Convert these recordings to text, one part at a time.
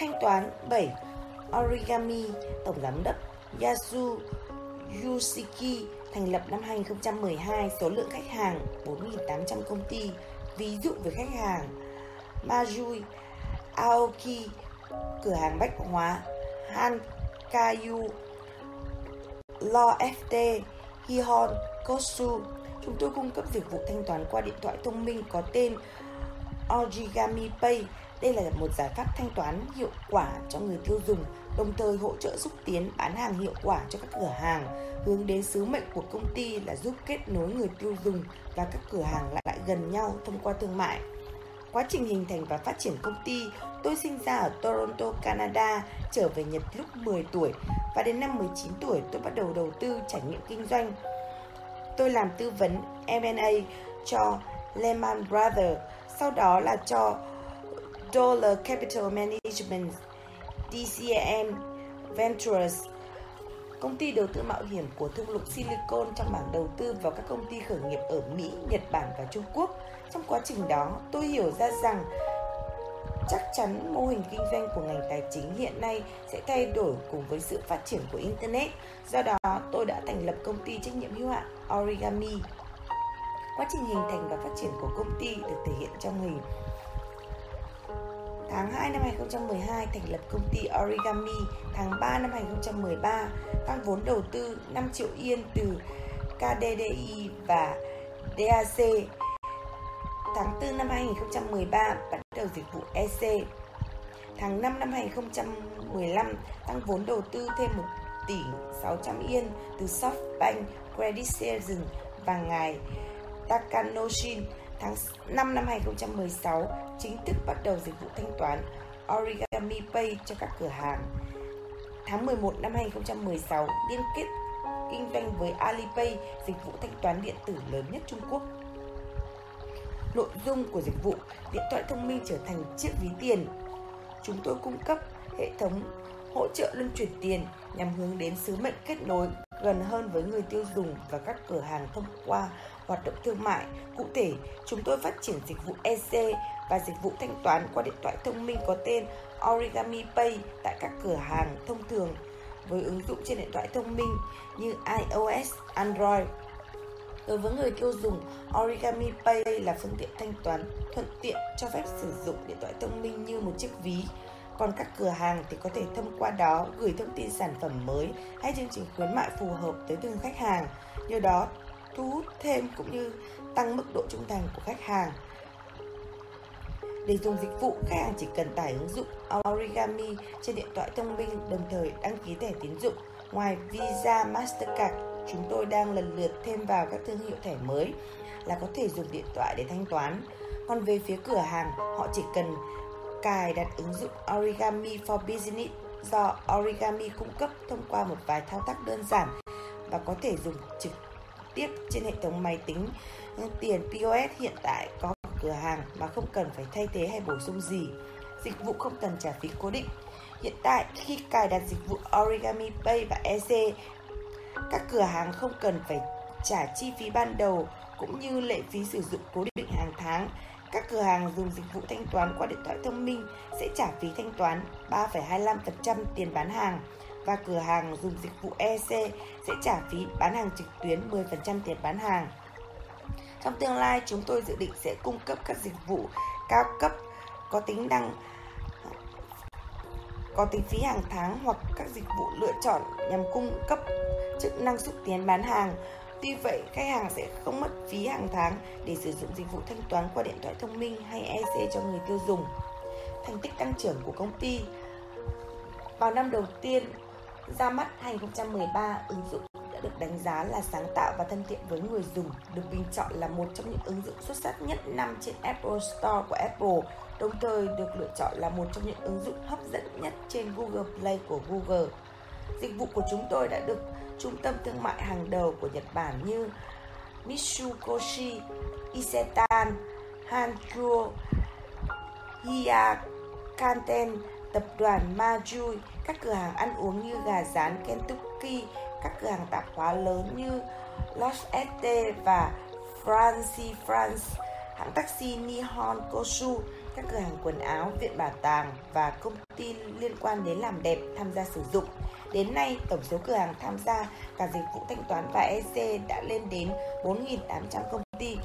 Thanh toán 7. Origami, Tổng Giám đốc Yasu Yushiki thành lập năm 2012, số lượng khách hàng 4.800 công ty. Ví dụ với khách hàng Majui, Aoki, cửa hàng bách hóa Hankayu, Lo FT, Hihon, Kosu. Chúng tôi cung cấp dịch vụ thanh toán qua điện thoại thông minh có tên Origami Pay. Đây là một giải pháp thanh toán hiệu quả cho người tiêu dùng, đồng thời hỗ trợ xúc tiến bán hàng hiệu quả cho các cửa hàng, hướng đến sứ mệnh của công ty là giúp kết nối người tiêu dùng và các cửa hàng lại gần nhau thông qua thương mại. Quá trình hình thành và phát triển công ty, tôi sinh ra ở Toronto, Canada, trở về Nhật lúc 10 tuổi và đến năm 19 tuổi tôi bắt đầu đầu tư trải nghiệm kinh doanh. Tôi làm tư vấn M&A cho Lehman Brothers, sau đó là cho Dollar Capital Management, DCM Ventures, công ty đầu tư mạo hiểm của thung lũng Silicon trong mảng đầu tư vào các công ty khởi nghiệp ở Mỹ, Nhật Bản và Trung Quốc. Trong quá trình đó, tôi hiểu ra rằng chắc chắn mô hình kinh doanh của ngành tài chính hiện nay sẽ thay đổi cùng với sự phát triển của Internet. Do đó, tôi đã thành lập công ty trách nhiệm hữu hạn Origami. Quá trình hình thành và phát triển của công ty được thể hiện trong hình Tháng 2 năm 2012 thành lập công ty Origami, tháng 3 năm 2013 tăng vốn đầu tư 5 triệu yên từ KDDI và DAC. Tháng 4 năm 2013 bắt đầu dịch vụ EC. Tháng 5 năm 2015 tăng vốn đầu tư thêm 1 tỷ 600 yên từ SoftBank Credit Season và ngài Takanoshin tháng 5 năm 2016 chính thức bắt đầu dịch vụ thanh toán Origami Pay cho các cửa hàng. Tháng 11 năm 2016 liên kết kinh doanh với Alipay, dịch vụ thanh toán điện tử lớn nhất Trung Quốc. Nội dung của dịch vụ điện thoại thông minh trở thành chiếc ví tiền. Chúng tôi cung cấp hệ thống hỗ trợ luân chuyển tiền nhằm hướng đến sứ mệnh kết nối gần hơn với người tiêu dùng và các cửa hàng thông qua hoạt động thương mại. Cụ thể, chúng tôi phát triển dịch vụ EC và dịch vụ thanh toán qua điện thoại thông minh có tên Origami Pay tại các cửa hàng thông thường với ứng dụng trên điện thoại thông minh như iOS, Android. Đối với người tiêu dùng, Origami Pay là phương tiện thanh toán thuận tiện cho phép sử dụng điện thoại thông minh như một chiếc ví còn các cửa hàng thì có thể thông qua đó gửi thông tin sản phẩm mới hay chương trình khuyến mại phù hợp tới từng khách hàng, nhờ đó thu hút thêm cũng như tăng mức độ trung thành của khách hàng. Để dùng dịch vụ, khách hàng chỉ cần tải ứng dụng Origami trên điện thoại thông minh đồng thời đăng ký thẻ tín dụng. Ngoài Visa, Mastercard, chúng tôi đang lần lượt thêm vào các thương hiệu thẻ mới là có thể dùng điện thoại để thanh toán. Còn về phía cửa hàng, họ chỉ cần cài đặt ứng dụng Origami for Business do Origami cung cấp thông qua một vài thao tác đơn giản và có thể dùng trực tiếp trên hệ thống máy tính tiền POS hiện tại có cửa hàng mà không cần phải thay thế hay bổ sung gì. Dịch vụ không cần trả phí cố định. Hiện tại khi cài đặt dịch vụ Origami Pay và EC, các cửa hàng không cần phải trả chi phí ban đầu cũng như lệ phí sử dụng cố định hàng tháng các cửa hàng dùng dịch vụ thanh toán qua điện thoại thông minh sẽ trả phí thanh toán 3,25% tiền bán hàng và cửa hàng dùng dịch vụ EC sẽ trả phí bán hàng trực tuyến 10% tiền bán hàng. Trong tương lai, chúng tôi dự định sẽ cung cấp các dịch vụ cao cấp có tính năng có tính phí hàng tháng hoặc các dịch vụ lựa chọn nhằm cung cấp chức năng xúc tiến bán hàng Tuy vậy, khách hàng sẽ không mất phí hàng tháng để sử dụng dịch vụ thanh toán qua điện thoại thông minh hay EC cho người tiêu dùng. Thành tích tăng trưởng của công ty Vào năm đầu tiên ra mắt 2013, ứng dụng đã được đánh giá là sáng tạo và thân thiện với người dùng, được bình chọn là một trong những ứng dụng xuất sắc nhất năm trên Apple Store của Apple, đồng thời được lựa chọn là một trong những ứng dụng hấp dẫn nhất trên Google Play của Google. Dịch vụ của chúng tôi đã được trung tâm thương mại hàng đầu của Nhật Bản như Mitsukoshi, Isetan, Hanchuo, Hiyakanten, tập đoàn Majui, các cửa hàng ăn uống như gà rán Kentucky, các cửa hàng tạp hóa lớn như Los St và Franci France, hãng taxi Nihon Kosu, các cửa hàng quần áo, viện bảo tàng và công ty liên quan đến làm đẹp tham gia sử dụng. Đến nay, tổng số cửa hàng tham gia cả dịch vụ thanh toán và EC đã lên đến 4.800 công ty.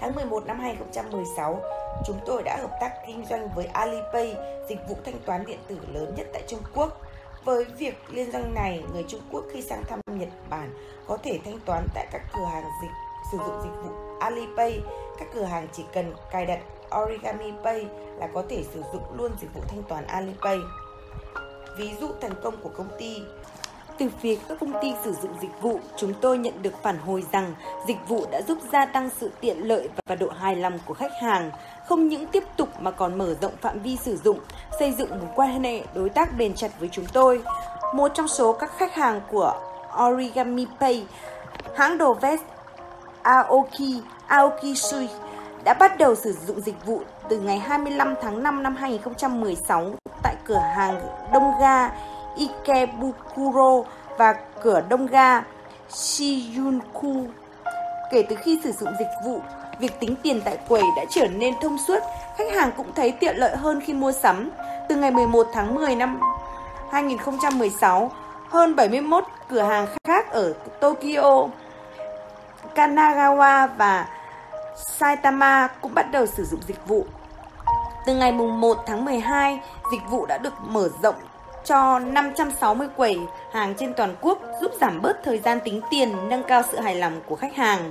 Tháng 11 năm 2016, chúng tôi đã hợp tác kinh doanh với Alipay, dịch vụ thanh toán điện tử lớn nhất tại Trung Quốc. Với việc liên doanh này, người Trung Quốc khi sang thăm Nhật Bản có thể thanh toán tại các cửa hàng dịch sử dụng dịch vụ Alipay. Các cửa hàng chỉ cần cài đặt Origami Pay là có thể sử dụng luôn dịch vụ thanh toán Alipay. Ví dụ thành công của công ty từ phía các công ty sử dụng dịch vụ, chúng tôi nhận được phản hồi rằng dịch vụ đã giúp gia tăng sự tiện lợi và độ hài lòng của khách hàng, không những tiếp tục mà còn mở rộng phạm vi sử dụng, xây dựng một quan hệ đối tác bền chặt với chúng tôi. Một trong số các khách hàng của Origami Pay, hãng đồ vest Aoki, Aoki Sui đã bắt đầu sử dụng dịch vụ từ ngày 25 tháng 5 năm 2016 tại cửa hàng Đông Ga Ikebukuro và cửa Đông Ga Shiyunku. Kể từ khi sử dụng dịch vụ, việc tính tiền tại quầy đã trở nên thông suốt, khách hàng cũng thấy tiện lợi hơn khi mua sắm. Từ ngày 11 tháng 10 năm 2016, hơn 71 cửa hàng khác ở Tokyo, Kanagawa và Saitama cũng bắt đầu sử dụng dịch vụ. Từ ngày 1 tháng 12, dịch vụ đã được mở rộng cho 560 quầy hàng trên toàn quốc giúp giảm bớt thời gian tính tiền, nâng cao sự hài lòng của khách hàng.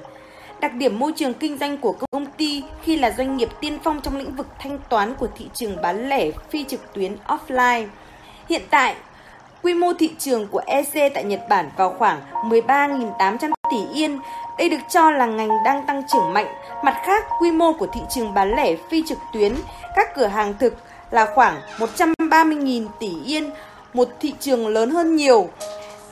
Đặc điểm môi trường kinh doanh của công ty khi là doanh nghiệp tiên phong trong lĩnh vực thanh toán của thị trường bán lẻ phi trực tuyến offline. Hiện tại, quy mô thị trường của EC tại Nhật Bản vào khoảng 13.800 tỷ yên. Đây được cho là ngành đang tăng trưởng mạnh. Mặt khác, quy mô của thị trường bán lẻ phi trực tuyến, các cửa hàng thực là khoảng 130.000 tỷ yên, một thị trường lớn hơn nhiều.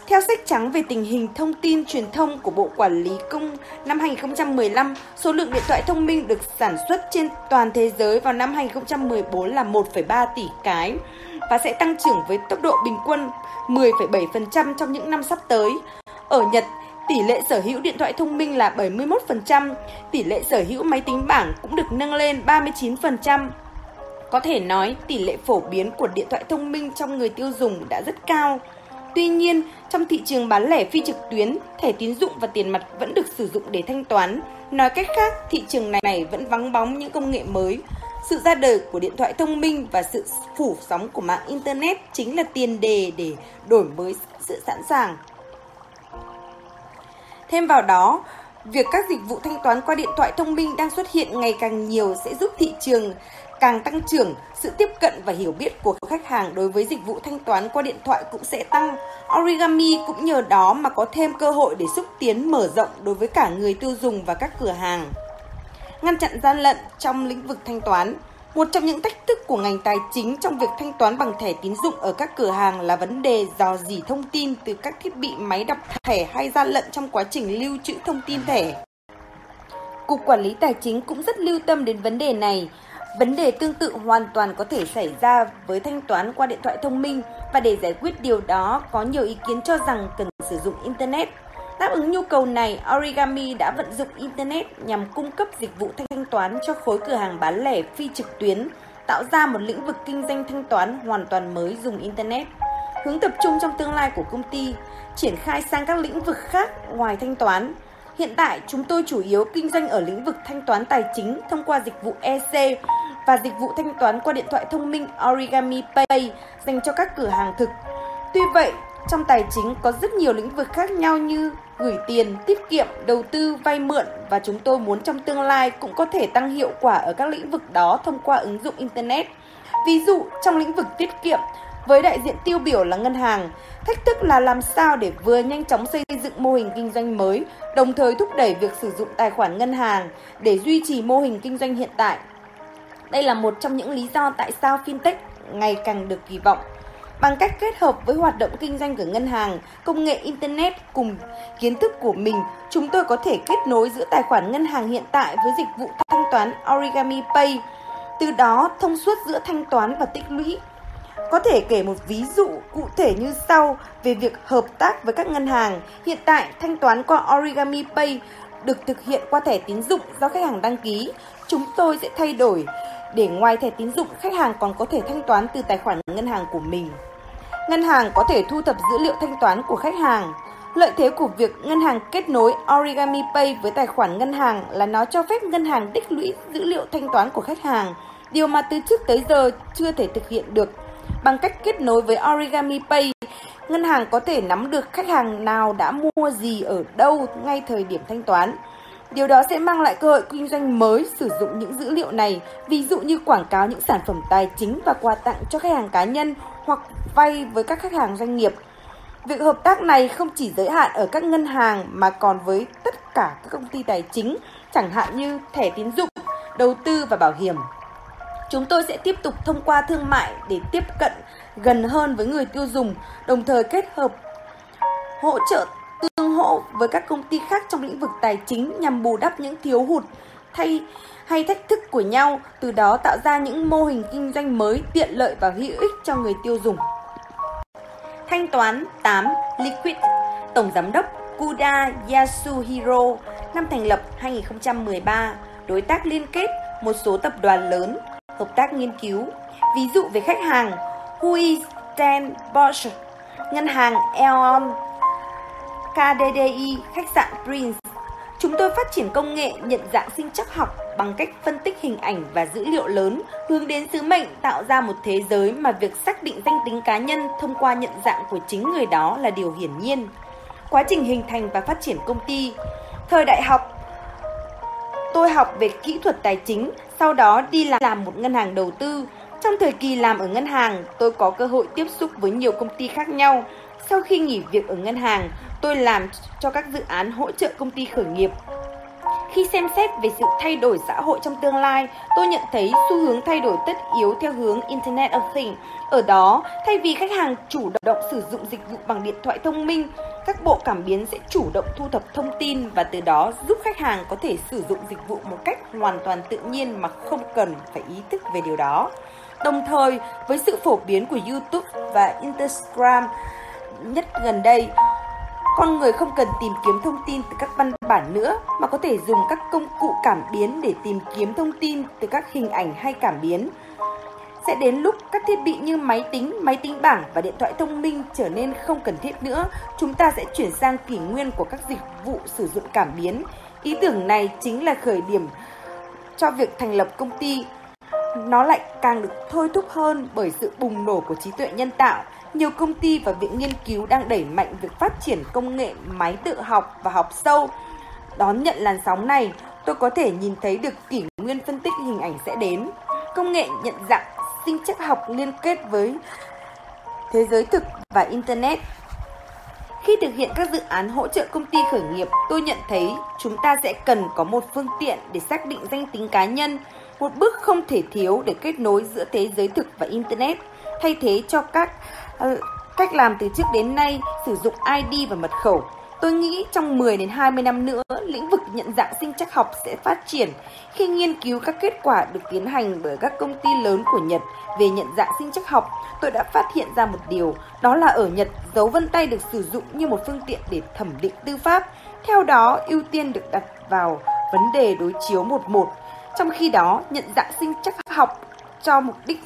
Theo sách trắng về tình hình thông tin truyền thông của Bộ Quản lý Công năm 2015, số lượng điện thoại thông minh được sản xuất trên toàn thế giới vào năm 2014 là 1,3 tỷ cái và sẽ tăng trưởng với tốc độ bình quân 10,7% trong những năm sắp tới. Ở Nhật, tỷ lệ sở hữu điện thoại thông minh là 71%, tỷ lệ sở hữu máy tính bảng cũng được nâng lên 39%. Có thể nói tỷ lệ phổ biến của điện thoại thông minh trong người tiêu dùng đã rất cao. Tuy nhiên, trong thị trường bán lẻ phi trực tuyến, thẻ tín dụng và tiền mặt vẫn được sử dụng để thanh toán. Nói cách khác, thị trường này vẫn vắng bóng những công nghệ mới. Sự ra đời của điện thoại thông minh và sự phủ sóng của mạng Internet chính là tiền đề để đổi mới sự sẵn sàng. Thêm vào đó, việc các dịch vụ thanh toán qua điện thoại thông minh đang xuất hiện ngày càng nhiều sẽ giúp thị trường càng tăng trưởng, sự tiếp cận và hiểu biết của khách hàng đối với dịch vụ thanh toán qua điện thoại cũng sẽ tăng. Origami cũng nhờ đó mà có thêm cơ hội để xúc tiến mở rộng đối với cả người tiêu dùng và các cửa hàng. Ngăn chặn gian lận trong lĩnh vực thanh toán một trong những thách thức của ngành tài chính trong việc thanh toán bằng thẻ tín dụng ở các cửa hàng là vấn đề dò dỉ thông tin từ các thiết bị máy đọc thẻ hay gian lận trong quá trình lưu trữ thông tin thẻ. Cục Quản lý Tài chính cũng rất lưu tâm đến vấn đề này. Vấn đề tương tự hoàn toàn có thể xảy ra với thanh toán qua điện thoại thông minh và để giải quyết điều đó có nhiều ý kiến cho rằng cần sử dụng Internet. Đáp ứng nhu cầu này, Origami đã vận dụng Internet nhằm cung cấp dịch vụ thanh toán cho khối cửa hàng bán lẻ phi trực tuyến, tạo ra một lĩnh vực kinh doanh thanh toán hoàn toàn mới dùng Internet. Hướng tập trung trong tương lai của công ty, triển khai sang các lĩnh vực khác ngoài thanh toán, Hiện tại, chúng tôi chủ yếu kinh doanh ở lĩnh vực thanh toán tài chính thông qua dịch vụ EC và dịch vụ thanh toán qua điện thoại thông minh Origami Pay dành cho các cửa hàng thực. Tuy vậy, trong tài chính có rất nhiều lĩnh vực khác nhau như gửi tiền, tiết kiệm, đầu tư, vay mượn và chúng tôi muốn trong tương lai cũng có thể tăng hiệu quả ở các lĩnh vực đó thông qua ứng dụng Internet. Ví dụ, trong lĩnh vực tiết kiệm, với đại diện tiêu biểu là ngân hàng, thách thức là làm sao để vừa nhanh chóng xây dựng mô hình kinh doanh mới, đồng thời thúc đẩy việc sử dụng tài khoản ngân hàng để duy trì mô hình kinh doanh hiện tại. Đây là một trong những lý do tại sao fintech ngày càng được kỳ vọng. Bằng cách kết hợp với hoạt động kinh doanh của ngân hàng, công nghệ Internet cùng kiến thức của mình, chúng tôi có thể kết nối giữa tài khoản ngân hàng hiện tại với dịch vụ thanh toán Origami Pay. Từ đó, thông suốt giữa thanh toán và tích lũy có thể kể một ví dụ cụ thể như sau về việc hợp tác với các ngân hàng. Hiện tại, thanh toán qua Origami Pay được thực hiện qua thẻ tín dụng do khách hàng đăng ký. Chúng tôi sẽ thay đổi để ngoài thẻ tín dụng, khách hàng còn có thể thanh toán từ tài khoản ngân hàng của mình. Ngân hàng có thể thu thập dữ liệu thanh toán của khách hàng. Lợi thế của việc ngân hàng kết nối Origami Pay với tài khoản ngân hàng là nó cho phép ngân hàng tích lũy dữ liệu thanh toán của khách hàng, điều mà từ trước tới giờ chưa thể thực hiện được. Bằng cách kết nối với Origami Pay, ngân hàng có thể nắm được khách hàng nào đã mua gì ở đâu ngay thời điểm thanh toán. Điều đó sẽ mang lại cơ hội kinh doanh mới sử dụng những dữ liệu này, ví dụ như quảng cáo những sản phẩm tài chính và quà tặng cho khách hàng cá nhân hoặc vay với các khách hàng doanh nghiệp. Việc hợp tác này không chỉ giới hạn ở các ngân hàng mà còn với tất cả các công ty tài chính, chẳng hạn như thẻ tín dụng, đầu tư và bảo hiểm. Chúng tôi sẽ tiếp tục thông qua thương mại để tiếp cận gần hơn với người tiêu dùng, đồng thời kết hợp hỗ trợ tương hỗ với các công ty khác trong lĩnh vực tài chính nhằm bù đắp những thiếu hụt thay hay thách thức của nhau, từ đó tạo ra những mô hình kinh doanh mới tiện lợi và hữu ích cho người tiêu dùng. Thanh toán 8 Liquid Tổng Giám đốc Kuda Yasuhiro Năm thành lập 2013 Đối tác liên kết một số tập đoàn lớn Hợp tác nghiên cứu Ví dụ về khách hàng Hui Ten Bosch Ngân hàng Eon, KDDI Khách sạn Prince Chúng tôi phát triển công nghệ nhận dạng sinh chắc học bằng cách phân tích hình ảnh và dữ liệu lớn, hướng đến sứ mệnh tạo ra một thế giới mà việc xác định danh tính cá nhân thông qua nhận dạng của chính người đó là điều hiển nhiên. Quá trình hình thành và phát triển công ty Thời đại học, tôi học về kỹ thuật tài chính, sau đó đi làm một ngân hàng đầu tư. Trong thời kỳ làm ở ngân hàng, tôi có cơ hội tiếp xúc với nhiều công ty khác nhau. Sau khi nghỉ việc ở ngân hàng, tôi làm cho các dự án hỗ trợ công ty khởi nghiệp. Khi xem xét về sự thay đổi xã hội trong tương lai, tôi nhận thấy xu hướng thay đổi tất yếu theo hướng Internet of Things. Ở đó, thay vì khách hàng chủ động sử dụng dịch vụ bằng điện thoại thông minh, các bộ cảm biến sẽ chủ động thu thập thông tin và từ đó giúp khách hàng có thể sử dụng dịch vụ một cách hoàn toàn tự nhiên mà không cần phải ý thức về điều đó. Đồng thời, với sự phổ biến của YouTube và Instagram nhất gần đây, con người không cần tìm kiếm thông tin từ các văn bản nữa mà có thể dùng các công cụ cảm biến để tìm kiếm thông tin từ các hình ảnh hay cảm biến. Sẽ đến lúc các thiết bị như máy tính, máy tính bảng và điện thoại thông minh trở nên không cần thiết nữa, chúng ta sẽ chuyển sang kỷ nguyên của các dịch vụ sử dụng cảm biến. Ý tưởng này chính là khởi điểm cho việc thành lập công ty. Nó lại càng được thôi thúc hơn bởi sự bùng nổ của trí tuệ nhân tạo nhiều công ty và viện nghiên cứu đang đẩy mạnh việc phát triển công nghệ máy tự học và học sâu. Đón nhận làn sóng này, tôi có thể nhìn thấy được kỷ nguyên phân tích hình ảnh sẽ đến. Công nghệ nhận dạng sinh chắc học liên kết với thế giới thực và Internet. Khi thực hiện các dự án hỗ trợ công ty khởi nghiệp, tôi nhận thấy chúng ta sẽ cần có một phương tiện để xác định danh tính cá nhân, một bước không thể thiếu để kết nối giữa thế giới thực và Internet, thay thế cho các Ờ, cách làm từ trước đến nay sử dụng ID và mật khẩu. Tôi nghĩ trong 10 đến 20 năm nữa, lĩnh vực nhận dạng sinh chắc học sẽ phát triển. Khi nghiên cứu các kết quả được tiến hành bởi các công ty lớn của Nhật về nhận dạng sinh chắc học, tôi đã phát hiện ra một điều, đó là ở Nhật, dấu vân tay được sử dụng như một phương tiện để thẩm định tư pháp. Theo đó, ưu tiên được đặt vào vấn đề đối chiếu một một. Trong khi đó, nhận dạng sinh chắc học cho mục đích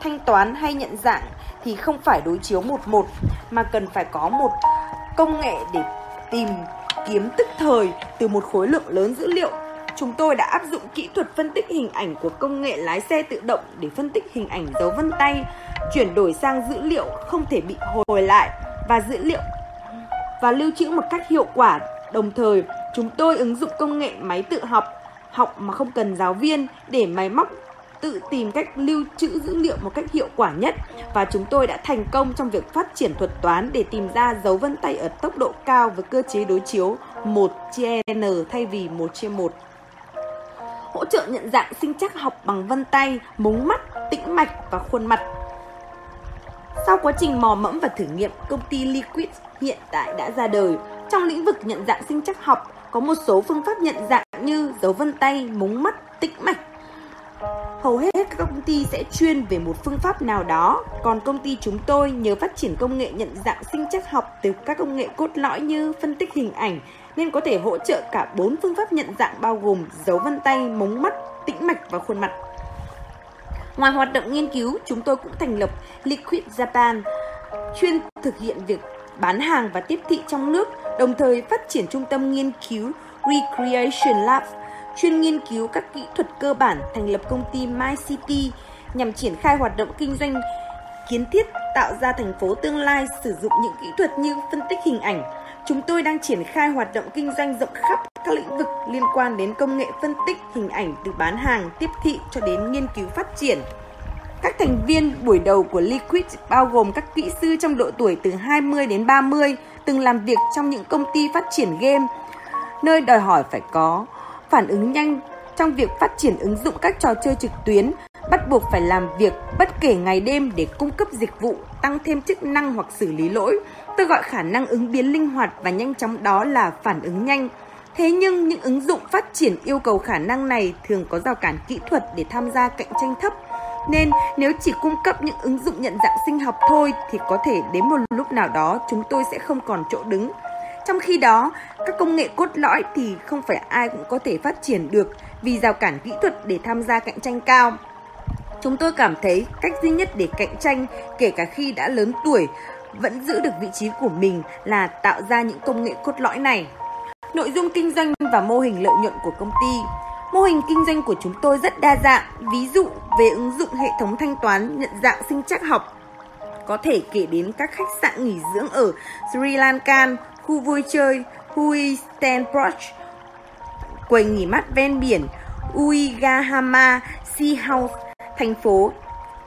thanh toán hay nhận dạng thì không phải đối chiếu một một mà cần phải có một công nghệ để tìm kiếm tức thời từ một khối lượng lớn dữ liệu. Chúng tôi đã áp dụng kỹ thuật phân tích hình ảnh của công nghệ lái xe tự động để phân tích hình ảnh dấu vân tay, chuyển đổi sang dữ liệu không thể bị hồi lại và dữ liệu và lưu trữ một cách hiệu quả. Đồng thời, chúng tôi ứng dụng công nghệ máy tự học, học mà không cần giáo viên để máy móc tự tìm cách lưu trữ dữ liệu một cách hiệu quả nhất và chúng tôi đã thành công trong việc phát triển thuật toán để tìm ra dấu vân tay ở tốc độ cao với cơ chế đối chiếu 1 chia n thay vì 1 chia 1. Hỗ trợ nhận dạng sinh chắc học bằng vân tay, mống mắt, tĩnh mạch và khuôn mặt. Sau quá trình mò mẫm và thử nghiệm, công ty Liquid hiện tại đã ra đời. Trong lĩnh vực nhận dạng sinh chắc học, có một số phương pháp nhận dạng như dấu vân tay, mống mắt, tĩnh mạch Hầu hết các công ty sẽ chuyên về một phương pháp nào đó, còn công ty chúng tôi nhờ phát triển công nghệ nhận dạng sinh chắc học từ các công nghệ cốt lõi như phân tích hình ảnh nên có thể hỗ trợ cả bốn phương pháp nhận dạng bao gồm dấu vân tay, mống mắt, tĩnh mạch và khuôn mặt. Ngoài hoạt động nghiên cứu, chúng tôi cũng thành lập Liquid Japan, chuyên thực hiện việc bán hàng và tiếp thị trong nước, đồng thời phát triển trung tâm nghiên cứu Recreation Lab, chuyên nghiên cứu các kỹ thuật cơ bản, thành lập công ty MyCity nhằm triển khai hoạt động kinh doanh kiến thiết tạo ra thành phố tương lai sử dụng những kỹ thuật như phân tích hình ảnh. Chúng tôi đang triển khai hoạt động kinh doanh rộng khắp các lĩnh vực liên quan đến công nghệ phân tích hình ảnh từ bán hàng, tiếp thị cho đến nghiên cứu phát triển. Các thành viên buổi đầu của Liquid bao gồm các kỹ sư trong độ tuổi từ 20 đến 30, từng làm việc trong những công ty phát triển game, nơi đòi hỏi phải có phản ứng nhanh trong việc phát triển ứng dụng các trò chơi trực tuyến, bắt buộc phải làm việc bất kể ngày đêm để cung cấp dịch vụ, tăng thêm chức năng hoặc xử lý lỗi. Tôi gọi khả năng ứng biến linh hoạt và nhanh chóng đó là phản ứng nhanh. Thế nhưng những ứng dụng phát triển yêu cầu khả năng này thường có rào cản kỹ thuật để tham gia cạnh tranh thấp. Nên nếu chỉ cung cấp những ứng dụng nhận dạng sinh học thôi thì có thể đến một lúc nào đó chúng tôi sẽ không còn chỗ đứng. Trong khi đó, các công nghệ cốt lõi thì không phải ai cũng có thể phát triển được vì rào cản kỹ thuật để tham gia cạnh tranh cao. Chúng tôi cảm thấy cách duy nhất để cạnh tranh kể cả khi đã lớn tuổi vẫn giữ được vị trí của mình là tạo ra những công nghệ cốt lõi này. Nội dung kinh doanh và mô hình lợi nhuận của công ty Mô hình kinh doanh của chúng tôi rất đa dạng, ví dụ về ứng dụng hệ thống thanh toán nhận dạng sinh trắc học. Có thể kể đến các khách sạn nghỉ dưỡng ở Sri Lanka, khu vui chơi Hui Stanbrook, quầy nghỉ mát ven biển Uigahama Sea House, thành phố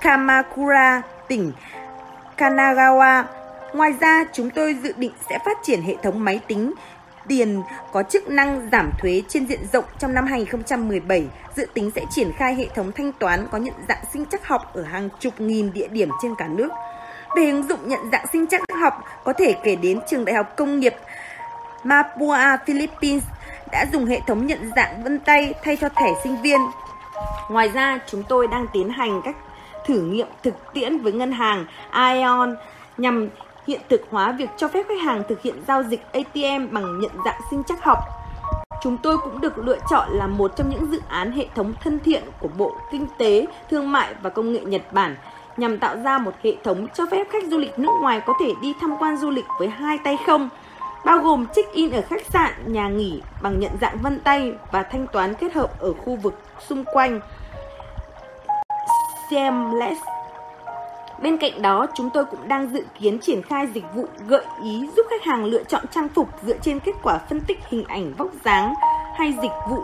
Kamakura, tỉnh Kanagawa. Ngoài ra, chúng tôi dự định sẽ phát triển hệ thống máy tính tiền có chức năng giảm thuế trên diện rộng trong năm 2017, dự tính sẽ triển khai hệ thống thanh toán có nhận dạng sinh chắc học ở hàng chục nghìn địa điểm trên cả nước. Về ứng dụng nhận dạng sinh chắc học, có thể kể đến trường đại học công nghiệp Mapua, Philippines đã dùng hệ thống nhận dạng vân tay thay cho thẻ sinh viên. Ngoài ra, chúng tôi đang tiến hành các thử nghiệm thực tiễn với ngân hàng Ion nhằm hiện thực hóa việc cho phép khách hàng thực hiện giao dịch ATM bằng nhận dạng sinh chắc học. Chúng tôi cũng được lựa chọn là một trong những dự án hệ thống thân thiện của Bộ Kinh tế, Thương mại và Công nghệ Nhật Bản nhằm tạo ra một hệ thống cho phép khách du lịch nước ngoài có thể đi tham quan du lịch với hai tay không, bao gồm check-in ở khách sạn, nhà nghỉ bằng nhận dạng vân tay và thanh toán kết hợp ở khu vực xung quanh. Seamless Bên cạnh đó, chúng tôi cũng đang dự kiến triển khai dịch vụ gợi ý giúp khách hàng lựa chọn trang phục dựa trên kết quả phân tích hình ảnh vóc dáng hay dịch vụ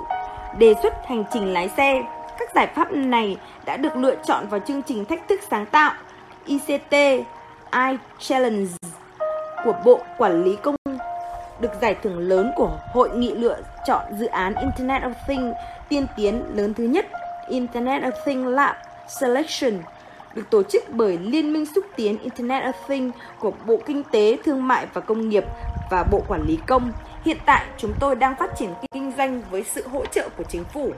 đề xuất hành trình lái xe. Các giải pháp này đã được lựa chọn vào chương trình thách thức sáng tạo ICT I Challenge của Bộ Quản lý Công được giải thưởng lớn của Hội nghị lựa chọn dự án Internet of Things tiên tiến lớn thứ nhất Internet of Things Lab Selection được tổ chức bởi Liên minh xúc tiến Internet of Things của Bộ Kinh tế, Thương mại và Công nghiệp và Bộ Quản lý Công. Hiện tại, chúng tôi đang phát triển kinh doanh với sự hỗ trợ của chính phủ.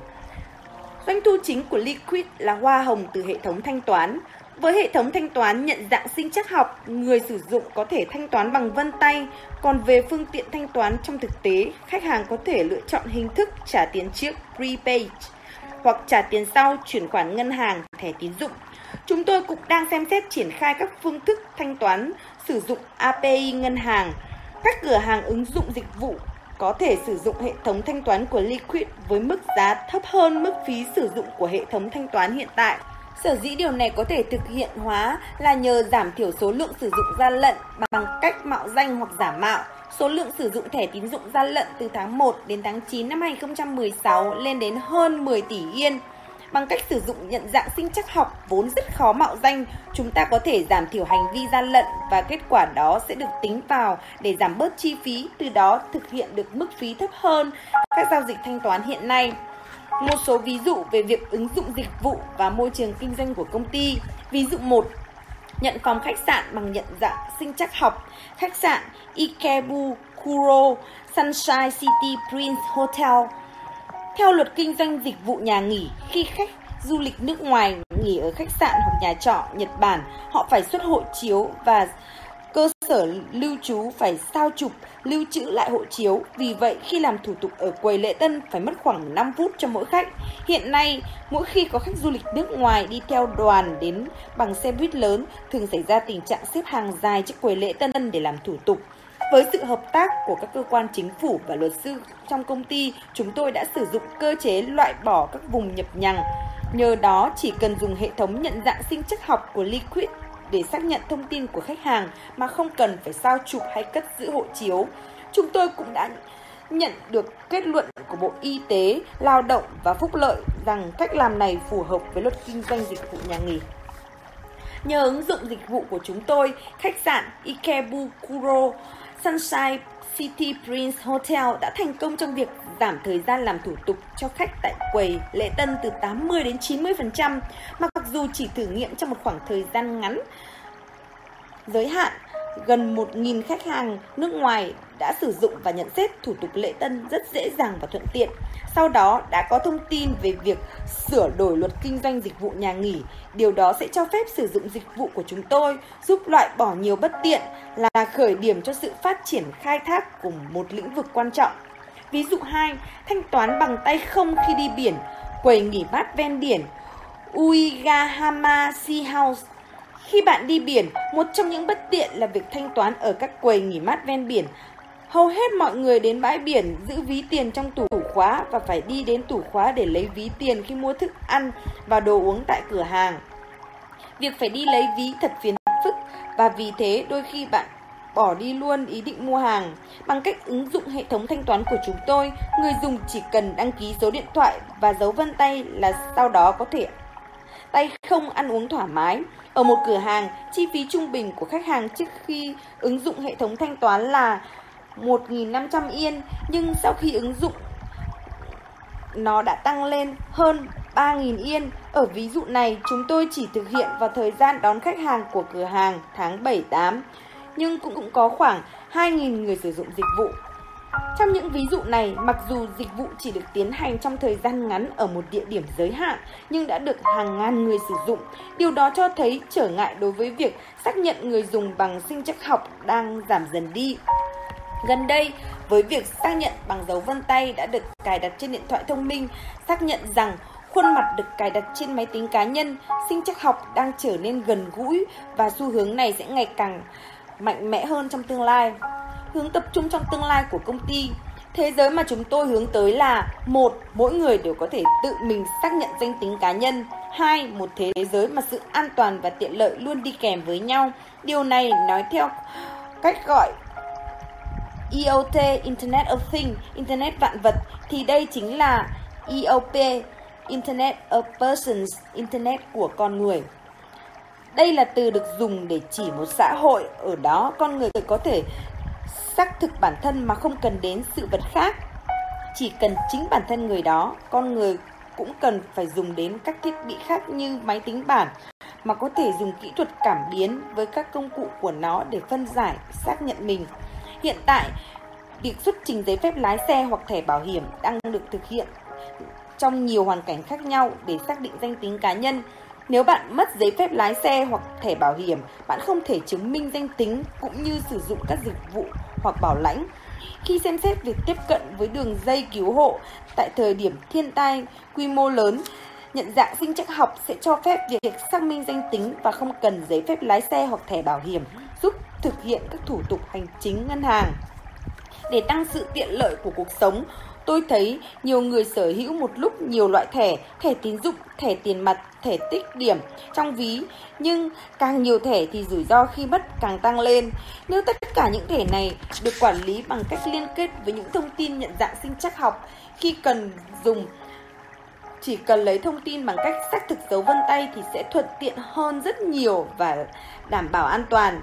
Doanh thu chính của Liquid là hoa hồng từ hệ thống thanh toán. Với hệ thống thanh toán nhận dạng sinh chắc học, người sử dụng có thể thanh toán bằng vân tay, còn về phương tiện thanh toán trong thực tế, khách hàng có thể lựa chọn hình thức trả tiền trước prepaid hoặc trả tiền sau chuyển khoản ngân hàng, thẻ tín dụng. Chúng tôi cũng đang xem xét triển khai các phương thức thanh toán sử dụng API ngân hàng. Các cửa hàng ứng dụng dịch vụ có thể sử dụng hệ thống thanh toán của Liquid với mức giá thấp hơn mức phí sử dụng của hệ thống thanh toán hiện tại. Sở dĩ điều này có thể thực hiện hóa là nhờ giảm thiểu số lượng sử dụng gian lận bằng cách mạo danh hoặc giả mạo. Số lượng sử dụng thẻ tín dụng gian lận từ tháng 1 đến tháng 9 năm 2016 lên đến hơn 10 tỷ yên. Bằng cách sử dụng nhận dạng sinh chắc học vốn rất khó mạo danh, chúng ta có thể giảm thiểu hành vi gian lận và kết quả đó sẽ được tính vào để giảm bớt chi phí, từ đó thực hiện được mức phí thấp hơn các giao dịch thanh toán hiện nay. Một số ví dụ về việc ứng dụng dịch vụ và môi trường kinh doanh của công ty. Ví dụ 1. Nhận phòng khách sạn bằng nhận dạng sinh chắc học. Khách sạn Ikebu Kuro Sunshine City Prince Hotel theo luật kinh doanh dịch vụ nhà nghỉ, khi khách du lịch nước ngoài nghỉ ở khách sạn hoặc nhà trọ Nhật Bản, họ phải xuất hộ chiếu và cơ sở lưu trú phải sao chụp, lưu trữ lại hộ chiếu. Vì vậy, khi làm thủ tục ở quầy lễ tân phải mất khoảng 5 phút cho mỗi khách. Hiện nay, mỗi khi có khách du lịch nước ngoài đi theo đoàn đến bằng xe buýt lớn, thường xảy ra tình trạng xếp hàng dài trước quầy lễ tân để làm thủ tục. Với sự hợp tác của các cơ quan chính phủ và luật sư trong công ty, chúng tôi đã sử dụng cơ chế loại bỏ các vùng nhập nhằng. Nhờ đó, chỉ cần dùng hệ thống nhận dạng sinh chất học của Liquid để xác nhận thông tin của khách hàng mà không cần phải sao chụp hay cất giữ hộ chiếu. Chúng tôi cũng đã nhận được kết luận của Bộ Y tế, Lao động và Phúc lợi rằng cách làm này phù hợp với luật kinh doanh dịch vụ nhà nghỉ. Nhờ ứng dụng dịch vụ của chúng tôi, khách sạn Ikebukuro Sunshine City Prince Hotel đã thành công trong việc giảm thời gian làm thủ tục cho khách tại quầy lễ tân từ 80 đến 90%, mặc dù chỉ thử nghiệm trong một khoảng thời gian ngắn giới hạn gần 1.000 khách hàng nước ngoài đã sử dụng và nhận xét thủ tục lễ tân rất dễ dàng và thuận tiện. Sau đó đã có thông tin về việc sửa đổi luật kinh doanh dịch vụ nhà nghỉ. Điều đó sẽ cho phép sử dụng dịch vụ của chúng tôi, giúp loại bỏ nhiều bất tiện là khởi điểm cho sự phát triển khai thác của một lĩnh vực quan trọng. Ví dụ 2, thanh toán bằng tay không khi đi biển, quầy nghỉ mát ven biển, Uigahama Sea House khi bạn đi biển, một trong những bất tiện là việc thanh toán ở các quầy nghỉ mát ven biển. Hầu hết mọi người đến bãi biển giữ ví tiền trong tủ khóa và phải đi đến tủ khóa để lấy ví tiền khi mua thức ăn và đồ uống tại cửa hàng. Việc phải đi lấy ví thật phiền phức và vì thế đôi khi bạn bỏ đi luôn ý định mua hàng. Bằng cách ứng dụng hệ thống thanh toán của chúng tôi, người dùng chỉ cần đăng ký số điện thoại và dấu vân tay là sau đó có thể tay không ăn uống thoải mái. Ở một cửa hàng, chi phí trung bình của khách hàng trước khi ứng dụng hệ thống thanh toán là 1.500 yên, nhưng sau khi ứng dụng nó đã tăng lên hơn 3.000 yên. Ở ví dụ này, chúng tôi chỉ thực hiện vào thời gian đón khách hàng của cửa hàng tháng 7-8, nhưng cũng, cũng có khoảng 2.000 người sử dụng dịch vụ. Trong những ví dụ này, mặc dù dịch vụ chỉ được tiến hành trong thời gian ngắn ở một địa điểm giới hạn, nhưng đã được hàng ngàn người sử dụng. Điều đó cho thấy trở ngại đối với việc xác nhận người dùng bằng sinh chắc học đang giảm dần đi. Gần đây, với việc xác nhận bằng dấu vân tay đã được cài đặt trên điện thoại thông minh, xác nhận rằng khuôn mặt được cài đặt trên máy tính cá nhân, sinh chắc học đang trở nên gần gũi và xu hướng này sẽ ngày càng mạnh mẽ hơn trong tương lai hướng tập trung trong tương lai của công ty. Thế giới mà chúng tôi hướng tới là một, mỗi người đều có thể tự mình xác nhận danh tính cá nhân. Hai, một thế giới mà sự an toàn và tiện lợi luôn đi kèm với nhau. Điều này nói theo cách gọi IoT, Internet of Things, Internet vạn vật, thì đây chính là IOP, Internet of Persons, Internet của con người. Đây là từ được dùng để chỉ một xã hội ở đó con người có thể xác thực bản thân mà không cần đến sự vật khác. Chỉ cần chính bản thân người đó, con người cũng cần phải dùng đến các thiết bị khác như máy tính bảng mà có thể dùng kỹ thuật cảm biến với các công cụ của nó để phân giải, xác nhận mình. Hiện tại, việc xuất trình giấy phép lái xe hoặc thẻ bảo hiểm đang được thực hiện trong nhiều hoàn cảnh khác nhau để xác định danh tính cá nhân nếu bạn mất giấy phép lái xe hoặc thẻ bảo hiểm, bạn không thể chứng minh danh tính cũng như sử dụng các dịch vụ hoặc bảo lãnh. Khi xem xét việc tiếp cận với đường dây cứu hộ tại thời điểm thiên tai quy mô lớn, nhận dạng sinh chắc học sẽ cho phép việc xác minh danh tính và không cần giấy phép lái xe hoặc thẻ bảo hiểm, giúp thực hiện các thủ tục hành chính ngân hàng. Để tăng sự tiện lợi của cuộc sống, Tôi thấy nhiều người sở hữu một lúc nhiều loại thẻ, thẻ tín dụng, thẻ tiền mặt, thẻ tích điểm trong ví, nhưng càng nhiều thẻ thì rủi ro khi mất càng tăng lên. Nếu tất cả những thẻ này được quản lý bằng cách liên kết với những thông tin nhận dạng sinh chắc học khi cần dùng chỉ cần lấy thông tin bằng cách xác thực dấu vân tay thì sẽ thuận tiện hơn rất nhiều và đảm bảo an toàn.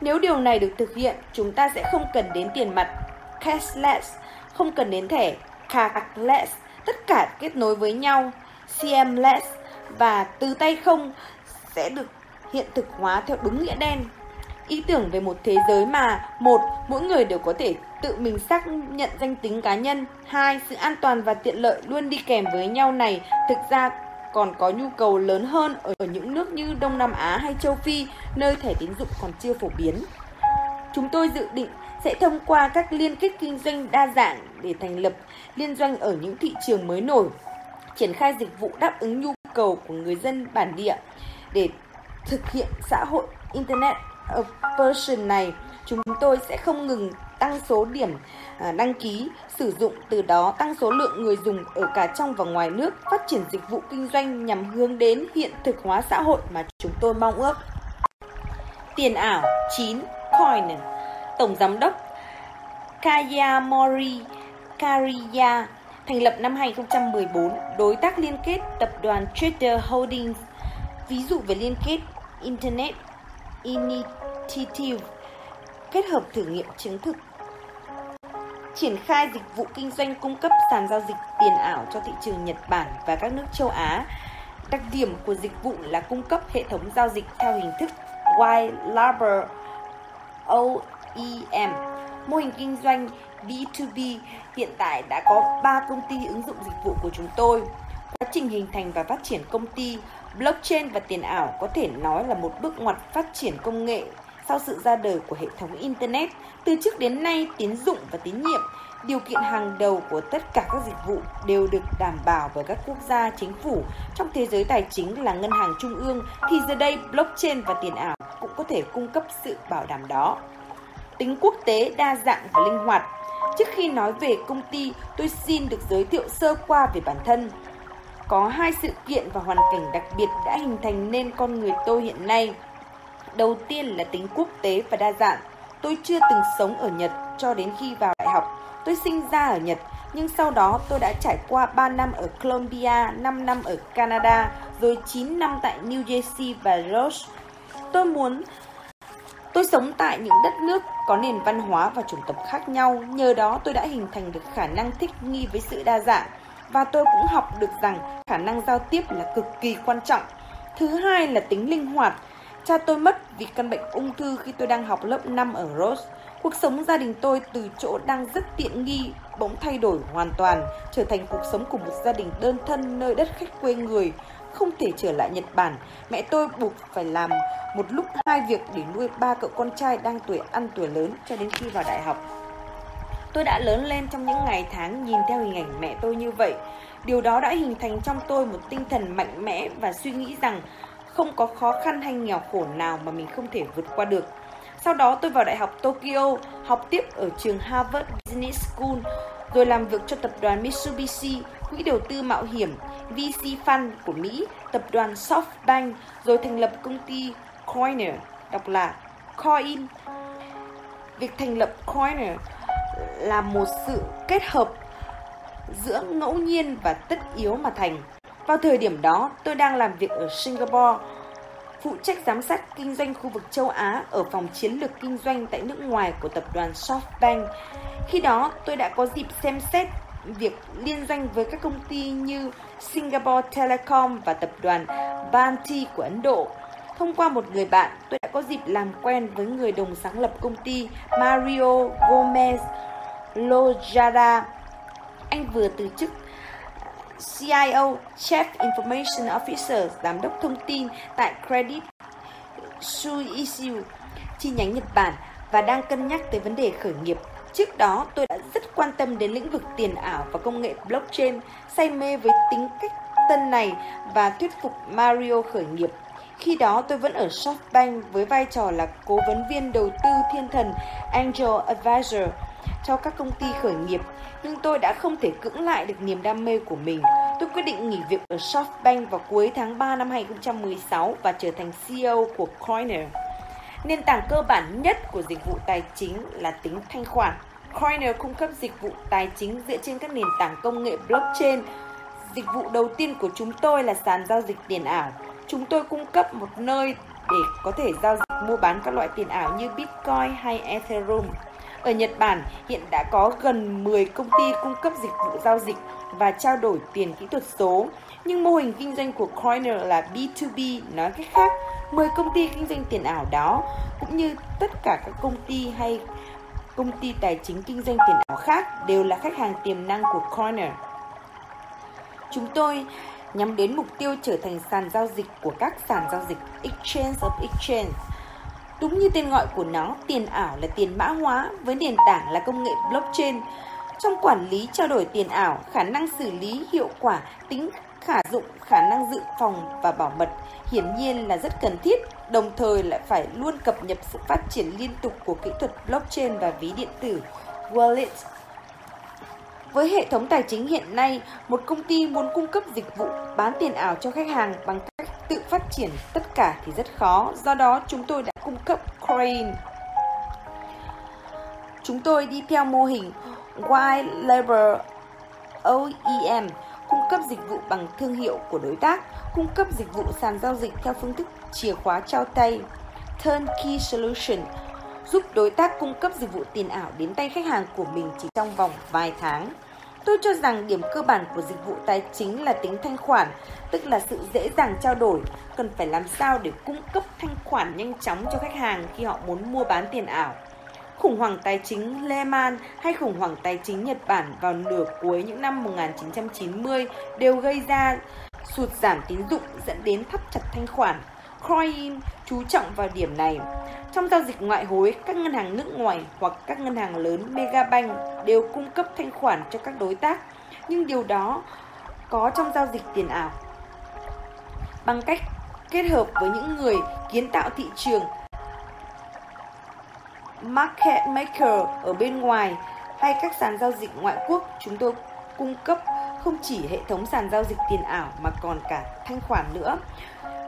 Nếu điều này được thực hiện, chúng ta sẽ không cần đến tiền mặt cashless không cần đến thẻ cardless, tất cả kết nối với nhau, CMless và từ tay không sẽ được hiện thực hóa theo đúng nghĩa đen. Ý tưởng về một thế giới mà một mỗi người đều có thể tự mình xác nhận danh tính cá nhân, hai sự an toàn và tiện lợi luôn đi kèm với nhau này thực ra còn có nhu cầu lớn hơn ở những nước như Đông Nam Á hay châu Phi, nơi thẻ tín dụng còn chưa phổ biến. Chúng tôi dự định sẽ thông qua các liên kết kinh doanh đa dạng để thành lập liên doanh ở những thị trường mới nổi, triển khai dịch vụ đáp ứng nhu cầu của người dân bản địa để thực hiện xã hội Internet of Person này, chúng tôi sẽ không ngừng tăng số điểm à, đăng ký sử dụng từ đó tăng số lượng người dùng ở cả trong và ngoài nước phát triển dịch vụ kinh doanh nhằm hướng đến hiện thực hóa xã hội mà chúng tôi mong ước. Tiền ảo 9 coin tổng giám đốc Kaya Mori Kariya thành lập năm 2014 đối tác liên kết tập đoàn Trader Holdings ví dụ về liên kết, Internet Initiative, kết hợp thử nghiệm chứng thực, triển khai dịch vụ kinh doanh cung cấp sàn giao dịch tiền ảo cho thị trường Nhật Bản và các nước châu Á. Đặc điểm của dịch vụ là cung cấp hệ thống giao dịch theo hình thức White Label EM. Mô hình kinh doanh B2B hiện tại đã có 3 công ty ứng dụng dịch vụ của chúng tôi. Quá trình hình thành và phát triển công ty, blockchain và tiền ảo có thể nói là một bước ngoặt phát triển công nghệ sau sự ra đời của hệ thống Internet, từ trước đến nay tín dụng và tín nhiệm, điều kiện hàng đầu của tất cả các dịch vụ đều được đảm bảo bởi các quốc gia, chính phủ. Trong thế giới tài chính là ngân hàng trung ương, thì giờ đây blockchain và tiền ảo cũng có thể cung cấp sự bảo đảm đó. Tính quốc tế đa dạng và linh hoạt. Trước khi nói về công ty, tôi xin được giới thiệu sơ qua về bản thân. Có hai sự kiện và hoàn cảnh đặc biệt đã hình thành nên con người tôi hiện nay. Đầu tiên là tính quốc tế và đa dạng. Tôi chưa từng sống ở Nhật cho đến khi vào đại học. Tôi sinh ra ở Nhật, nhưng sau đó tôi đã trải qua 3 năm ở Colombia, 5 năm ở Canada, rồi 9 năm tại New Jersey và Roche. Tôi muốn Tôi sống tại những đất nước có nền văn hóa và chủng tộc khác nhau, nhờ đó tôi đã hình thành được khả năng thích nghi với sự đa dạng và tôi cũng học được rằng khả năng giao tiếp là cực kỳ quan trọng. Thứ hai là tính linh hoạt. Cha tôi mất vì căn bệnh ung thư khi tôi đang học lớp 5 ở Rose. Cuộc sống gia đình tôi từ chỗ đang rất tiện nghi bỗng thay đổi hoàn toàn, trở thành cuộc sống của một gia đình đơn thân nơi đất khách quê người, không thể trở lại Nhật Bản. Mẹ tôi buộc phải làm một lúc hai việc để nuôi ba cậu con trai đang tuổi ăn tuổi lớn cho đến khi vào đại học. Tôi đã lớn lên trong những ngày tháng nhìn theo hình ảnh mẹ tôi như vậy. Điều đó đã hình thành trong tôi một tinh thần mạnh mẽ và suy nghĩ rằng không có khó khăn hay nghèo khổ nào mà mình không thể vượt qua được. Sau đó tôi vào Đại học Tokyo, học tiếp ở trường Harvard Business School, rồi làm việc cho tập đoàn Mitsubishi, quỹ đầu tư mạo hiểm VC Fund của Mỹ, tập đoàn SoftBank, rồi thành lập công ty Coiner, đọc là Coin. Việc thành lập Coiner là một sự kết hợp giữa ngẫu nhiên và tất yếu mà thành. Vào thời điểm đó, tôi đang làm việc ở Singapore, phụ trách giám sát kinh doanh khu vực châu Á ở phòng chiến lược kinh doanh tại nước ngoài của tập đoàn SoftBank. Khi đó, tôi đã có dịp xem xét việc liên doanh với các công ty như Singapore Telecom và tập đoàn Banti của Ấn Độ. Thông qua một người bạn, tôi đã có dịp làm quen với người đồng sáng lập công ty Mario Gomez Lojada. Anh vừa từ chức CIO, Chief Information Officer, giám đốc thông tin tại Credit Suisse chi nhánh Nhật Bản và đang cân nhắc tới vấn đề khởi nghiệp. Trước đó, tôi đã rất quan tâm đến lĩnh vực tiền ảo và công nghệ blockchain, say mê với tính cách tân này và thuyết phục Mario khởi nghiệp. Khi đó tôi vẫn ở SoftBank với vai trò là cố vấn viên đầu tư thiên thần Angel Advisor cho các công ty khởi nghiệp, nhưng tôi đã không thể cưỡng lại được niềm đam mê của mình. Tôi quyết định nghỉ việc ở SoftBank vào cuối tháng 3 năm 2016 và trở thành CEO của Coiner. Nền tảng cơ bản nhất của dịch vụ tài chính là tính thanh khoản. Coiner cung cấp dịch vụ tài chính dựa trên các nền tảng công nghệ blockchain. Dịch vụ đầu tiên của chúng tôi là sàn giao dịch tiền ảo. Chúng tôi cung cấp một nơi để có thể giao dịch mua bán các loại tiền ảo như Bitcoin hay Ethereum. Ở Nhật Bản, hiện đã có gần 10 công ty cung cấp dịch vụ giao dịch và trao đổi tiền kỹ thuật số. Nhưng mô hình kinh doanh của Coiner là B2B, nói cách khác, 10 công ty kinh doanh tiền ảo đó, cũng như tất cả các công ty hay công ty tài chính kinh doanh tiền ảo khác đều là khách hàng tiềm năng của Corner. Chúng tôi nhắm đến mục tiêu trở thành sàn giao dịch của các sàn giao dịch Exchange of Exchange Đúng như tên gọi của nó, tiền ảo là tiền mã hóa với nền tảng là công nghệ blockchain. Trong quản lý trao đổi tiền ảo, khả năng xử lý hiệu quả, tính khả dụng, khả năng dự phòng và bảo mật hiển nhiên là rất cần thiết, đồng thời lại phải luôn cập nhật sự phát triển liên tục của kỹ thuật blockchain và ví điện tử wallet. Với hệ thống tài chính hiện nay, một công ty muốn cung cấp dịch vụ bán tiền ảo cho khách hàng bằng cách tự phát triển tất cả thì rất khó, do đó chúng tôi đã cung cấp Coin. Chúng tôi đi theo mô hình White Label OEM, cung cấp dịch vụ bằng thương hiệu của đối tác, cung cấp dịch vụ sàn giao dịch theo phương thức chìa khóa trao tay, Turnkey Solution, giúp đối tác cung cấp dịch vụ tiền ảo đến tay khách hàng của mình chỉ trong vòng vài tháng. Tôi cho rằng điểm cơ bản của dịch vụ tài chính là tính thanh khoản, tức là sự dễ dàng trao đổi, cần phải làm sao để cung cấp thanh khoản nhanh chóng cho khách hàng khi họ muốn mua bán tiền ảo. Khủng hoảng tài chính Lehman hay khủng hoảng tài chính Nhật Bản vào nửa cuối những năm 1990 đều gây ra sụt giảm tín dụng dẫn đến thắt chặt thanh khoản. Coin chú trọng vào điểm này. Trong giao dịch ngoại hối, các ngân hàng nước ngoài hoặc các ngân hàng lớn Megabank đều cung cấp thanh khoản cho các đối tác, nhưng điều đó có trong giao dịch tiền ảo. Bằng cách kết hợp với những người kiến tạo thị trường market maker ở bên ngoài hay các sàn giao dịch ngoại quốc, chúng tôi cung cấp không chỉ hệ thống sàn giao dịch tiền ảo mà còn cả thanh khoản nữa.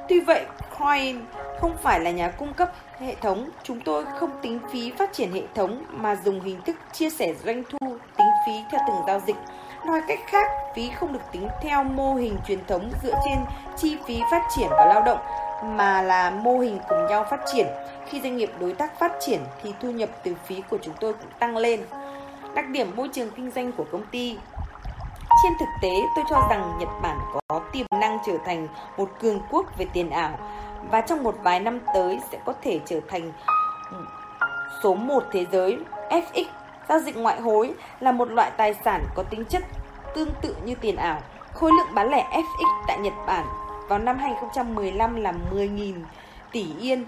Tuy vậy, Coin không phải là nhà cung cấp hệ thống, chúng tôi không tính phí phát triển hệ thống mà dùng hình thức chia sẻ doanh thu, tính phí theo từng giao dịch. Nói cách khác, phí không được tính theo mô hình truyền thống dựa trên chi phí phát triển và lao động mà là mô hình cùng nhau phát triển. Khi doanh nghiệp đối tác phát triển thì thu nhập từ phí của chúng tôi cũng tăng lên. Đặc điểm môi trường kinh doanh của công ty trên thực tế, tôi cho rằng Nhật Bản có tiềm năng trở thành một cường quốc về tiền ảo và trong một vài năm tới sẽ có thể trở thành số 1 thế giới. FX, giao dịch ngoại hối, là một loại tài sản có tính chất tương tự như tiền ảo. Khối lượng bán lẻ FX tại Nhật Bản vào năm 2015 là 10.000 tỷ yên,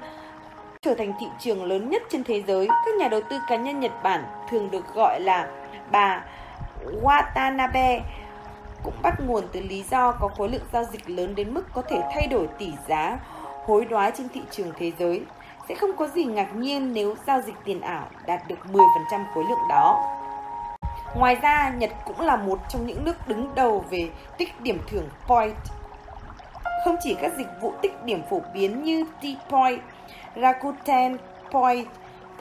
trở thành thị trường lớn nhất trên thế giới. Các nhà đầu tư cá nhân Nhật Bản thường được gọi là bà Watanabe cũng bắt nguồn từ lý do có khối lượng giao dịch lớn đến mức có thể thay đổi tỷ giá hối đoái trên thị trường thế giới. Sẽ không có gì ngạc nhiên nếu giao dịch tiền ảo đạt được 10% khối lượng đó. Ngoài ra, Nhật cũng là một trong những nước đứng đầu về tích điểm thưởng point. Không chỉ các dịch vụ tích điểm phổ biến như T-Point, Rakuten Point,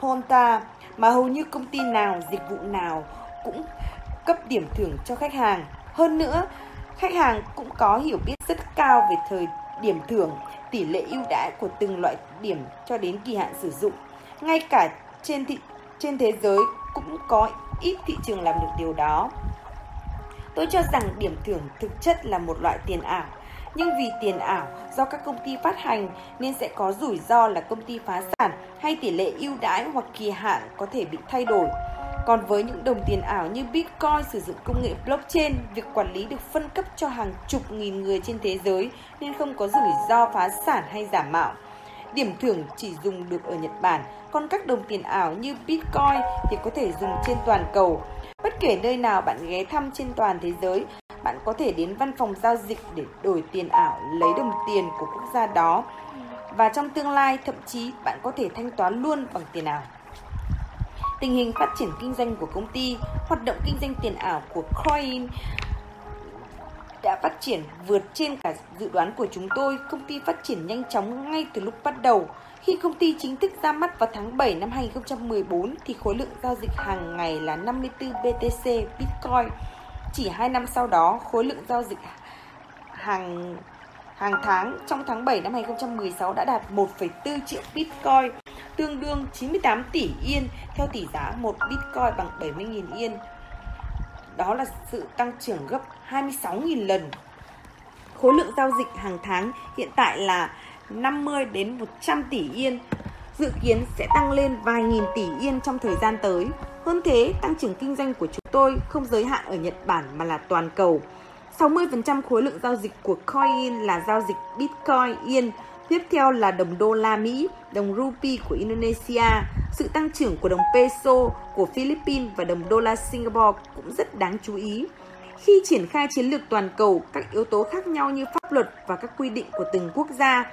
Ponta, mà hầu như công ty nào, dịch vụ nào cũng cấp điểm thưởng cho khách hàng. Hơn nữa, khách hàng cũng có hiểu biết rất cao về thời điểm thưởng, tỷ lệ ưu đãi của từng loại điểm cho đến kỳ hạn sử dụng. Ngay cả trên thị trên thế giới cũng có ít thị trường làm được điều đó. Tôi cho rằng điểm thưởng thực chất là một loại tiền ảo, nhưng vì tiền ảo do các công ty phát hành nên sẽ có rủi ro là công ty phá sản hay tỷ lệ ưu đãi hoặc kỳ hạn có thể bị thay đổi. Còn với những đồng tiền ảo như Bitcoin sử dụng công nghệ blockchain, việc quản lý được phân cấp cho hàng chục nghìn người trên thế giới nên không có rủi ro phá sản hay giả mạo. Điểm thưởng chỉ dùng được ở Nhật Bản, còn các đồng tiền ảo như Bitcoin thì có thể dùng trên toàn cầu. Bất kể nơi nào bạn ghé thăm trên toàn thế giới, bạn có thể đến văn phòng giao dịch để đổi tiền ảo, lấy đồng tiền của quốc gia đó. Và trong tương lai, thậm chí bạn có thể thanh toán luôn bằng tiền ảo tình hình phát triển kinh doanh của công ty, hoạt động kinh doanh tiền ảo của Coin đã phát triển vượt trên cả dự đoán của chúng tôi. Công ty phát triển nhanh chóng ngay từ lúc bắt đầu. Khi công ty chính thức ra mắt vào tháng 7 năm 2014 thì khối lượng giao dịch hàng ngày là 54 BTC Bitcoin. Chỉ 2 năm sau đó, khối lượng giao dịch hàng hàng tháng trong tháng 7 năm 2016 đã đạt 1,4 triệu Bitcoin tương đương 98 tỷ yên theo tỷ giá 1 Bitcoin bằng 70.000 yên. Đó là sự tăng trưởng gấp 26.000 lần. Khối lượng giao dịch hàng tháng hiện tại là 50 đến 100 tỷ yên, dự kiến sẽ tăng lên vài nghìn tỷ yên trong thời gian tới. Hơn thế, tăng trưởng kinh doanh của chúng tôi không giới hạn ở Nhật Bản mà là toàn cầu. 60% khối lượng giao dịch của Coin là giao dịch Bitcoin Yên, Tiếp theo là đồng đô la Mỹ, đồng rupee của Indonesia, sự tăng trưởng của đồng peso của Philippines và đồng đô la Singapore cũng rất đáng chú ý. Khi triển khai chiến lược toàn cầu, các yếu tố khác nhau như pháp luật và các quy định của từng quốc gia,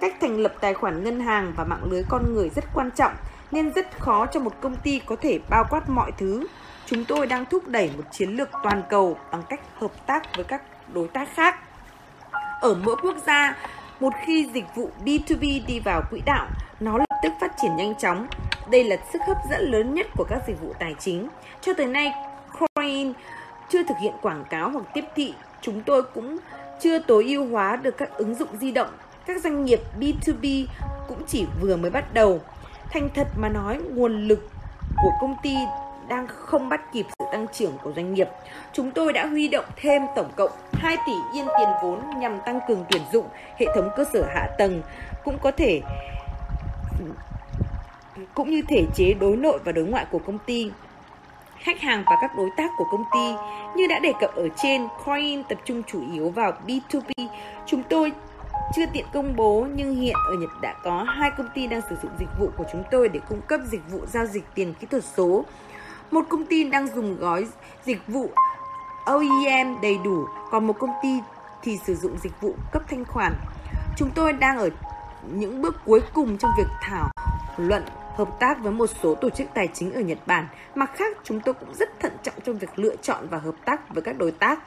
cách thành lập tài khoản ngân hàng và mạng lưới con người rất quan trọng nên rất khó cho một công ty có thể bao quát mọi thứ. Chúng tôi đang thúc đẩy một chiến lược toàn cầu bằng cách hợp tác với các đối tác khác. Ở mỗi quốc gia, một khi dịch vụ B2B đi vào quỹ đạo, nó lập tức phát triển nhanh chóng. Đây là sức hấp dẫn lớn nhất của các dịch vụ tài chính. Cho tới nay, Coin chưa thực hiện quảng cáo hoặc tiếp thị. Chúng tôi cũng chưa tối ưu hóa được các ứng dụng di động. Các doanh nghiệp B2B cũng chỉ vừa mới bắt đầu. Thành thật mà nói, nguồn lực của công ty đang không bắt kịp sự tăng trưởng của doanh nghiệp. Chúng tôi đã huy động thêm tổng cộng 2 tỷ yên tiền vốn nhằm tăng cường tuyển dụng, hệ thống cơ sở hạ tầng cũng có thể cũng như thể chế đối nội và đối ngoại của công ty. Khách hàng và các đối tác của công ty như đã đề cập ở trên, Coin tập trung chủ yếu vào B2B. Chúng tôi chưa tiện công bố nhưng hiện ở Nhật đã có hai công ty đang sử dụng dịch vụ của chúng tôi để cung cấp dịch vụ giao dịch tiền kỹ thuật số. Một công ty đang dùng gói dịch vụ OEM đầy đủ, còn một công ty thì sử dụng dịch vụ cấp thanh khoản. Chúng tôi đang ở những bước cuối cùng trong việc thảo luận hợp tác với một số tổ chức tài chính ở Nhật Bản. Mặt khác, chúng tôi cũng rất thận trọng trong việc lựa chọn và hợp tác với các đối tác.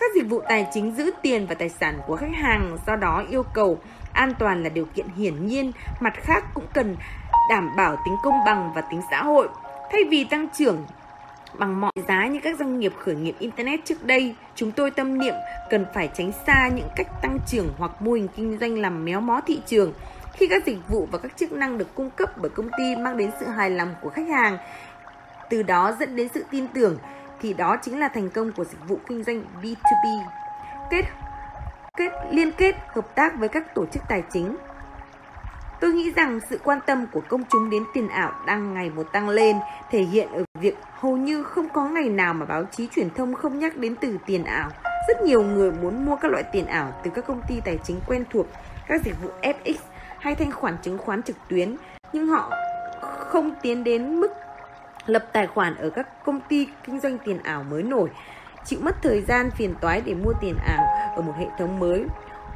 Các dịch vụ tài chính giữ tiền và tài sản của khách hàng, do đó yêu cầu an toàn là điều kiện hiển nhiên, mặt khác cũng cần đảm bảo tính công bằng và tính xã hội. Thay vì tăng trưởng bằng mọi giá như các doanh nghiệp khởi nghiệp Internet trước đây, chúng tôi tâm niệm cần phải tránh xa những cách tăng trưởng hoặc mô hình kinh doanh làm méo mó thị trường. Khi các dịch vụ và các chức năng được cung cấp bởi công ty mang đến sự hài lòng của khách hàng, từ đó dẫn đến sự tin tưởng, thì đó chính là thành công của dịch vụ kinh doanh B2B. Kết, kết liên kết hợp tác với các tổ chức tài chính Tôi nghĩ rằng sự quan tâm của công chúng đến tiền ảo đang ngày một tăng lên, thể hiện ở việc hầu như không có ngày nào mà báo chí truyền thông không nhắc đến từ tiền ảo. Rất nhiều người muốn mua các loại tiền ảo từ các công ty tài chính quen thuộc, các dịch vụ FX hay thanh khoản chứng khoán trực tuyến, nhưng họ không tiến đến mức lập tài khoản ở các công ty kinh doanh tiền ảo mới nổi, chịu mất thời gian phiền toái để mua tiền ảo ở một hệ thống mới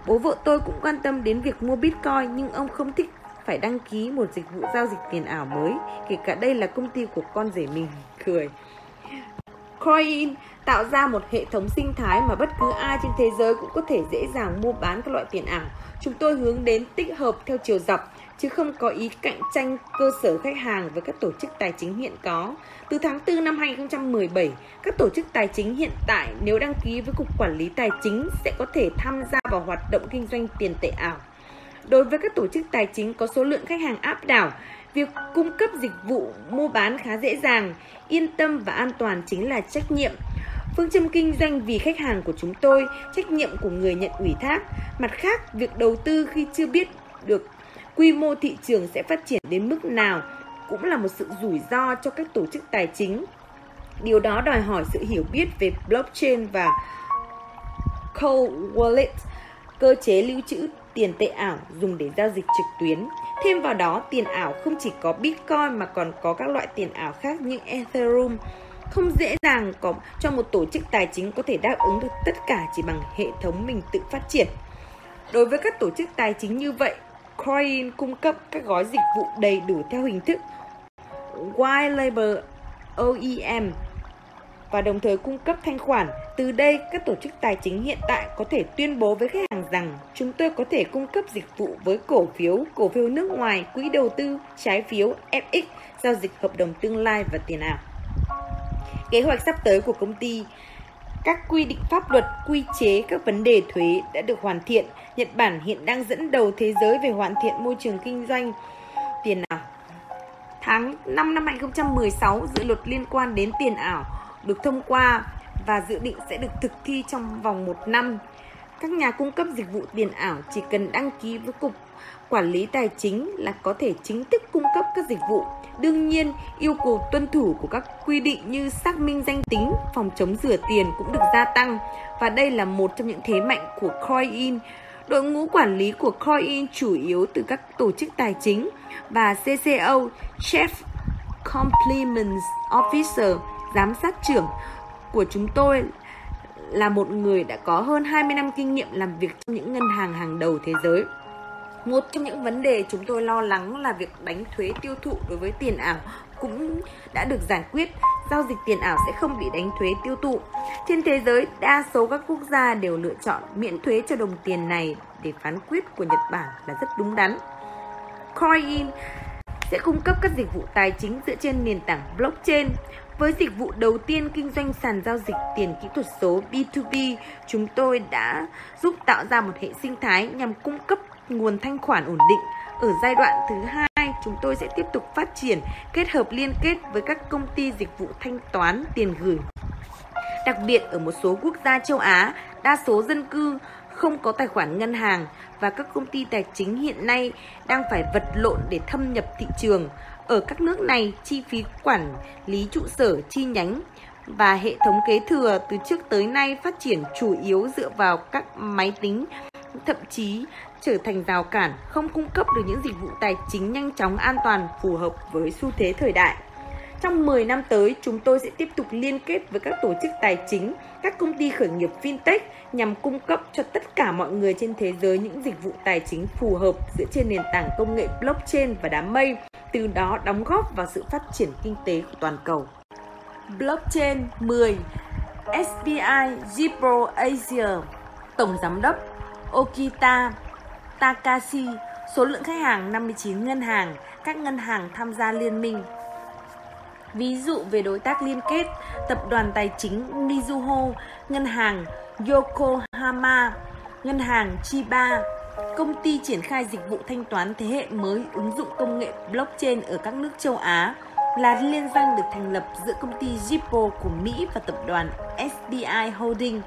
Bố vợ tôi cũng quan tâm đến việc mua Bitcoin nhưng ông không thích phải đăng ký một dịch vụ giao dịch tiền ảo mới, kể cả đây là công ty của con rể mình. Cười. Coin tạo ra một hệ thống sinh thái mà bất cứ ai trên thế giới cũng có thể dễ dàng mua bán các loại tiền ảo. Chúng tôi hướng đến tích hợp theo chiều dọc, chứ không có ý cạnh tranh cơ sở khách hàng với các tổ chức tài chính hiện có. Từ tháng 4 năm 2017, các tổ chức tài chính hiện tại nếu đăng ký với Cục Quản lý Tài chính sẽ có thể tham gia vào hoạt động kinh doanh tiền tệ ảo. Đối với các tổ chức tài chính có số lượng khách hàng áp đảo, việc cung cấp dịch vụ mua bán khá dễ dàng, yên tâm và an toàn chính là trách nhiệm. Phương châm kinh doanh vì khách hàng của chúng tôi, trách nhiệm của người nhận ủy thác. Mặt khác, việc đầu tư khi chưa biết được quy mô thị trường sẽ phát triển đến mức nào cũng là một sự rủi ro cho các tổ chức tài chính. Điều đó đòi hỏi sự hiểu biết về blockchain và cold wallet, cơ chế lưu trữ tiền tệ ảo dùng để giao dịch trực tuyến. Thêm vào đó, tiền ảo không chỉ có Bitcoin mà còn có các loại tiền ảo khác như Ethereum. Không dễ dàng có cho một tổ chức tài chính có thể đáp ứng được tất cả chỉ bằng hệ thống mình tự phát triển. Đối với các tổ chức tài chính như vậy, Coin cung cấp các gói dịch vụ đầy đủ theo hình thức white label OEM và đồng thời cung cấp thanh khoản. Từ đây, các tổ chức tài chính hiện tại có thể tuyên bố với khách hàng rằng chúng tôi có thể cung cấp dịch vụ với cổ phiếu, cổ phiếu nước ngoài, quỹ đầu tư, trái phiếu, FX, giao dịch hợp đồng tương lai và tiền ảo. Kế hoạch sắp tới của công ty các quy định pháp luật, quy chế, các vấn đề thuế đã được hoàn thiện. Nhật Bản hiện đang dẫn đầu thế giới về hoàn thiện môi trường kinh doanh tiền ảo. Tháng 5 năm 2016, dự luật liên quan đến tiền ảo được thông qua và dự định sẽ được thực thi trong vòng một năm. Các nhà cung cấp dịch vụ tiền ảo chỉ cần đăng ký với Cục Quản lý Tài chính là có thể chính thức cung cấp các dịch vụ. Đương nhiên, yêu cầu tuân thủ của các quy định như xác minh danh tính, phòng chống rửa tiền cũng được gia tăng và đây là một trong những thế mạnh của Coin. Đội ngũ quản lý của Coin chủ yếu từ các tổ chức tài chính và CCO, Chief Compliance Officer, giám sát trưởng của chúng tôi là một người đã có hơn 20 năm kinh nghiệm làm việc trong những ngân hàng hàng đầu thế giới. Một trong những vấn đề chúng tôi lo lắng là việc đánh thuế tiêu thụ đối với tiền ảo cũng đã được giải quyết. Giao dịch tiền ảo sẽ không bị đánh thuế tiêu thụ. Trên thế giới, đa số các quốc gia đều lựa chọn miễn thuế cho đồng tiền này để phán quyết của Nhật Bản là rất đúng đắn. Coin sẽ cung cấp các dịch vụ tài chính dựa trên nền tảng blockchain. Với dịch vụ đầu tiên kinh doanh sàn giao dịch tiền kỹ thuật số B2B, chúng tôi đã giúp tạo ra một hệ sinh thái nhằm cung cấp nguồn thanh khoản ổn định. Ở giai đoạn thứ hai, chúng tôi sẽ tiếp tục phát triển kết hợp liên kết với các công ty dịch vụ thanh toán tiền gửi. Đặc biệt ở một số quốc gia châu Á, đa số dân cư không có tài khoản ngân hàng và các công ty tài chính hiện nay đang phải vật lộn để thâm nhập thị trường. Ở các nước này, chi phí quản lý trụ sở chi nhánh và hệ thống kế thừa từ trước tới nay phát triển chủ yếu dựa vào các máy tính thậm chí trở thành rào cản không cung cấp được những dịch vụ tài chính nhanh chóng an toàn phù hợp với xu thế thời đại. Trong 10 năm tới, chúng tôi sẽ tiếp tục liên kết với các tổ chức tài chính, các công ty khởi nghiệp fintech nhằm cung cấp cho tất cả mọi người trên thế giới những dịch vụ tài chính phù hợp dựa trên nền tảng công nghệ blockchain và đám mây, từ đó đóng góp vào sự phát triển kinh tế của toàn cầu. Blockchain 10 SBI Zipro Asia Tổng Giám đốc Okita Takashi Số lượng khách hàng 59 ngân hàng Các ngân hàng tham gia liên minh Ví dụ về đối tác liên kết, tập đoàn tài chính Mizuho, ngân hàng Yokohama, ngân hàng Chiba, công ty triển khai dịch vụ thanh toán thế hệ mới ứng dụng công nghệ blockchain ở các nước châu Á, là liên danh được thành lập giữa công ty Zippo của Mỹ và tập đoàn SBI Holding.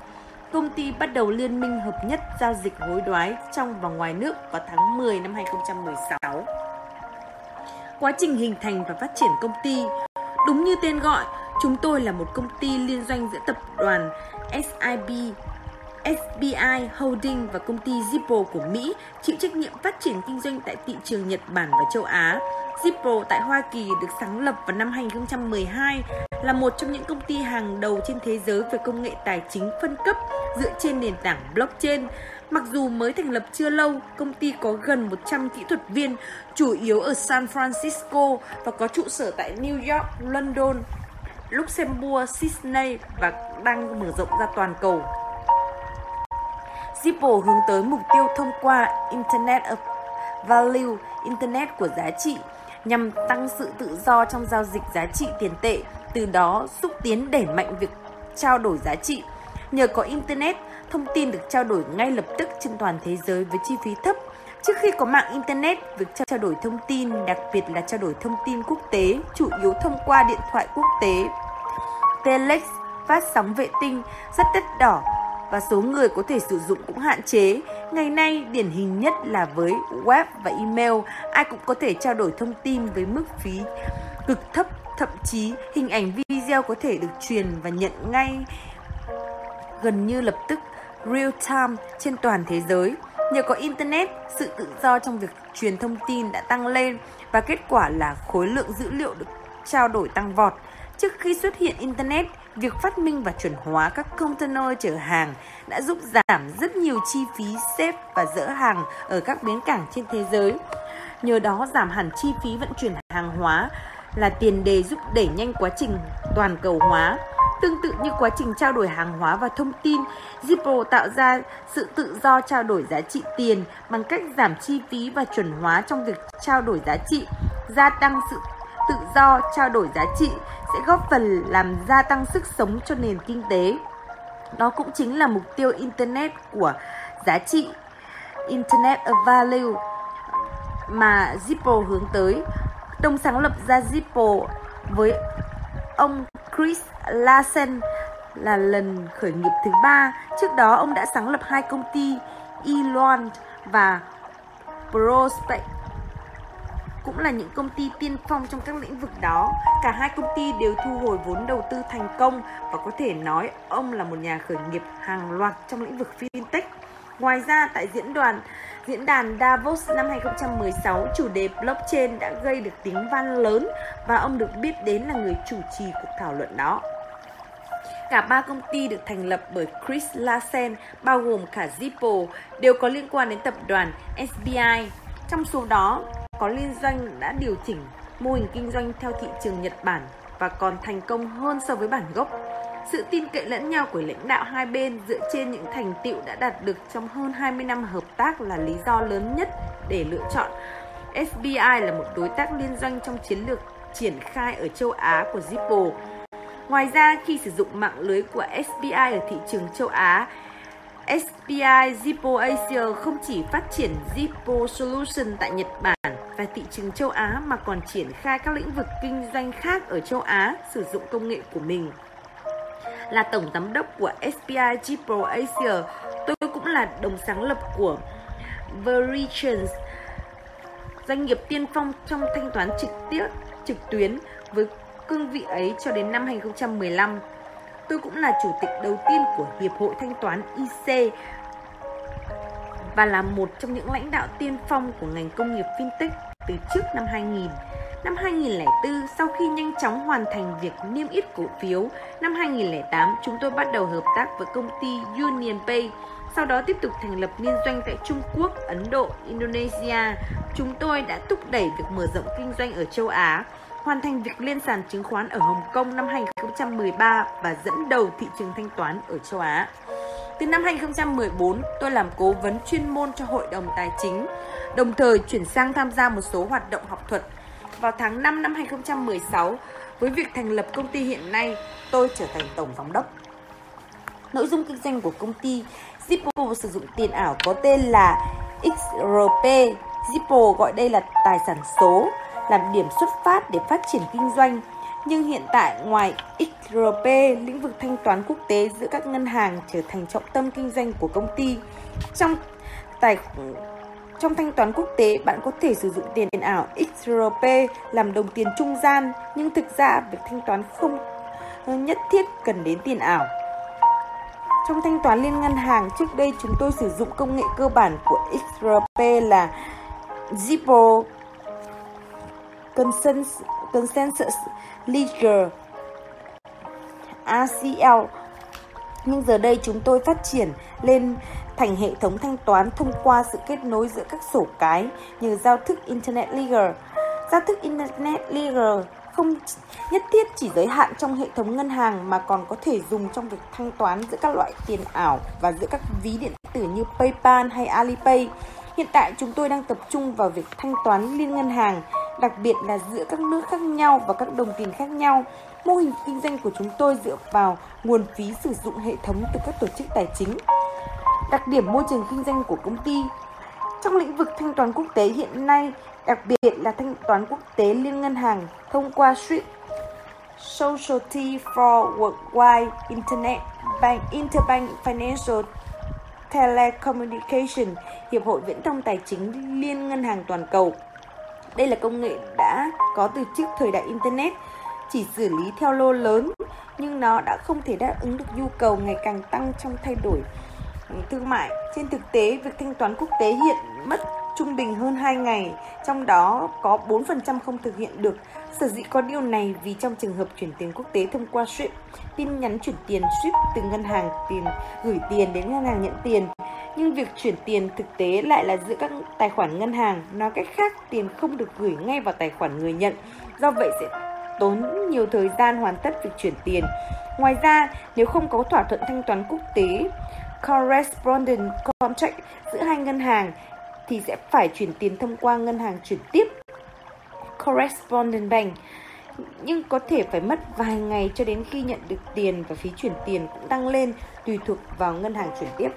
Công ty bắt đầu liên minh hợp nhất giao dịch hối đoái trong và ngoài nước vào tháng 10 năm 2016. Quá trình hình thành và phát triển công ty Đúng như tên gọi, chúng tôi là một công ty liên doanh giữa tập đoàn SIB, SBI Holding và công ty Zippo của Mỹ chịu trách nhiệm phát triển kinh doanh tại thị trường Nhật Bản và châu Á. Zippo tại Hoa Kỳ được sáng lập vào năm 2012 là một trong những công ty hàng đầu trên thế giới về công nghệ tài chính phân cấp dựa trên nền tảng blockchain. Mặc dù mới thành lập chưa lâu, công ty có gần 100 kỹ thuật viên, chủ yếu ở San Francisco và có trụ sở tại New York, London, Luxembourg, Sydney và đang mở rộng ra toàn cầu. Zippo hướng tới mục tiêu thông qua Internet of Value, Internet của giá trị, nhằm tăng sự tự do trong giao dịch giá trị tiền tệ, từ đó xúc tiến đẩy mạnh việc trao đổi giá trị. Nhờ có Internet, thông tin được trao đổi ngay lập tức trên toàn thế giới với chi phí thấp. Trước khi có mạng Internet, việc trao đổi thông tin, đặc biệt là trao đổi thông tin quốc tế, chủ yếu thông qua điện thoại quốc tế. Telex phát sóng vệ tinh rất đắt đỏ và số người có thể sử dụng cũng hạn chế. Ngày nay, điển hình nhất là với web và email, ai cũng có thể trao đổi thông tin với mức phí cực thấp, thậm chí hình ảnh video có thể được truyền và nhận ngay gần như lập tức real time trên toàn thế giới. Nhờ có Internet, sự tự do trong việc truyền thông tin đã tăng lên và kết quả là khối lượng dữ liệu được trao đổi tăng vọt. Trước khi xuất hiện Internet, việc phát minh và chuẩn hóa các container chở hàng đã giúp giảm rất nhiều chi phí xếp và dỡ hàng ở các bến cảng trên thế giới. Nhờ đó giảm hẳn chi phí vận chuyển hàng hóa là tiền đề giúp đẩy nhanh quá trình toàn cầu hóa. Tương tự như quá trình trao đổi hàng hóa và thông tin, Zippo tạo ra sự tự do trao đổi giá trị tiền bằng cách giảm chi phí và chuẩn hóa trong việc trao đổi giá trị, gia tăng sự tự do trao đổi giá trị sẽ góp phần làm gia tăng sức sống cho nền kinh tế. Đó cũng chính là mục tiêu Internet của giá trị Internet of Value mà Zippo hướng tới. Đồng sáng lập ra Zippo với ông Chris Larsen là lần khởi nghiệp thứ ba. Trước đó ông đã sáng lập hai công ty Elon và Prospect cũng là những công ty tiên phong trong các lĩnh vực đó. Cả hai công ty đều thu hồi vốn đầu tư thành công và có thể nói ông là một nhà khởi nghiệp hàng loạt trong lĩnh vực fintech. Ngoài ra, tại diễn đoàn Diễn đàn Davos năm 2016, chủ đề blockchain đã gây được tiếng vang lớn và ông được biết đến là người chủ trì cuộc thảo luận đó. Cả ba công ty được thành lập bởi Chris Larsen, bao gồm cả Zippo, đều có liên quan đến tập đoàn SBI. Trong số đó, có liên doanh đã điều chỉnh mô hình kinh doanh theo thị trường Nhật Bản và còn thành công hơn so với bản gốc. Sự tin cậy lẫn nhau của lãnh đạo hai bên dựa trên những thành tựu đã đạt được trong hơn 20 năm hợp tác là lý do lớn nhất để lựa chọn. SBI là một đối tác liên doanh trong chiến lược triển khai ở châu Á của Zippo. Ngoài ra, khi sử dụng mạng lưới của SBI ở thị trường châu Á, SBI Zippo Asia không chỉ phát triển Zippo Solution tại Nhật Bản và thị trường châu Á mà còn triển khai các lĩnh vực kinh doanh khác ở châu Á sử dụng công nghệ của mình là tổng giám đốc của SPI Gipro Asia. Tôi cũng là đồng sáng lập của Verichance, doanh nghiệp tiên phong trong thanh toán trực tiếp trực tuyến với cương vị ấy cho đến năm 2015. Tôi cũng là chủ tịch đầu tiên của Hiệp hội Thanh toán IC và là một trong những lãnh đạo tiên phong của ngành công nghiệp fintech từ trước năm 2000. Năm 2004, sau khi nhanh chóng hoàn thành việc niêm yết cổ phiếu, năm 2008 chúng tôi bắt đầu hợp tác với công ty UnionPay, sau đó tiếp tục thành lập liên doanh tại Trung Quốc, Ấn Độ, Indonesia. Chúng tôi đã thúc đẩy việc mở rộng kinh doanh ở châu Á, hoàn thành việc lên sàn chứng khoán ở Hồng Kông năm 2013 và dẫn đầu thị trường thanh toán ở châu Á. Từ năm 2014, tôi làm cố vấn chuyên môn cho Hội đồng Tài chính, đồng thời chuyển sang tham gia một số hoạt động học thuật vào tháng 5 năm 2016, với việc thành lập công ty hiện nay, tôi trở thành tổng giám đốc. Nội dung kinh doanh của công ty Zippo sử dụng tiền ảo có tên là XRP. Zippo gọi đây là tài sản số, làm điểm xuất phát để phát triển kinh doanh. Nhưng hiện tại ngoài XRP, lĩnh vực thanh toán quốc tế giữa các ngân hàng trở thành trọng tâm kinh doanh của công ty. Trong tài trong thanh toán quốc tế, bạn có thể sử dụng tiền ảo XRP làm đồng tiền trung gian, nhưng thực ra việc thanh toán không ờ, nhất thiết cần đến tiền ảo. Trong thanh toán liên ngân hàng, trước đây chúng tôi sử dụng công nghệ cơ bản của XRP là Zippo Consensus, Consensus Ledger ACL nhưng giờ đây chúng tôi phát triển lên thành hệ thống thanh toán thông qua sự kết nối giữa các sổ cái như giao thức Internet Ledger. Giao thức Internet Ledger không nhất thiết chỉ giới hạn trong hệ thống ngân hàng mà còn có thể dùng trong việc thanh toán giữa các loại tiền ảo và giữa các ví điện tử như PayPal hay Alipay. Hiện tại chúng tôi đang tập trung vào việc thanh toán liên ngân hàng, đặc biệt là giữa các nước khác nhau và các đồng tiền khác nhau. Mô hình kinh doanh của chúng tôi dựa vào nguồn phí sử dụng hệ thống từ các tổ chức tài chính. Đặc điểm môi trường kinh doanh của công ty Trong lĩnh vực thanh toán quốc tế hiện nay, đặc biệt là thanh toán quốc tế liên ngân hàng thông qua SWIFT, Society for Worldwide Internet Bank Interbank Financial Telecommunication, Hiệp hội Viễn thông Tài chính Liên ngân hàng toàn cầu. Đây là công nghệ đã có từ trước thời đại Internet, chỉ xử lý theo lô lớn, nhưng nó đã không thể đáp ứng được nhu cầu ngày càng tăng trong thay đổi thương mại. Trên thực tế, việc thanh toán quốc tế hiện mất trung bình hơn 2 ngày, trong đó có 4% không thực hiện được. Sở dĩ có điều này vì trong trường hợp chuyển tiền quốc tế thông qua SWIFT, tin nhắn chuyển tiền SWIFT từ ngân hàng tiền gửi tiền đến ngân hàng nhận tiền. Nhưng việc chuyển tiền thực tế lại là giữa các tài khoản ngân hàng, nói cách khác tiền không được gửi ngay vào tài khoản người nhận. Do vậy sẽ tốn nhiều thời gian hoàn tất việc chuyển tiền. Ngoài ra, nếu không có thỏa thuận thanh toán quốc tế, correspondent contract giữa hai ngân hàng thì sẽ phải chuyển tiền thông qua ngân hàng chuyển tiếp correspondent bank nhưng có thể phải mất vài ngày cho đến khi nhận được tiền và phí chuyển tiền cũng tăng lên tùy thuộc vào ngân hàng chuyển tiếp.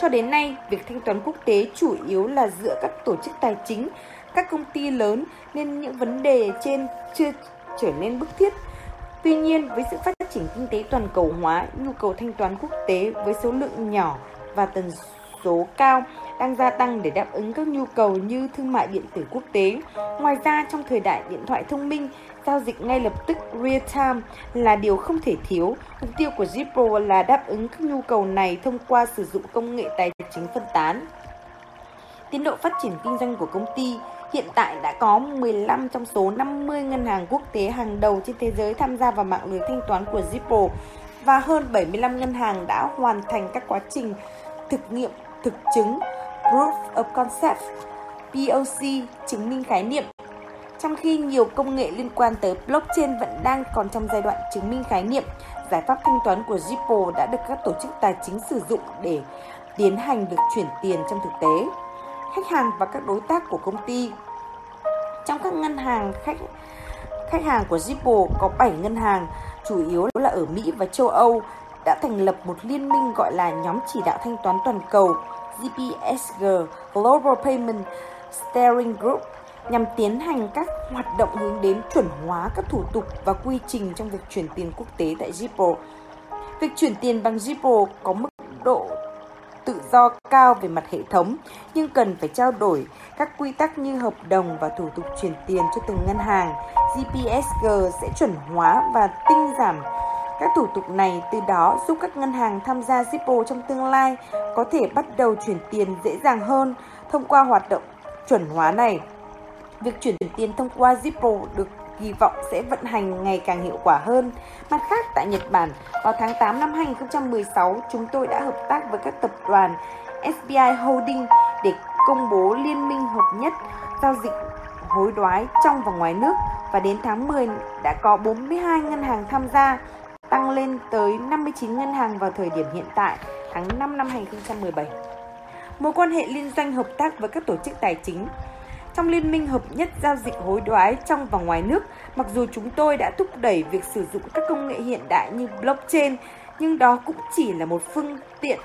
Cho đến nay, việc thanh toán quốc tế chủ yếu là giữa các tổ chức tài chính, các công ty lớn nên những vấn đề trên chưa trở nên bức thiết. Tuy nhiên, với sự phát triển kinh tế toàn cầu hóa, nhu cầu thanh toán quốc tế với số lượng nhỏ và tần số cao đang gia tăng để đáp ứng các nhu cầu như thương mại điện tử quốc tế. Ngoài ra, trong thời đại điện thoại thông minh, giao dịch ngay lập tức real time là điều không thể thiếu. Mục tiêu của Zippo là đáp ứng các nhu cầu này thông qua sử dụng công nghệ tài chính phân tán. Tiến độ phát triển kinh doanh của công ty hiện tại đã có 15 trong số 50 ngân hàng quốc tế hàng đầu trên thế giới tham gia vào mạng lưới thanh toán của Zippo và hơn 75 ngân hàng đã hoàn thành các quá trình thực nghiệm thực chứng Proof of Concept POC chứng minh khái niệm trong khi nhiều công nghệ liên quan tới blockchain vẫn đang còn trong giai đoạn chứng minh khái niệm, giải pháp thanh toán của Zippo đã được các tổ chức tài chính sử dụng để tiến hành việc chuyển tiền trong thực tế. Khách hàng và các đối tác của công ty Trong các ngân hàng khách khách hàng của Zippo có 7 ngân hàng, chủ yếu là ở Mỹ và châu Âu, đã thành lập một liên minh gọi là nhóm chỉ đạo thanh toán toàn cầu GPSG Global Payment Steering Group nhằm tiến hành các hoạt động hướng đến chuẩn hóa các thủ tục và quy trình trong việc chuyển tiền quốc tế tại Zippo. Việc chuyển tiền bằng Zippo có mức độ tự do cao về mặt hệ thống, nhưng cần phải trao đổi các quy tắc như hợp đồng và thủ tục chuyển tiền cho từng ngân hàng. GPSG sẽ chuẩn hóa và tinh giảm các thủ tục này, từ đó giúp các ngân hàng tham gia Zippo trong tương lai có thể bắt đầu chuyển tiền dễ dàng hơn thông qua hoạt động chuẩn hóa này. Việc chuyển tiền thông qua Zippo được hy vọng sẽ vận hành ngày càng hiệu quả hơn. Mặt khác, tại Nhật Bản, vào tháng 8 năm 2016, chúng tôi đã hợp tác với các tập đoàn SBI Holding để công bố liên minh hợp nhất giao dịch hối đoái trong và ngoài nước và đến tháng 10 đã có 42 ngân hàng tham gia, tăng lên tới 59 ngân hàng vào thời điểm hiện tại, tháng 5 năm 2017. Mối quan hệ liên doanh hợp tác với các tổ chức tài chính trong liên minh hợp nhất giao dịch hối đoái trong và ngoài nước, mặc dù chúng tôi đã thúc đẩy việc sử dụng các công nghệ hiện đại như blockchain, nhưng đó cũng chỉ là một phương tiện.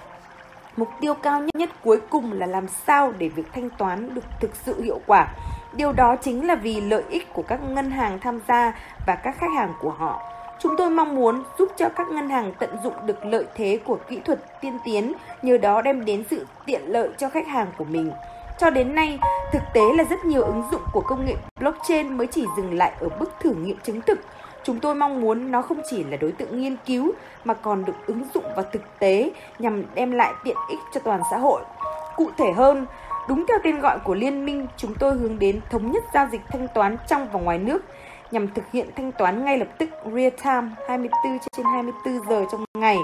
Mục tiêu cao nhất, nhất cuối cùng là làm sao để việc thanh toán được thực sự hiệu quả. Điều đó chính là vì lợi ích của các ngân hàng tham gia và các khách hàng của họ. Chúng tôi mong muốn giúp cho các ngân hàng tận dụng được lợi thế của kỹ thuật tiên tiến, nhờ đó đem đến sự tiện lợi cho khách hàng của mình. Cho đến nay, thực tế là rất nhiều ứng dụng của công nghệ blockchain mới chỉ dừng lại ở bước thử nghiệm chứng thực. Chúng tôi mong muốn nó không chỉ là đối tượng nghiên cứu mà còn được ứng dụng vào thực tế nhằm đem lại tiện ích cho toàn xã hội. Cụ thể hơn, đúng theo tên gọi của liên minh, chúng tôi hướng đến thống nhất giao dịch thanh toán trong và ngoài nước nhằm thực hiện thanh toán ngay lập tức real time 24 trên 24 giờ trong ngày.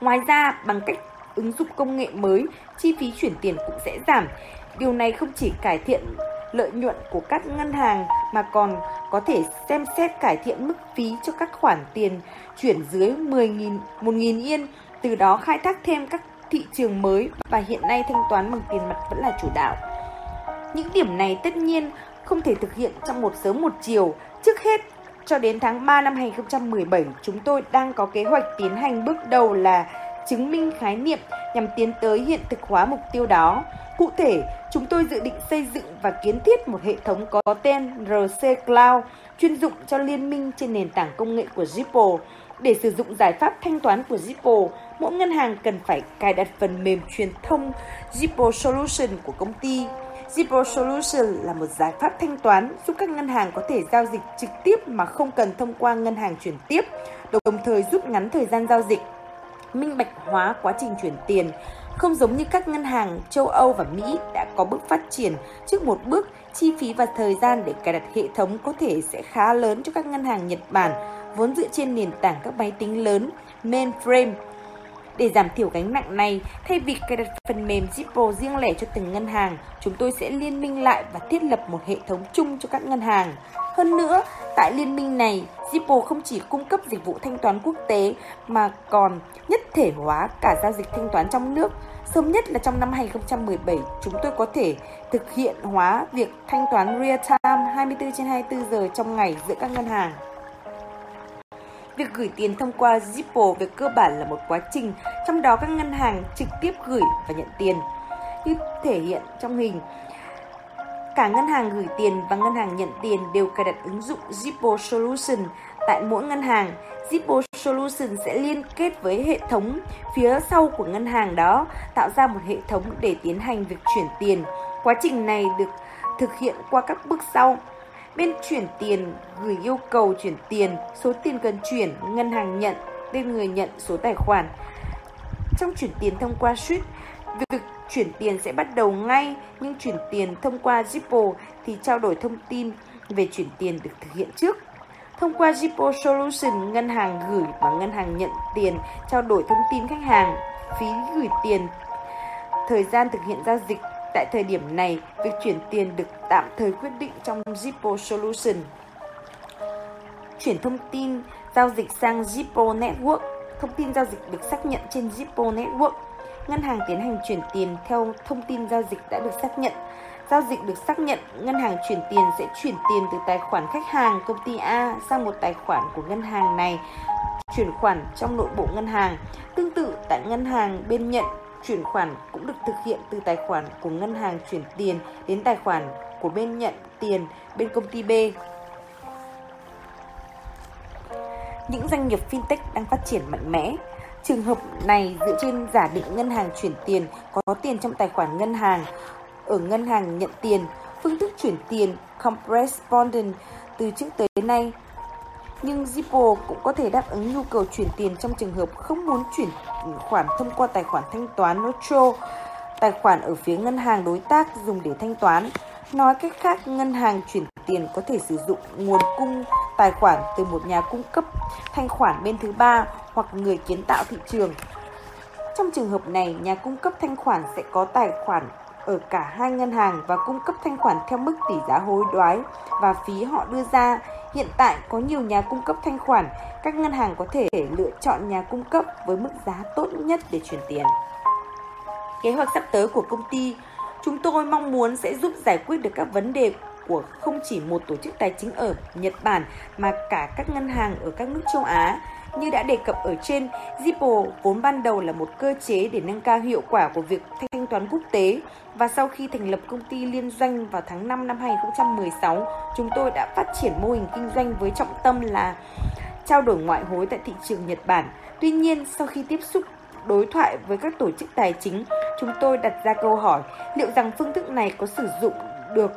Ngoài ra, bằng cách ứng dụng công nghệ mới, chi phí chuyển tiền cũng sẽ giảm. Điều này không chỉ cải thiện lợi nhuận của các ngân hàng mà còn có thể xem xét cải thiện mức phí cho các khoản tiền chuyển dưới 10.000 1.000 yên, từ đó khai thác thêm các thị trường mới và hiện nay thanh toán bằng tiền mặt vẫn là chủ đạo. Những điểm này tất nhiên không thể thực hiện trong một sớm một chiều. Trước hết, cho đến tháng 3 năm 2017, chúng tôi đang có kế hoạch tiến hành bước đầu là chứng minh khái niệm nhằm tiến tới hiện thực hóa mục tiêu đó. Cụ thể, chúng tôi dự định xây dựng và kiến thiết một hệ thống có tên RC Cloud chuyên dụng cho liên minh trên nền tảng công nghệ của Zippo. Để sử dụng giải pháp thanh toán của Zippo, mỗi ngân hàng cần phải cài đặt phần mềm truyền thông Zippo Solution của công ty. Zippo Solution là một giải pháp thanh toán giúp các ngân hàng có thể giao dịch trực tiếp mà không cần thông qua ngân hàng chuyển tiếp, đồng thời rút ngắn thời gian giao dịch minh bạch hóa quá trình chuyển tiền, không giống như các ngân hàng châu Âu và Mỹ đã có bước phát triển trước một bước, chi phí và thời gian để cài đặt hệ thống có thể sẽ khá lớn cho các ngân hàng Nhật Bản vốn dựa trên nền tảng các máy tính lớn mainframe. Để giảm thiểu gánh nặng này, thay vì cài đặt phần mềm Zippo riêng lẻ cho từng ngân hàng, chúng tôi sẽ liên minh lại và thiết lập một hệ thống chung cho các ngân hàng. Hơn nữa, tại liên minh này, Zippo không chỉ cung cấp dịch vụ thanh toán quốc tế mà còn nhất thể hóa cả giao dịch thanh toán trong nước. Sớm nhất là trong năm 2017, chúng tôi có thể thực hiện hóa việc thanh toán real time 24 trên 24 giờ trong ngày giữa các ngân hàng. Việc gửi tiền thông qua Zippo về cơ bản là một quá trình, trong đó các ngân hàng trực tiếp gửi và nhận tiền. Như thể hiện trong hình, Cả ngân hàng gửi tiền và ngân hàng nhận tiền đều cài đặt ứng dụng Zippo Solution tại mỗi ngân hàng. Zippo Solution sẽ liên kết với hệ thống phía sau của ngân hàng đó, tạo ra một hệ thống để tiến hành việc chuyển tiền. Quá trình này được thực hiện qua các bước sau. Bên chuyển tiền gửi yêu cầu chuyển tiền, số tiền cần chuyển, ngân hàng nhận, tên người nhận, số tài khoản. Trong chuyển tiền thông qua SWIFT, việc chuyển tiền sẽ bắt đầu ngay, nhưng chuyển tiền thông qua Zippo thì trao đổi thông tin về chuyển tiền được thực hiện trước. Thông qua Zippo Solution, ngân hàng gửi và ngân hàng nhận tiền, trao đổi thông tin khách hàng, phí gửi tiền, thời gian thực hiện giao dịch. Tại thời điểm này, việc chuyển tiền được tạm thời quyết định trong Zippo Solution. Chuyển thông tin giao dịch sang Zippo Network. Thông tin giao dịch được xác nhận trên Zippo Network. Ngân hàng tiến hành chuyển tiền theo thông tin giao dịch đã được xác nhận. Giao dịch được xác nhận, ngân hàng chuyển tiền sẽ chuyển tiền từ tài khoản khách hàng công ty A sang một tài khoản của ngân hàng này, chuyển khoản trong nội bộ ngân hàng. Tương tự tại ngân hàng bên nhận chuyển khoản cũng được thực hiện từ tài khoản của ngân hàng chuyển tiền đến tài khoản của bên nhận tiền bên công ty B. Những doanh nghiệp fintech đang phát triển mạnh mẽ. Trường hợp này dựa trên giả định ngân hàng chuyển tiền có tiền trong tài khoản ngân hàng ở ngân hàng nhận tiền, phương thức chuyển tiền correspondent từ trước tới nay. Nhưng Zippo cũng có thể đáp ứng nhu cầu chuyển tiền trong trường hợp không muốn chuyển khoản thông qua tài khoản thanh toán notro tài khoản ở phía ngân hàng đối tác dùng để thanh toán. Nói cách khác, ngân hàng chuyển tiền có thể sử dụng nguồn cung tài khoản từ một nhà cung cấp thanh khoản bên thứ ba hoặc người kiến tạo thị trường. Trong trường hợp này, nhà cung cấp thanh khoản sẽ có tài khoản ở cả hai ngân hàng và cung cấp thanh khoản theo mức tỷ giá hối đoái và phí họ đưa ra. Hiện tại có nhiều nhà cung cấp thanh khoản, các ngân hàng có thể lựa chọn nhà cung cấp với mức giá tốt nhất để chuyển tiền. Kế hoạch sắp tới của công ty, chúng tôi mong muốn sẽ giúp giải quyết được các vấn đề của không chỉ một tổ chức tài chính ở Nhật Bản mà cả các ngân hàng ở các nước châu Á. Như đã đề cập ở trên, Zippo vốn ban đầu là một cơ chế để nâng cao hiệu quả của việc thanh toán quốc tế và sau khi thành lập công ty liên doanh vào tháng 5 năm 2016, chúng tôi đã phát triển mô hình kinh doanh với trọng tâm là trao đổi ngoại hối tại thị trường Nhật Bản. Tuy nhiên, sau khi tiếp xúc đối thoại với các tổ chức tài chính, chúng tôi đặt ra câu hỏi liệu rằng phương thức này có sử dụng được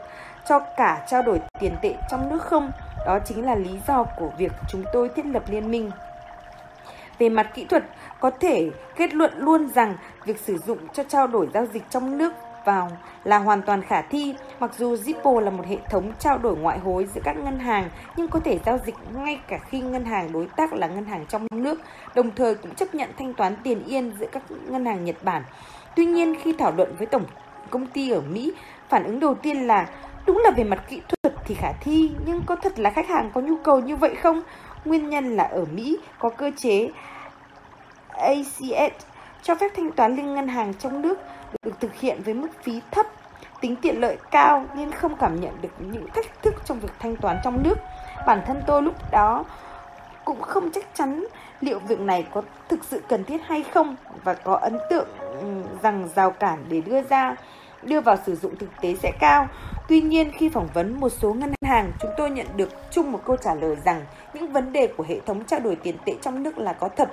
cho cả trao đổi tiền tệ trong nước không? Đó chính là lý do của việc chúng tôi thiết lập liên minh. Về mặt kỹ thuật, có thể kết luận luôn rằng việc sử dụng cho trao đổi giao dịch trong nước vào là hoàn toàn khả thi. Mặc dù Zippo là một hệ thống trao đổi ngoại hối giữa các ngân hàng, nhưng có thể giao dịch ngay cả khi ngân hàng đối tác là ngân hàng trong nước, đồng thời cũng chấp nhận thanh toán tiền yên giữa các ngân hàng Nhật Bản. Tuy nhiên, khi thảo luận với tổng công ty ở Mỹ, phản ứng đầu tiên là đúng là về mặt kỹ thuật thì khả thi, nhưng có thật là khách hàng có nhu cầu như vậy không? Nguyên nhân là ở Mỹ có cơ chế ACS cho phép thanh toán liên ngân hàng trong nước được thực hiện với mức phí thấp, tính tiện lợi cao nên không cảm nhận được những thách thức trong việc thanh toán trong nước. Bản thân tôi lúc đó cũng không chắc chắn liệu việc này có thực sự cần thiết hay không và có ấn tượng rằng rào cản để đưa ra đưa vào sử dụng thực tế sẽ cao. Tuy nhiên, khi phỏng vấn một số ngân hàng, chúng tôi nhận được chung một câu trả lời rằng những vấn đề của hệ thống trao đổi tiền tệ trong nước là có thật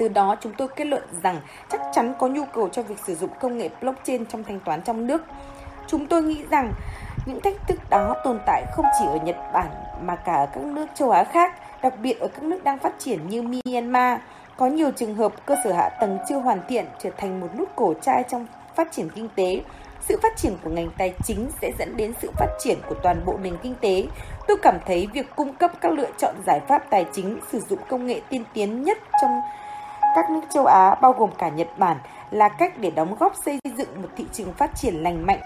từ đó chúng tôi kết luận rằng chắc chắn có nhu cầu cho việc sử dụng công nghệ blockchain trong thanh toán trong nước. Chúng tôi nghĩ rằng những thách thức đó tồn tại không chỉ ở Nhật Bản mà cả ở các nước châu Á khác, đặc biệt ở các nước đang phát triển như Myanmar. Có nhiều trường hợp cơ sở hạ tầng chưa hoàn thiện trở thành một nút cổ chai trong phát triển kinh tế. Sự phát triển của ngành tài chính sẽ dẫn đến sự phát triển của toàn bộ nền kinh tế. Tôi cảm thấy việc cung cấp các lựa chọn giải pháp tài chính sử dụng công nghệ tiên tiến nhất trong các nước châu Á bao gồm cả Nhật Bản là cách để đóng góp xây dựng một thị trường phát triển lành mạnh,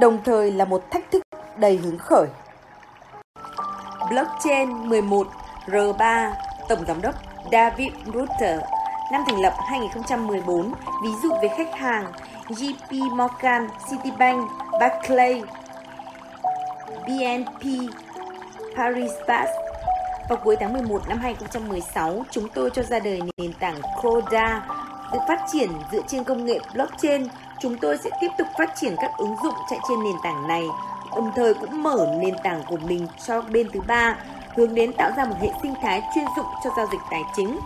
đồng thời là một thách thức đầy hứng khởi. Blockchain 11 R3 Tổng Giám đốc David Rutter năm thành lập 2014, ví dụ về khách hàng JP Morgan, Citibank, Barclays, BNP Paribas vào cuối tháng 11 năm 2016, chúng tôi cho ra đời nền tảng Coda. được phát triển dựa trên công nghệ blockchain. Chúng tôi sẽ tiếp tục phát triển các ứng dụng chạy trên nền tảng này, đồng thời cũng mở nền tảng của mình cho bên thứ ba. hướng đến tạo ra một hệ sinh thái chuyên dụng cho giao dịch tài chính.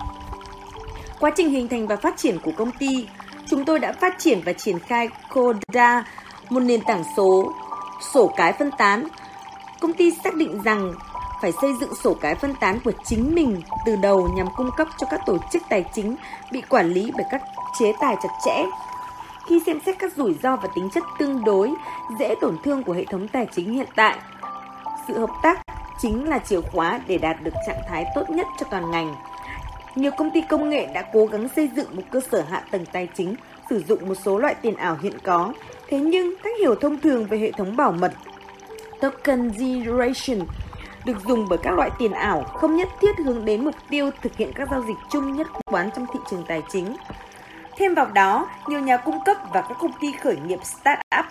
Quá trình hình thành và phát triển của công ty, chúng tôi đã phát triển và triển khai Coda, một nền tảng số sổ cái phân tán. Công ty xác định rằng phải xây dựng sổ cái phân tán của chính mình từ đầu nhằm cung cấp cho các tổ chức tài chính bị quản lý bởi các chế tài chặt chẽ. Khi xem xét các rủi ro và tính chất tương đối dễ tổn thương của hệ thống tài chính hiện tại, sự hợp tác chính là chìa khóa để đạt được trạng thái tốt nhất cho toàn ngành. Nhiều công ty công nghệ đã cố gắng xây dựng một cơ sở hạ tầng tài chính sử dụng một số loại tiền ảo hiện có, thế nhưng cách hiểu thông thường về hệ thống bảo mật tokenization được dùng bởi các loại tiền ảo không nhất thiết hướng đến mục tiêu thực hiện các giao dịch chung nhất quán trong thị trường tài chính. Thêm vào đó, nhiều nhà cung cấp và các công ty khởi nghiệp start-up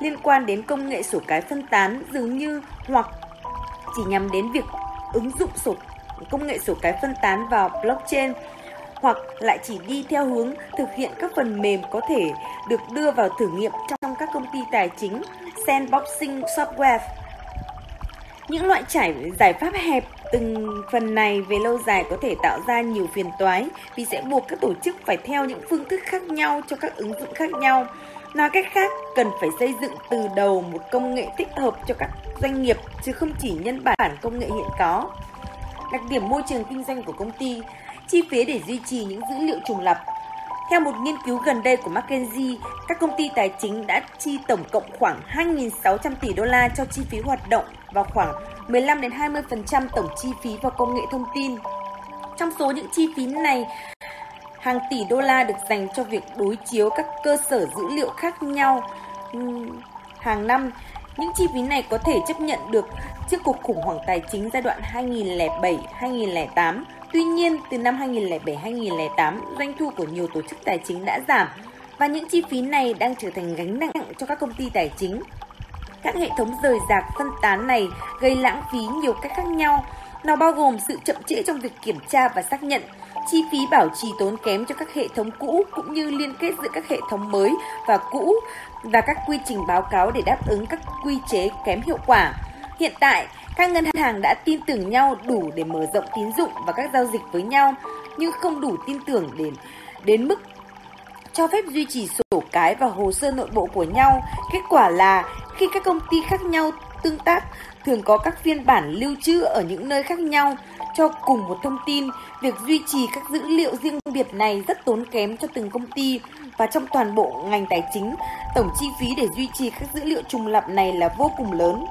liên quan đến công nghệ sổ cái phân tán dường như hoặc chỉ nhằm đến việc ứng dụng sổ công nghệ sổ cái phân tán vào blockchain hoặc lại chỉ đi theo hướng thực hiện các phần mềm có thể được đưa vào thử nghiệm trong các công ty tài chính sandboxing software. Những loại trải giải pháp hẹp từng phần này về lâu dài có thể tạo ra nhiều phiền toái vì sẽ buộc các tổ chức phải theo những phương thức khác nhau cho các ứng dụng khác nhau. Nói cách khác, cần phải xây dựng từ đầu một công nghệ thích hợp cho các doanh nghiệp chứ không chỉ nhân bản công nghệ hiện có. Đặc điểm môi trường kinh doanh của công ty, chi phí để duy trì những dữ liệu trùng lập. Theo một nghiên cứu gần đây của McKinsey, các công ty tài chính đã chi tổng cộng khoảng 2.600 tỷ đô la cho chi phí hoạt động và khoảng 15 đến 20% tổng chi phí vào công nghệ thông tin. Trong số những chi phí này, hàng tỷ đô la được dành cho việc đối chiếu các cơ sở dữ liệu khác nhau hàng năm. Những chi phí này có thể chấp nhận được trước cuộc khủng hoảng tài chính giai đoạn 2007-2008. Tuy nhiên, từ năm 2007-2008, doanh thu của nhiều tổ chức tài chính đã giảm và những chi phí này đang trở thành gánh nặng cho các công ty tài chính. Các hệ thống rời rạc phân tán này gây lãng phí nhiều cách khác nhau. Nó bao gồm sự chậm trễ trong việc kiểm tra và xác nhận, chi phí bảo trì tốn kém cho các hệ thống cũ cũng như liên kết giữa các hệ thống mới và cũ và các quy trình báo cáo để đáp ứng các quy chế kém hiệu quả. Hiện tại, các ngân hàng đã tin tưởng nhau đủ để mở rộng tín dụng và các giao dịch với nhau, nhưng không đủ tin tưởng đến đến mức cho phép duy trì sổ cái và hồ sơ nội bộ của nhau. Kết quả là khi các công ty khác nhau tương tác, thường có các phiên bản lưu trữ ở những nơi khác nhau cho cùng một thông tin. Việc duy trì các dữ liệu riêng biệt này rất tốn kém cho từng công ty và trong toàn bộ ngành tài chính, tổng chi phí để duy trì các dữ liệu trùng lập này là vô cùng lớn.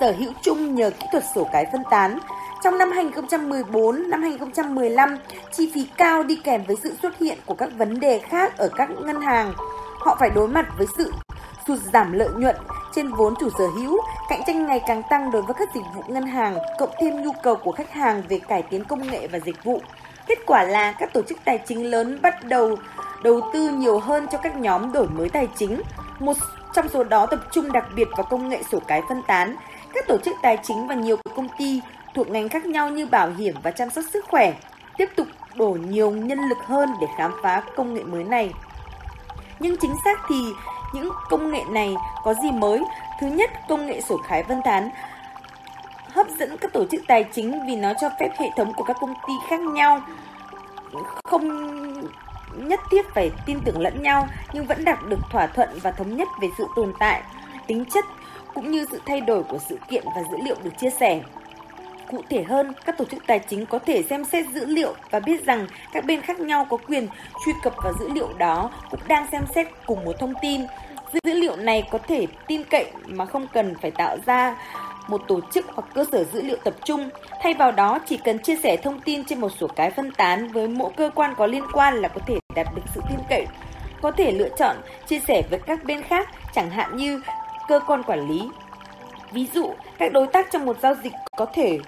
Sở hữu chung nhờ kỹ thuật sổ cái phân tán, trong năm 2014, năm 2015, chi phí cao đi kèm với sự xuất hiện của các vấn đề khác ở các ngân hàng. Họ phải đối mặt với sự sụt giảm lợi nhuận trên vốn chủ sở hữu, cạnh tranh ngày càng tăng đối với các dịch vụ ngân hàng, cộng thêm nhu cầu của khách hàng về cải tiến công nghệ và dịch vụ. Kết quả là các tổ chức tài chính lớn bắt đầu đầu tư nhiều hơn cho các nhóm đổi mới tài chính. Một trong số đó tập trung đặc biệt vào công nghệ sổ cái phân tán. Các tổ chức tài chính và nhiều công ty thuộc ngành khác nhau như bảo hiểm và chăm sóc sức khỏe tiếp tục đổ nhiều nhân lực hơn để khám phá công nghệ mới này. Nhưng chính xác thì những công nghệ này có gì mới? Thứ nhất, công nghệ sổ khái vân tán hấp dẫn các tổ chức tài chính vì nó cho phép hệ thống của các công ty khác nhau không nhất thiết phải tin tưởng lẫn nhau nhưng vẫn đạt được thỏa thuận và thống nhất về sự tồn tại, tính chất cũng như sự thay đổi của sự kiện và dữ liệu được chia sẻ. Cụ thể hơn, các tổ chức tài chính có thể xem xét dữ liệu và biết rằng các bên khác nhau có quyền truy cập vào dữ liệu đó cũng đang xem xét cùng một thông tin. Dữ liệu này có thể tin cậy mà không cần phải tạo ra một tổ chức hoặc cơ sở dữ liệu tập trung. Thay vào đó, chỉ cần chia sẻ thông tin trên một số cái phân tán với mỗi cơ quan có liên quan là có thể đạt được sự tin cậy. Có thể lựa chọn chia sẻ với các bên khác, chẳng hạn như cơ quan quản lý. Ví dụ, các đối tác trong một giao dịch có thể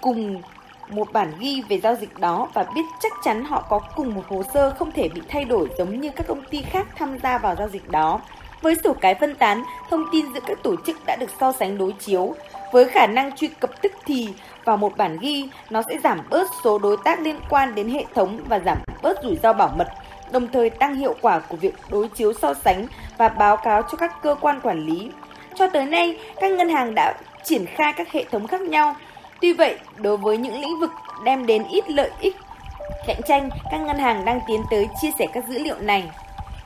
cùng một bản ghi về giao dịch đó và biết chắc chắn họ có cùng một hồ sơ không thể bị thay đổi giống như các công ty khác tham gia vào giao dịch đó. Với sổ cái phân tán, thông tin giữa các tổ chức đã được so sánh đối chiếu. Với khả năng truy cập tức thì vào một bản ghi, nó sẽ giảm bớt số đối tác liên quan đến hệ thống và giảm bớt rủi ro bảo mật, đồng thời tăng hiệu quả của việc đối chiếu so sánh và báo cáo cho các cơ quan quản lý. Cho tới nay, các ngân hàng đã triển khai các hệ thống khác nhau Tuy vậy, đối với những lĩnh vực đem đến ít lợi ích cạnh tranh, các ngân hàng đang tiến tới chia sẻ các dữ liệu này.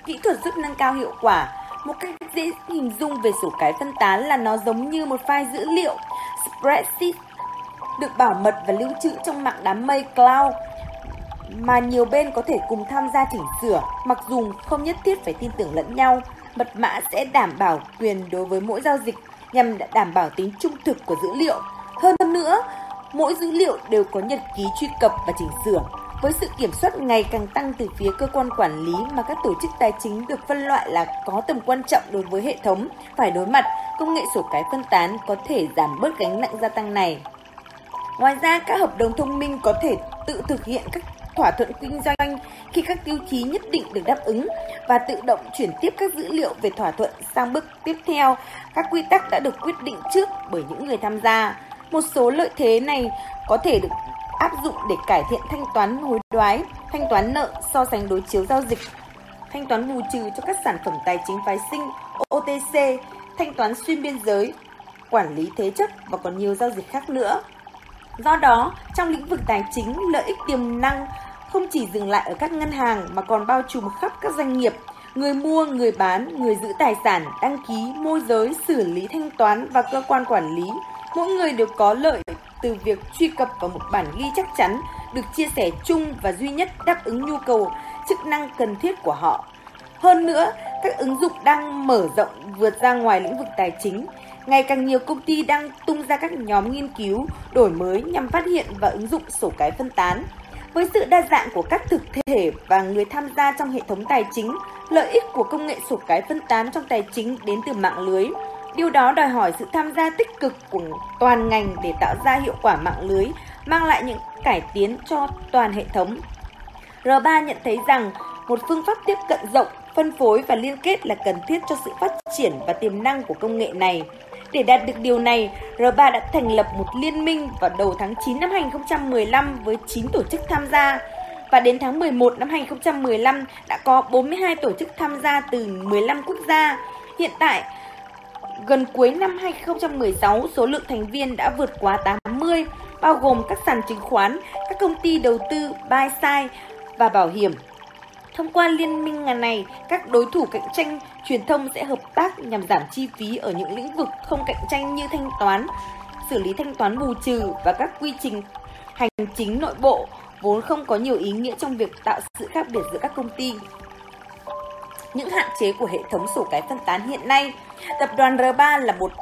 Kỹ thuật giúp nâng cao hiệu quả. Một cách dễ hình dung về sổ cái phân tán là nó giống như một file dữ liệu spreadsheet được bảo mật và lưu trữ trong mạng đám mây cloud mà nhiều bên có thể cùng tham gia chỉnh sửa, mặc dù không nhất thiết phải tin tưởng lẫn nhau. Mật mã sẽ đảm bảo quyền đối với mỗi giao dịch nhằm đảm bảo tính trung thực của dữ liệu. Hơn nữa, mỗi dữ liệu đều có nhật ký truy cập và chỉnh sửa. Với sự kiểm soát ngày càng tăng từ phía cơ quan quản lý mà các tổ chức tài chính được phân loại là có tầm quan trọng đối với hệ thống phải đối mặt, công nghệ sổ cái phân tán có thể giảm bớt gánh nặng gia tăng này. Ngoài ra, các hợp đồng thông minh có thể tự thực hiện các thỏa thuận kinh doanh khi các tiêu chí nhất định được đáp ứng và tự động chuyển tiếp các dữ liệu về thỏa thuận sang bước tiếp theo. Các quy tắc đã được quyết định trước bởi những người tham gia. Một số lợi thế này có thể được áp dụng để cải thiện thanh toán hối đoái, thanh toán nợ, so sánh đối chiếu giao dịch, thanh toán bù trừ cho các sản phẩm tài chính phái sinh, OTC, thanh toán xuyên biên giới, quản lý thế chấp và còn nhiều giao dịch khác nữa. Do đó, trong lĩnh vực tài chính, lợi ích tiềm năng không chỉ dừng lại ở các ngân hàng mà còn bao trùm khắp các doanh nghiệp, người mua, người bán, người giữ tài sản, đăng ký, môi giới, xử lý thanh toán và cơ quan quản lý. Mỗi người đều có lợi từ việc truy cập vào một bản ghi chắc chắn được chia sẻ chung và duy nhất đáp ứng nhu cầu, chức năng cần thiết của họ. Hơn nữa, các ứng dụng đang mở rộng vượt ra ngoài lĩnh vực tài chính. Ngày càng nhiều công ty đang tung ra các nhóm nghiên cứu, đổi mới nhằm phát hiện và ứng dụng sổ cái phân tán. Với sự đa dạng của các thực thể và người tham gia trong hệ thống tài chính, lợi ích của công nghệ sổ cái phân tán trong tài chính đến từ mạng lưới. Điều đó đòi hỏi sự tham gia tích cực của toàn ngành để tạo ra hiệu quả mạng lưới, mang lại những cải tiến cho toàn hệ thống. R3 nhận thấy rằng một phương pháp tiếp cận rộng, phân phối và liên kết là cần thiết cho sự phát triển và tiềm năng của công nghệ này. Để đạt được điều này, R3 đã thành lập một liên minh vào đầu tháng 9 năm 2015 với 9 tổ chức tham gia. Và đến tháng 11 năm 2015 đã có 42 tổ chức tham gia từ 15 quốc gia. Hiện tại, gần cuối năm 2016, số lượng thành viên đã vượt quá 80, bao gồm các sàn chứng khoán, các công ty đầu tư, buy side và bảo hiểm. Thông qua liên minh ngành này, các đối thủ cạnh tranh truyền thông sẽ hợp tác nhằm giảm chi phí ở những lĩnh vực không cạnh tranh như thanh toán, xử lý thanh toán bù trừ và các quy trình hành chính nội bộ vốn không có nhiều ý nghĩa trong việc tạo sự khác biệt giữa các công ty. Những hạn chế của hệ thống sổ cái phân tán hiện nay, tập đoàn R3 là một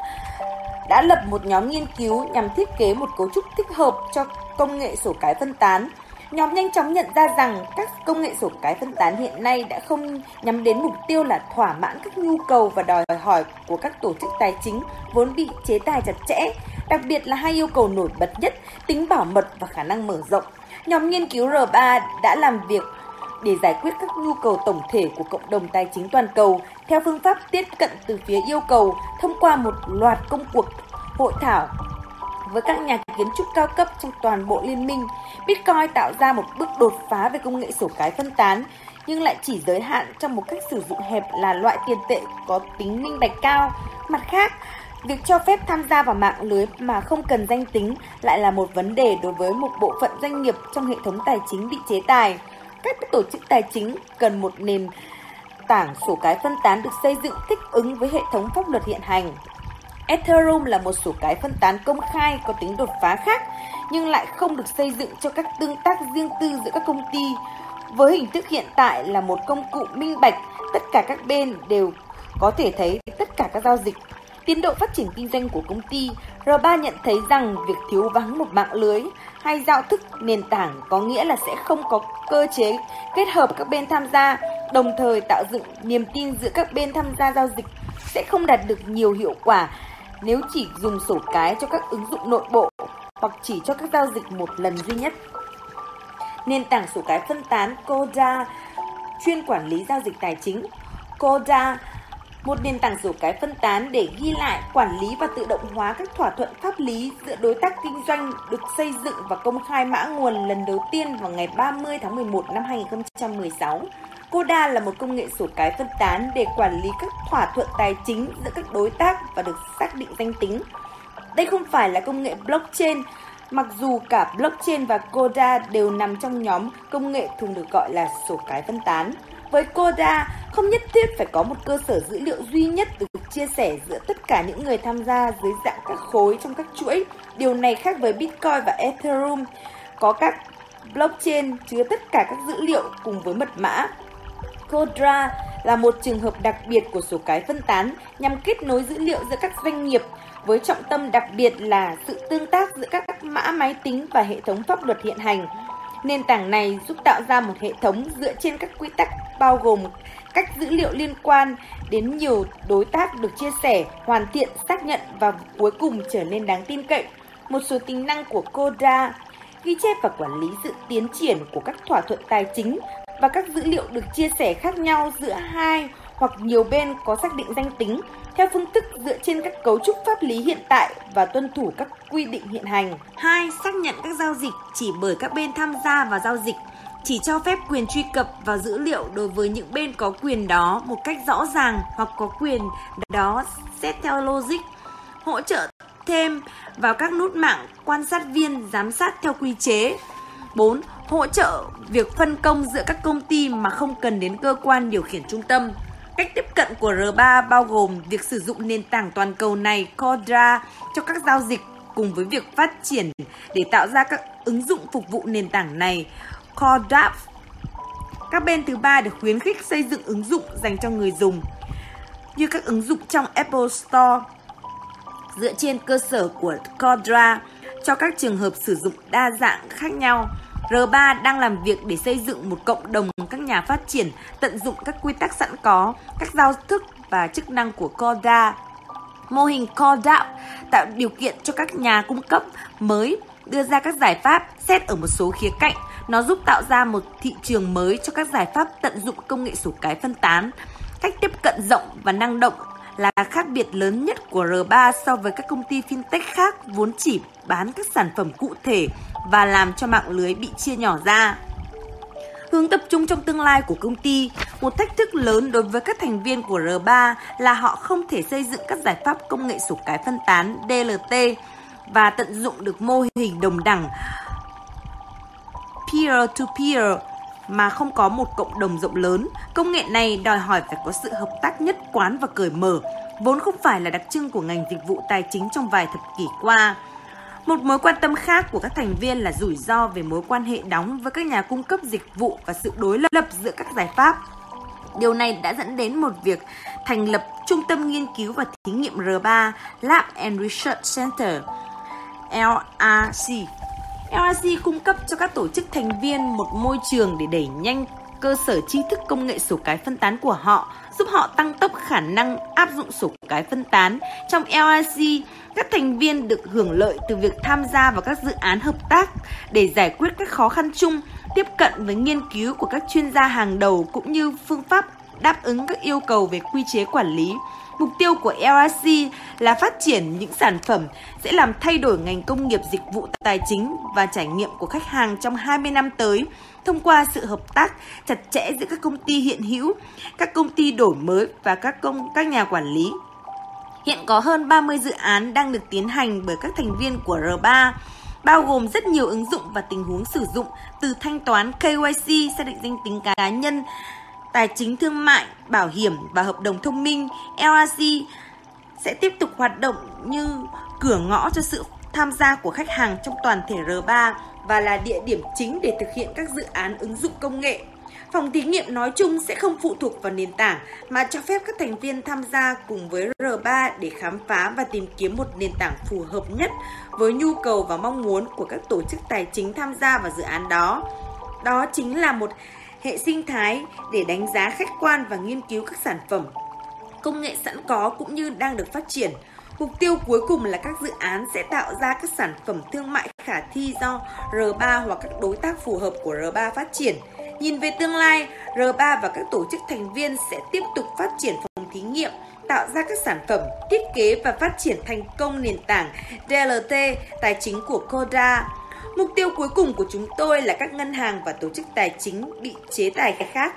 đã lập một nhóm nghiên cứu nhằm thiết kế một cấu trúc thích hợp cho công nghệ sổ cái phân tán Nhóm nhanh chóng nhận ra rằng các công nghệ sổ cái phân tán hiện nay đã không nhắm đến mục tiêu là thỏa mãn các nhu cầu và đòi hỏi của các tổ chức tài chính vốn bị chế tài chặt chẽ, đặc biệt là hai yêu cầu nổi bật nhất, tính bảo mật và khả năng mở rộng. Nhóm nghiên cứu R3 đã làm việc để giải quyết các nhu cầu tổng thể của cộng đồng tài chính toàn cầu theo phương pháp tiếp cận từ phía yêu cầu thông qua một loạt công cuộc hội thảo với các nhà kiến trúc cao cấp trong toàn bộ liên minh. Bitcoin tạo ra một bước đột phá về công nghệ sổ cái phân tán, nhưng lại chỉ giới hạn trong một cách sử dụng hẹp là loại tiền tệ có tính minh bạch cao. Mặt khác, việc cho phép tham gia vào mạng lưới mà không cần danh tính lại là một vấn đề đối với một bộ phận doanh nghiệp trong hệ thống tài chính bị chế tài. Các tổ chức tài chính cần một nền tảng sổ cái phân tán được xây dựng thích ứng với hệ thống pháp luật hiện hành. Ethereum là một sổ cái phân tán công khai có tính đột phá khác, nhưng lại không được xây dựng cho các tương tác riêng tư giữa các công ty. Với hình thức hiện tại là một công cụ minh bạch, tất cả các bên đều có thể thấy tất cả các giao dịch. Tiến độ phát triển kinh doanh của công ty, R3 nhận thấy rằng việc thiếu vắng một mạng lưới hay giao thức nền tảng có nghĩa là sẽ không có cơ chế kết hợp các bên tham gia, đồng thời tạo dựng niềm tin giữa các bên tham gia giao dịch sẽ không đạt được nhiều hiệu quả nếu chỉ dùng sổ cái cho các ứng dụng nội bộ hoặc chỉ cho các giao dịch một lần duy nhất. Nền tảng sổ cái phân tán Coda chuyên quản lý giao dịch tài chính. Coda một nền tảng sổ cái phân tán để ghi lại, quản lý và tự động hóa các thỏa thuận pháp lý giữa đối tác kinh doanh được xây dựng và công khai mã nguồn lần đầu tiên vào ngày 30 tháng 11 năm 2016. Coda là một công nghệ sổ cái phân tán để quản lý các thỏa thuận tài chính giữa các đối tác và được xác định danh tính. Đây không phải là công nghệ blockchain Mặc dù cả blockchain và Coda đều nằm trong nhóm công nghệ thường được gọi là sổ cái phân tán, với Coda, không nhất thiết phải có một cơ sở dữ liệu duy nhất được chia sẻ giữa tất cả những người tham gia dưới dạng các khối trong các chuỗi. Điều này khác với Bitcoin và Ethereum, có các blockchain chứa tất cả các dữ liệu cùng với mật mã. Codra là một trường hợp đặc biệt của sổ cái phân tán nhằm kết nối dữ liệu giữa các doanh nghiệp với trọng tâm đặc biệt là sự tương tác giữa các mã máy tính và hệ thống pháp luật hiện hành. Nền tảng này giúp tạo ra một hệ thống dựa trên các quy tắc bao gồm cách dữ liệu liên quan đến nhiều đối tác được chia sẻ, hoàn thiện, xác nhận và cuối cùng trở nên đáng tin cậy. Một số tính năng của Coda ghi chép và quản lý sự tiến triển của các thỏa thuận tài chính và các dữ liệu được chia sẻ khác nhau giữa hai hoặc nhiều bên có xác định danh tính theo phương thức dựa trên các cấu trúc pháp lý hiện tại và tuân thủ các quy định hiện hành. 2. Xác nhận các giao dịch chỉ bởi các bên tham gia vào giao dịch chỉ cho phép quyền truy cập vào dữ liệu đối với những bên có quyền đó một cách rõ ràng hoặc có quyền đó xét theo logic, hỗ trợ thêm vào các nút mạng quan sát viên giám sát theo quy chế. 4. Hỗ trợ việc phân công giữa các công ty mà không cần đến cơ quan điều khiển trung tâm. Cách tiếp cận của R3 bao gồm việc sử dụng nền tảng toàn cầu này, Codra, cho các giao dịch cùng với việc phát triển để tạo ra các ứng dụng phục vụ nền tảng này Cordap. Các bên thứ ba được khuyến khích xây dựng ứng dụng dành cho người dùng, như các ứng dụng trong Apple Store dựa trên cơ sở của Cordra cho các trường hợp sử dụng đa dạng khác nhau. R3 đang làm việc để xây dựng một cộng đồng các nhà phát triển tận dụng các quy tắc sẵn có, các giao thức và chức năng của Corda. Mô hình Corda tạo điều kiện cho các nhà cung cấp mới đưa ra các giải pháp xét ở một số khía cạnh. Nó giúp tạo ra một thị trường mới cho các giải pháp tận dụng công nghệ sổ cái phân tán. Cách tiếp cận rộng và năng động là khác biệt lớn nhất của R3 so với các công ty fintech khác vốn chỉ bán các sản phẩm cụ thể và làm cho mạng lưới bị chia nhỏ ra. Hướng tập trung trong tương lai của công ty, một thách thức lớn đối với các thành viên của R3 là họ không thể xây dựng các giải pháp công nghệ sổ cái phân tán DLT và tận dụng được mô hình đồng đẳng peer-to-peer mà không có một cộng đồng rộng lớn. Công nghệ này đòi hỏi phải có sự hợp tác nhất quán và cởi mở, vốn không phải là đặc trưng của ngành dịch vụ tài chính trong vài thập kỷ qua. Một mối quan tâm khác của các thành viên là rủi ro về mối quan hệ đóng với các nhà cung cấp dịch vụ và sự đối lập giữa các giải pháp. Điều này đã dẫn đến một việc thành lập Trung tâm Nghiên cứu và Thí nghiệm R3 Lab and Research Center LRC. LRC cung cấp cho các tổ chức thành viên một môi trường để đẩy nhanh cơ sở tri thức công nghệ sổ cái phân tán của họ, giúp họ tăng tốc khả năng áp dụng sổ cái phân tán. Trong LIC, các thành viên được hưởng lợi từ việc tham gia vào các dự án hợp tác để giải quyết các khó khăn chung, tiếp cận với nghiên cứu của các chuyên gia hàng đầu cũng như phương pháp đáp ứng các yêu cầu về quy chế quản lý. Mục tiêu của LRC là phát triển những sản phẩm sẽ làm thay đổi ngành công nghiệp dịch vụ tài chính và trải nghiệm của khách hàng trong 20 năm tới thông qua sự hợp tác chặt chẽ giữa các công ty hiện hữu, các công ty đổi mới và các công các nhà quản lý. Hiện có hơn 30 dự án đang được tiến hành bởi các thành viên của R3 bao gồm rất nhiều ứng dụng và tình huống sử dụng từ thanh toán KYC, xác định danh tính cá nhân, tài chính thương mại, bảo hiểm và hợp đồng thông minh, LRC sẽ tiếp tục hoạt động như cửa ngõ cho sự tham gia của khách hàng trong toàn thể R3 và là địa điểm chính để thực hiện các dự án ứng dụng công nghệ. Phòng thí nghiệm nói chung sẽ không phụ thuộc vào nền tảng, mà cho phép các thành viên tham gia cùng với R3 để khám phá và tìm kiếm một nền tảng phù hợp nhất với nhu cầu và mong muốn của các tổ chức tài chính tham gia vào dự án đó. Đó chính là một hệ sinh thái để đánh giá khách quan và nghiên cứu các sản phẩm công nghệ sẵn có cũng như đang được phát triển. Mục tiêu cuối cùng là các dự án sẽ tạo ra các sản phẩm thương mại khả thi do R3 hoặc các đối tác phù hợp của R3 phát triển. Nhìn về tương lai, R3 và các tổ chức thành viên sẽ tiếp tục phát triển phòng thí nghiệm, tạo ra các sản phẩm, thiết kế và phát triển thành công nền tảng DLT tài chính của Coda. Mục tiêu cuối cùng của chúng tôi là các ngân hàng và tổ chức tài chính bị chế tài khác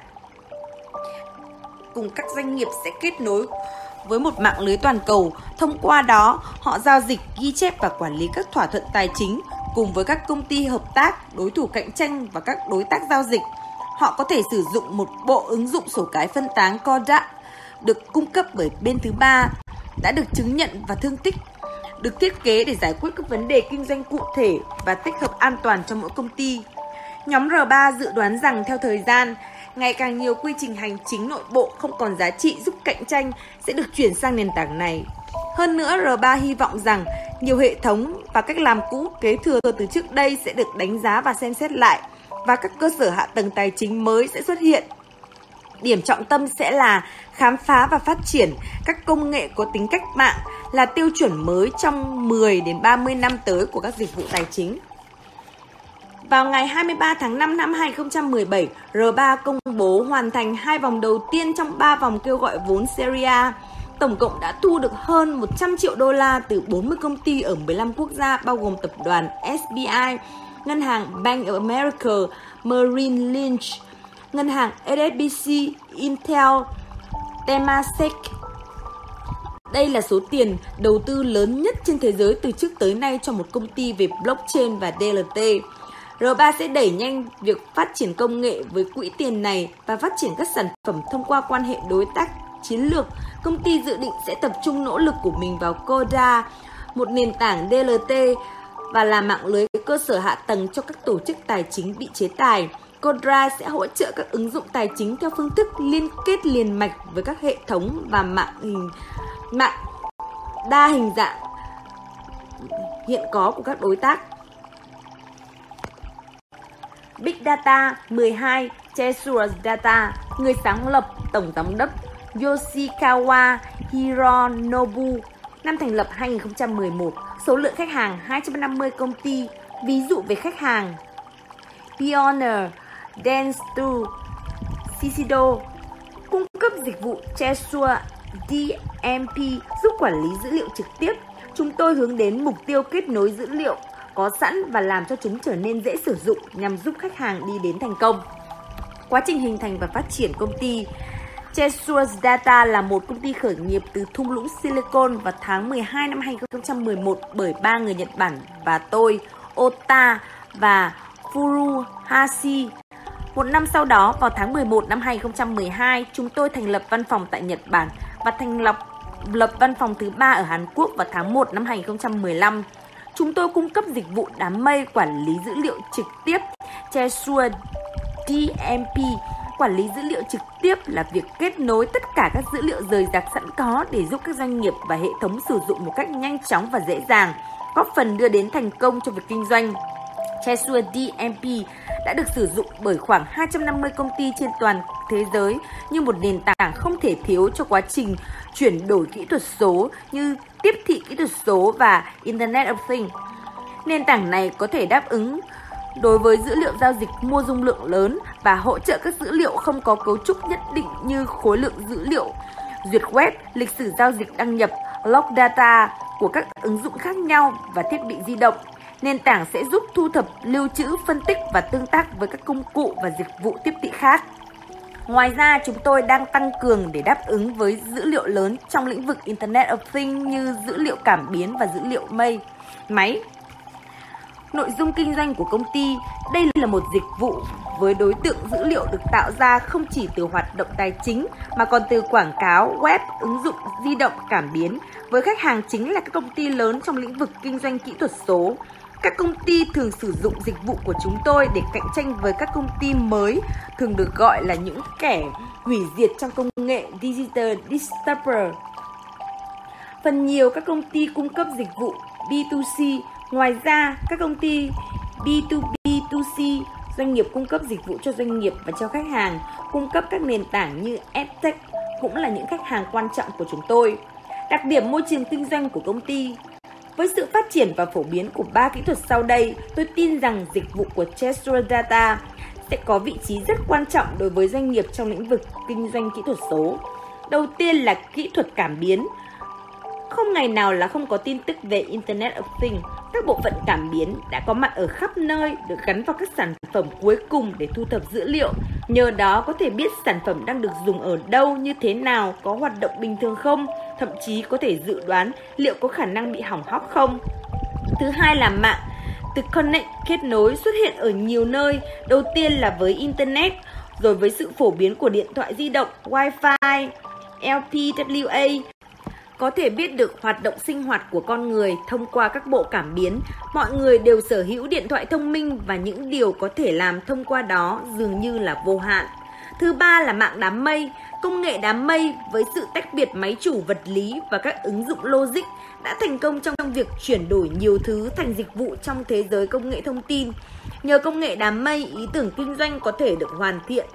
cùng các doanh nghiệp sẽ kết nối với một mạng lưới toàn cầu. Thông qua đó, họ giao dịch, ghi chép và quản lý các thỏa thuận tài chính cùng với các công ty hợp tác, đối thủ cạnh tranh và các đối tác giao dịch. Họ có thể sử dụng một bộ ứng dụng sổ cái phân tán Kodak được cung cấp bởi bên thứ ba, đã được chứng nhận và thương tích, được thiết kế để giải quyết các vấn đề kinh doanh cụ thể và tích hợp an toàn cho mỗi công ty. Nhóm R3 dự đoán rằng theo thời gian, ngày càng nhiều quy trình hành chính nội bộ không còn giá trị giúp cạnh tranh sẽ được chuyển sang nền tảng này. Hơn nữa, R3 hy vọng rằng nhiều hệ thống và cách làm cũ kế thừa từ trước đây sẽ được đánh giá và xem xét lại và các cơ sở hạ tầng tài chính mới sẽ xuất hiện. Điểm trọng tâm sẽ là khám phá và phát triển các công nghệ có tính cách mạng là tiêu chuẩn mới trong 10 đến 30 năm tới của các dịch vụ tài chính. Vào ngày 23 tháng 5 năm 2017, R3 công bố hoàn thành hai vòng đầu tiên trong 3 vòng kêu gọi vốn Serie A. Tổng cộng đã thu được hơn 100 triệu đô la từ 40 công ty ở 15 quốc gia bao gồm tập đoàn SBI, ngân hàng Bank of America, Marine Lynch, ngân hàng HSBC, Intel, Temasek. Đây là số tiền đầu tư lớn nhất trên thế giới từ trước tới nay cho một công ty về blockchain và DLT. R3 sẽ đẩy nhanh việc phát triển công nghệ với quỹ tiền này và phát triển các sản phẩm thông qua quan hệ đối tác chiến lược. Công ty dự định sẽ tập trung nỗ lực của mình vào Coda, một nền tảng DLT và là mạng lưới cơ sở hạ tầng cho các tổ chức tài chính bị chế tài. Codra sẽ hỗ trợ các ứng dụng tài chính theo phương thức liên kết liền mạch với các hệ thống và mạng hình mạng đa hình dạng hiện có của các đối tác. Big Data 12 Chesura Data, người sáng lập Tổng Giám đốc Yoshikawa Hironobu, năm thành lập 2011, số lượng khách hàng 250 công ty, ví dụ về khách hàng. Pioneer, Dentsu, Shiseido, cung cấp dịch vụ Chesua DMP giúp quản lý dữ liệu trực tiếp. Chúng tôi hướng đến mục tiêu kết nối dữ liệu có sẵn và làm cho chúng trở nên dễ sử dụng nhằm giúp khách hàng đi đến thành công. Quá trình hình thành và phát triển công ty Chesuas Data là một công ty khởi nghiệp từ thung lũng Silicon vào tháng 12 năm 2011 bởi ba người Nhật Bản và tôi, Ota và Furuhashi. Một năm sau đó, vào tháng 11 năm 2012, chúng tôi thành lập văn phòng tại Nhật Bản và thành lập lập văn phòng thứ ba ở Hàn Quốc vào tháng 1 năm 2015. Chúng tôi cung cấp dịch vụ đám mây quản lý dữ liệu trực tiếp Chesua DMP. Quản lý dữ liệu trực tiếp là việc kết nối tất cả các dữ liệu rời rạc sẵn có để giúp các doanh nghiệp và hệ thống sử dụng một cách nhanh chóng và dễ dàng, góp phần đưa đến thành công cho việc kinh doanh. Cheshire DMP đã được sử dụng bởi khoảng 250 công ty trên toàn thế giới như một nền tảng không thể thiếu cho quá trình chuyển đổi kỹ thuật số như tiếp thị kỹ thuật số và Internet of Things. Nền tảng này có thể đáp ứng đối với dữ liệu giao dịch mua dung lượng lớn và hỗ trợ các dữ liệu không có cấu trúc nhất định như khối lượng dữ liệu, duyệt web, lịch sử giao dịch đăng nhập, log data của các ứng dụng khác nhau và thiết bị di động. Nền tảng sẽ giúp thu thập, lưu trữ, phân tích và tương tác với các công cụ và dịch vụ tiếp thị khác. Ngoài ra, chúng tôi đang tăng cường để đáp ứng với dữ liệu lớn trong lĩnh vực Internet of Things như dữ liệu cảm biến và dữ liệu mây, máy. Nội dung kinh doanh của công ty, đây là một dịch vụ với đối tượng dữ liệu được tạo ra không chỉ từ hoạt động tài chính mà còn từ quảng cáo, web, ứng dụng di động cảm biến với khách hàng chính là các công ty lớn trong lĩnh vực kinh doanh kỹ thuật số, các công ty thường sử dụng dịch vụ của chúng tôi để cạnh tranh với các công ty mới, thường được gọi là những kẻ hủy diệt trong công nghệ Digital Disturber. Phần nhiều các công ty cung cấp dịch vụ B2C, ngoài ra các công ty B2B2C doanh nghiệp cung cấp dịch vụ cho doanh nghiệp và cho khách hàng, cung cấp các nền tảng như EdTech cũng là những khách hàng quan trọng của chúng tôi. Đặc điểm môi trường kinh doanh của công ty với sự phát triển và phổ biến của ba kỹ thuật sau đây, tôi tin rằng dịch vụ của Chesura Data sẽ có vị trí rất quan trọng đối với doanh nghiệp trong lĩnh vực kinh doanh kỹ thuật số. Đầu tiên là kỹ thuật cảm biến. Không ngày nào là không có tin tức về Internet of Things. Các bộ phận cảm biến đã có mặt ở khắp nơi, được gắn vào các sản phẩm cuối cùng để thu thập dữ liệu. Nhờ đó có thể biết sản phẩm đang được dùng ở đâu, như thế nào, có hoạt động bình thường không, thậm chí có thể dự đoán liệu có khả năng bị hỏng hóc không. Thứ hai là mạng. Từ connect kết nối xuất hiện ở nhiều nơi, đầu tiên là với Internet, rồi với sự phổ biến của điện thoại di động, Wi-Fi, LPWA, có thể biết được hoạt động sinh hoạt của con người thông qua các bộ cảm biến. Mọi người đều sở hữu điện thoại thông minh và những điều có thể làm thông qua đó dường như là vô hạn. Thứ ba là mạng đám mây. Công nghệ đám mây với sự tách biệt máy chủ vật lý và các ứng dụng logic đã thành công trong việc chuyển đổi nhiều thứ thành dịch vụ trong thế giới công nghệ thông tin. Nhờ công nghệ đám mây, ý tưởng kinh doanh có thể được hoàn thiện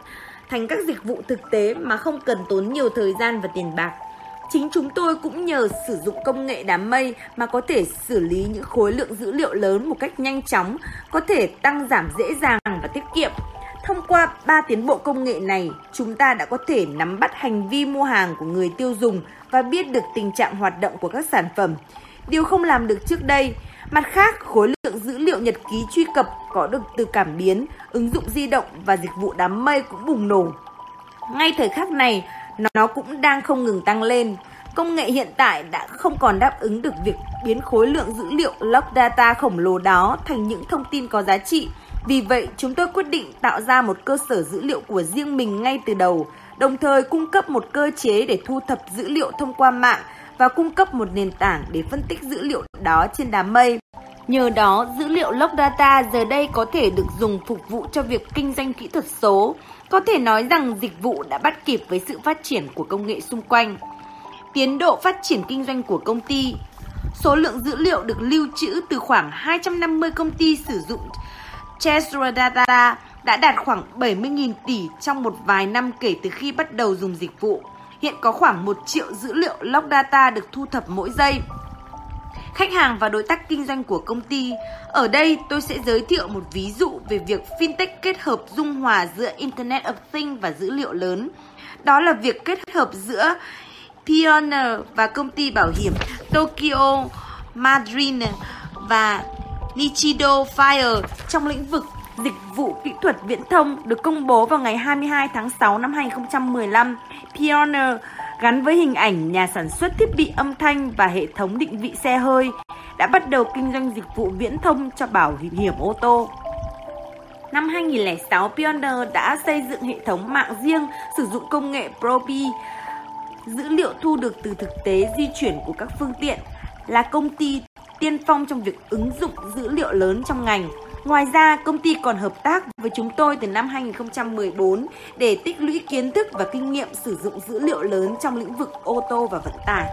thành các dịch vụ thực tế mà không cần tốn nhiều thời gian và tiền bạc. Chính chúng tôi cũng nhờ sử dụng công nghệ đám mây mà có thể xử lý những khối lượng dữ liệu lớn một cách nhanh chóng, có thể tăng giảm dễ dàng và tiết kiệm. Thông qua 3 tiến bộ công nghệ này, chúng ta đã có thể nắm bắt hành vi mua hàng của người tiêu dùng và biết được tình trạng hoạt động của các sản phẩm. Điều không làm được trước đây. Mặt khác, khối lượng dữ liệu nhật ký truy cập có được từ cảm biến, ứng dụng di động và dịch vụ đám mây cũng bùng nổ. Ngay thời khắc này, nó cũng đang không ngừng tăng lên. Công nghệ hiện tại đã không còn đáp ứng được việc biến khối lượng dữ liệu log data khổng lồ đó thành những thông tin có giá trị. Vì vậy, chúng tôi quyết định tạo ra một cơ sở dữ liệu của riêng mình ngay từ đầu, đồng thời cung cấp một cơ chế để thu thập dữ liệu thông qua mạng và cung cấp một nền tảng để phân tích dữ liệu đó trên đám mây. Nhờ đó, dữ liệu log data giờ đây có thể được dùng phục vụ cho việc kinh doanh kỹ thuật số. Có thể nói rằng dịch vụ đã bắt kịp với sự phát triển của công nghệ xung quanh. Tiến độ phát triển kinh doanh của công ty Số lượng dữ liệu được lưu trữ từ khoảng 250 công ty sử dụng Chesra Data đã đạt khoảng 70.000 tỷ trong một vài năm kể từ khi bắt đầu dùng dịch vụ. Hiện có khoảng 1 triệu dữ liệu log data được thu thập mỗi giây. Khách hàng và đối tác kinh doanh của công ty. Ở đây, tôi sẽ giới thiệu một ví dụ về việc fintech kết hợp dung hòa giữa Internet of Things và dữ liệu lớn. Đó là việc kết hợp giữa Pioneer và công ty bảo hiểm Tokyo Madryn và Nichido Fire trong lĩnh vực dịch vụ kỹ thuật viễn thông được công bố vào ngày 22 tháng 6 năm 2015. Pioneer gắn với hình ảnh nhà sản xuất thiết bị âm thanh và hệ thống định vị xe hơi đã bắt đầu kinh doanh dịch vụ viễn thông cho bảo hiểm ô tô. Năm 2006, Pioneer đã xây dựng hệ thống mạng riêng sử dụng công nghệ Probi. Dữ liệu thu được từ thực tế di chuyển của các phương tiện là công ty tiên phong trong việc ứng dụng dữ liệu lớn trong ngành. Ngoài ra, công ty còn hợp tác với chúng tôi từ năm 2014 để tích lũy kiến thức và kinh nghiệm sử dụng dữ liệu lớn trong lĩnh vực ô tô và vận tải.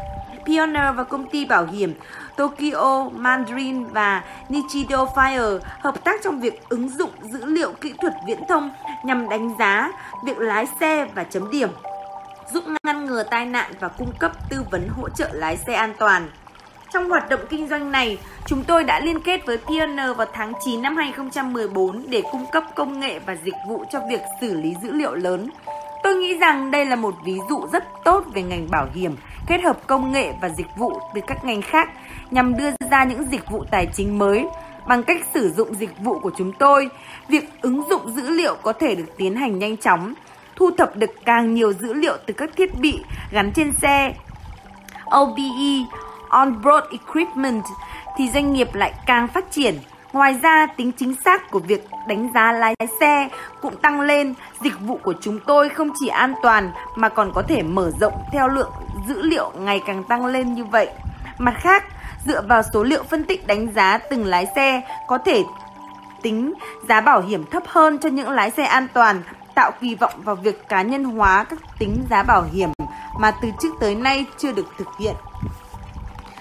Pioneer và công ty bảo hiểm Tokyo Mandarin và Nichido Fire hợp tác trong việc ứng dụng dữ liệu kỹ thuật viễn thông nhằm đánh giá việc lái xe và chấm điểm, giúp ngăn ngừa tai nạn và cung cấp tư vấn hỗ trợ lái xe an toàn. Trong hoạt động kinh doanh này, chúng tôi đã liên kết với Pioneer vào tháng 9 năm 2014 để cung cấp công nghệ và dịch vụ cho việc xử lý dữ liệu lớn. Tôi nghĩ rằng đây là một ví dụ rất tốt về ngành bảo hiểm, kết hợp công nghệ và dịch vụ từ các ngành khác nhằm đưa ra những dịch vụ tài chính mới. Bằng cách sử dụng dịch vụ của chúng tôi, việc ứng dụng dữ liệu có thể được tiến hành nhanh chóng, thu thập được càng nhiều dữ liệu từ các thiết bị gắn trên xe. OBE on-board equipment thì doanh nghiệp lại càng phát triển. Ngoài ra, tính chính xác của việc đánh giá lái xe cũng tăng lên. Dịch vụ của chúng tôi không chỉ an toàn mà còn có thể mở rộng theo lượng dữ liệu ngày càng tăng lên như vậy. Mặt khác, dựa vào số liệu phân tích đánh giá từng lái xe có thể tính giá bảo hiểm thấp hơn cho những lái xe an toàn, tạo kỳ vọng vào việc cá nhân hóa các tính giá bảo hiểm mà từ trước tới nay chưa được thực hiện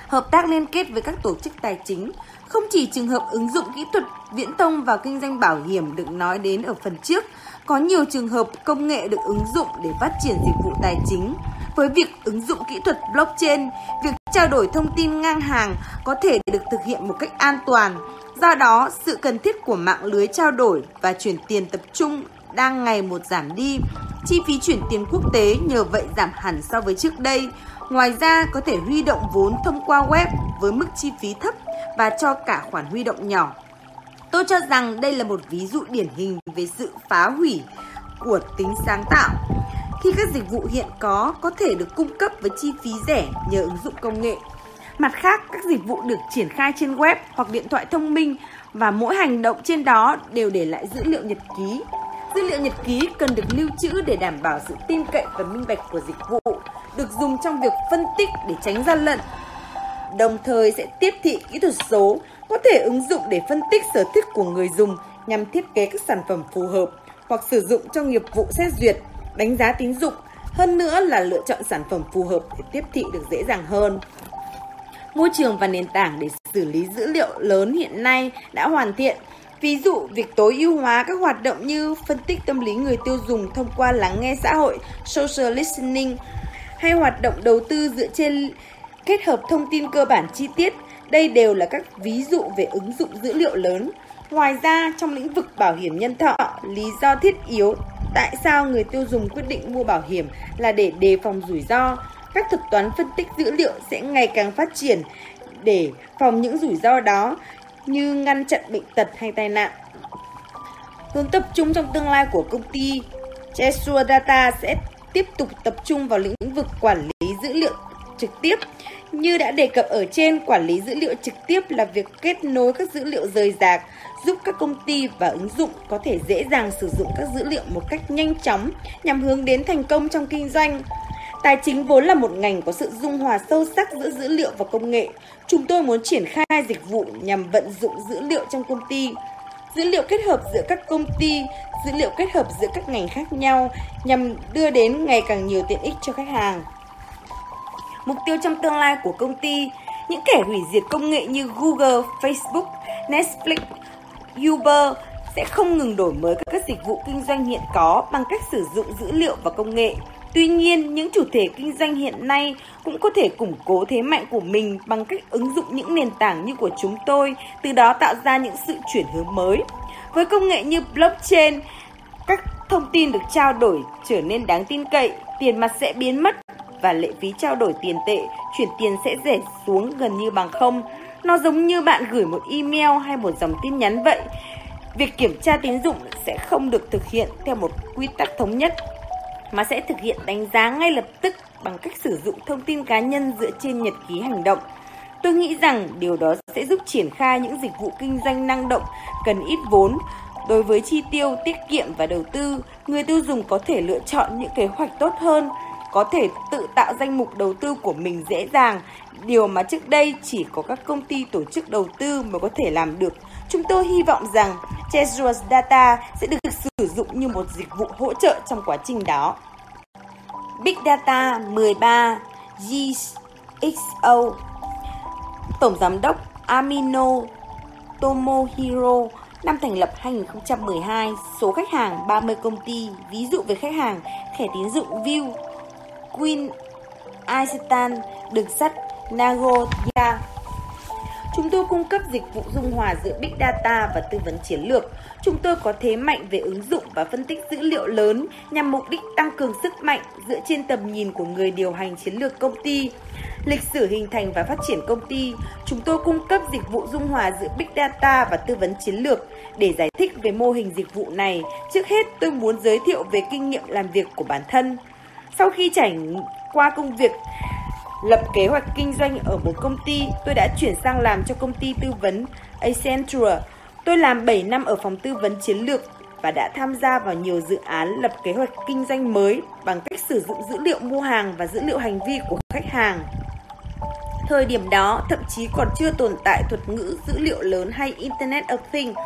hợp tác liên kết với các tổ chức tài chính. Không chỉ trường hợp ứng dụng kỹ thuật viễn thông vào kinh doanh bảo hiểm được nói đến ở phần trước, có nhiều trường hợp công nghệ được ứng dụng để phát triển dịch vụ tài chính. Với việc ứng dụng kỹ thuật blockchain, việc trao đổi thông tin ngang hàng có thể được thực hiện một cách an toàn. Do đó, sự cần thiết của mạng lưới trao đổi và chuyển tiền tập trung đang ngày một giảm đi. Chi phí chuyển tiền quốc tế nhờ vậy giảm hẳn so với trước đây. Ngoài ra, có thể huy động vốn thông qua web với mức chi phí thấp và cho cả khoản huy động nhỏ. Tôi cho rằng đây là một ví dụ điển hình về sự phá hủy của tính sáng tạo. Khi các dịch vụ hiện có có thể được cung cấp với chi phí rẻ nhờ ứng dụng công nghệ. Mặt khác, các dịch vụ được triển khai trên web hoặc điện thoại thông minh và mỗi hành động trên đó đều để lại dữ liệu nhật ký. Dữ liệu nhật ký cần được lưu trữ để đảm bảo sự tin cậy và minh bạch của dịch vụ, được dùng trong việc phân tích để tránh gian lận. Đồng thời sẽ tiếp thị kỹ thuật số có thể ứng dụng để phân tích sở thích của người dùng nhằm thiết kế các sản phẩm phù hợp hoặc sử dụng cho nghiệp vụ xét duyệt, đánh giá tín dụng, hơn nữa là lựa chọn sản phẩm phù hợp để tiếp thị được dễ dàng hơn. Môi trường và nền tảng để xử lý dữ liệu lớn hiện nay đã hoàn thiện. Ví dụ, việc tối ưu hóa các hoạt động như phân tích tâm lý người tiêu dùng thông qua lắng nghe xã hội, social listening, hay hoạt động đầu tư dựa trên kết hợp thông tin cơ bản chi tiết. Đây đều là các ví dụ về ứng dụng dữ liệu lớn. Ngoài ra, trong lĩnh vực bảo hiểm nhân thọ, lý do thiết yếu tại sao người tiêu dùng quyết định mua bảo hiểm là để đề phòng rủi ro. Các thuật toán phân tích dữ liệu sẽ ngày càng phát triển để phòng những rủi ro đó như ngăn chặn bệnh tật hay tai nạn. Hướng tập trung trong tương lai của công ty Chesua Data sẽ tiếp tục tập trung vào lĩnh vực quản lý dữ liệu trực tiếp. Như đã đề cập ở trên, quản lý dữ liệu trực tiếp là việc kết nối các dữ liệu rời rạc, giúp các công ty và ứng dụng có thể dễ dàng sử dụng các dữ liệu một cách nhanh chóng nhằm hướng đến thành công trong kinh doanh. Tài chính vốn là một ngành có sự dung hòa sâu sắc giữa dữ liệu và công nghệ. Chúng tôi muốn triển khai dịch vụ nhằm vận dụng dữ liệu trong công ty. Dữ liệu kết hợp giữa các công ty, dữ liệu kết hợp giữa các ngành khác nhau nhằm đưa đến ngày càng nhiều tiện ích cho khách hàng. Mục tiêu trong tương lai của công ty, những kẻ hủy diệt công nghệ như Google, Facebook, Netflix, Uber sẽ không ngừng đổi mới các dịch vụ kinh doanh hiện có bằng cách sử dụng dữ liệu và công nghệ. Tuy nhiên, những chủ thể kinh doanh hiện nay cũng có thể củng cố thế mạnh của mình bằng cách ứng dụng những nền tảng như của chúng tôi, từ đó tạo ra những sự chuyển hướng mới. Với công nghệ như blockchain, các thông tin được trao đổi trở nên đáng tin cậy, tiền mặt sẽ biến mất và lệ phí trao đổi tiền tệ, chuyển tiền sẽ rẻ xuống gần như bằng không. Nó giống như bạn gửi một email hay một dòng tin nhắn vậy. Việc kiểm tra tín dụng sẽ không được thực hiện theo một quy tắc thống nhất mà sẽ thực hiện đánh giá ngay lập tức bằng cách sử dụng thông tin cá nhân dựa trên nhật ký hành động. Tôi nghĩ rằng điều đó sẽ giúp triển khai những dịch vụ kinh doanh năng động, cần ít vốn. Đối với chi tiêu, tiết kiệm và đầu tư, người tiêu dùng có thể lựa chọn những kế hoạch tốt hơn, có thể tự tạo danh mục đầu tư của mình dễ dàng, điều mà trước đây chỉ có các công ty tổ chức đầu tư mới có thể làm được. Chúng tôi hy vọng rằng Treasures Data sẽ được sử dụng như một dịch vụ hỗ trợ trong quá trình đó. Big Data 13 GXO Tổng Giám đốc Amino Tomohiro Năm thành lập 2012, số khách hàng 30 công ty, ví dụ về khách hàng, thẻ tín dụng View, Queen, Aistan, đường sắt, Nagoya, Chúng tôi cung cấp dịch vụ dung hòa giữa Big Data và tư vấn chiến lược. Chúng tôi có thế mạnh về ứng dụng và phân tích dữ liệu lớn nhằm mục đích tăng cường sức mạnh dựa trên tầm nhìn của người điều hành chiến lược công ty. Lịch sử hình thành và phát triển công ty, chúng tôi cung cấp dịch vụ dung hòa giữa Big Data và tư vấn chiến lược. Để giải thích về mô hình dịch vụ này, trước hết tôi muốn giới thiệu về kinh nghiệm làm việc của bản thân. Sau khi trải qua công việc lập kế hoạch kinh doanh ở một công ty, tôi đã chuyển sang làm cho công ty tư vấn Accenture. Tôi làm 7 năm ở phòng tư vấn chiến lược và đã tham gia vào nhiều dự án lập kế hoạch kinh doanh mới bằng cách sử dụng dữ liệu mua hàng và dữ liệu hành vi của khách hàng. Thời điểm đó, thậm chí còn chưa tồn tại thuật ngữ dữ liệu lớn hay Internet of Things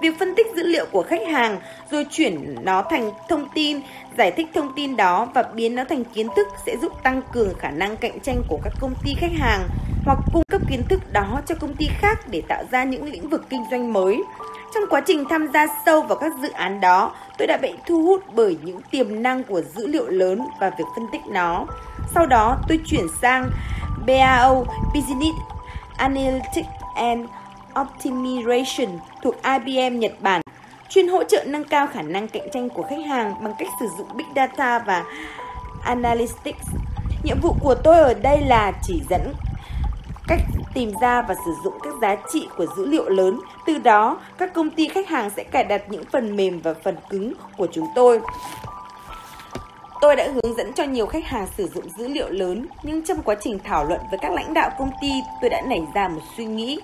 Việc phân tích dữ liệu của khách hàng rồi chuyển nó thành thông tin, giải thích thông tin đó và biến nó thành kiến thức sẽ giúp tăng cường khả năng cạnh tranh của các công ty khách hàng hoặc cung cấp kiến thức đó cho công ty khác để tạo ra những lĩnh vực kinh doanh mới. Trong quá trình tham gia sâu vào các dự án đó, tôi đã bị thu hút bởi những tiềm năng của dữ liệu lớn và việc phân tích nó. Sau đó, tôi chuyển sang BAO Business Analytics and Optimization thuộc IBM Nhật Bản, chuyên hỗ trợ nâng cao khả năng cạnh tranh của khách hàng bằng cách sử dụng Big Data và Analytics. Nhiệm vụ của tôi ở đây là chỉ dẫn cách tìm ra và sử dụng các giá trị của dữ liệu lớn. Từ đó, các công ty khách hàng sẽ cài đặt những phần mềm và phần cứng của chúng tôi. Tôi đã hướng dẫn cho nhiều khách hàng sử dụng dữ liệu lớn, nhưng trong quá trình thảo luận với các lãnh đạo công ty, tôi đã nảy ra một suy nghĩ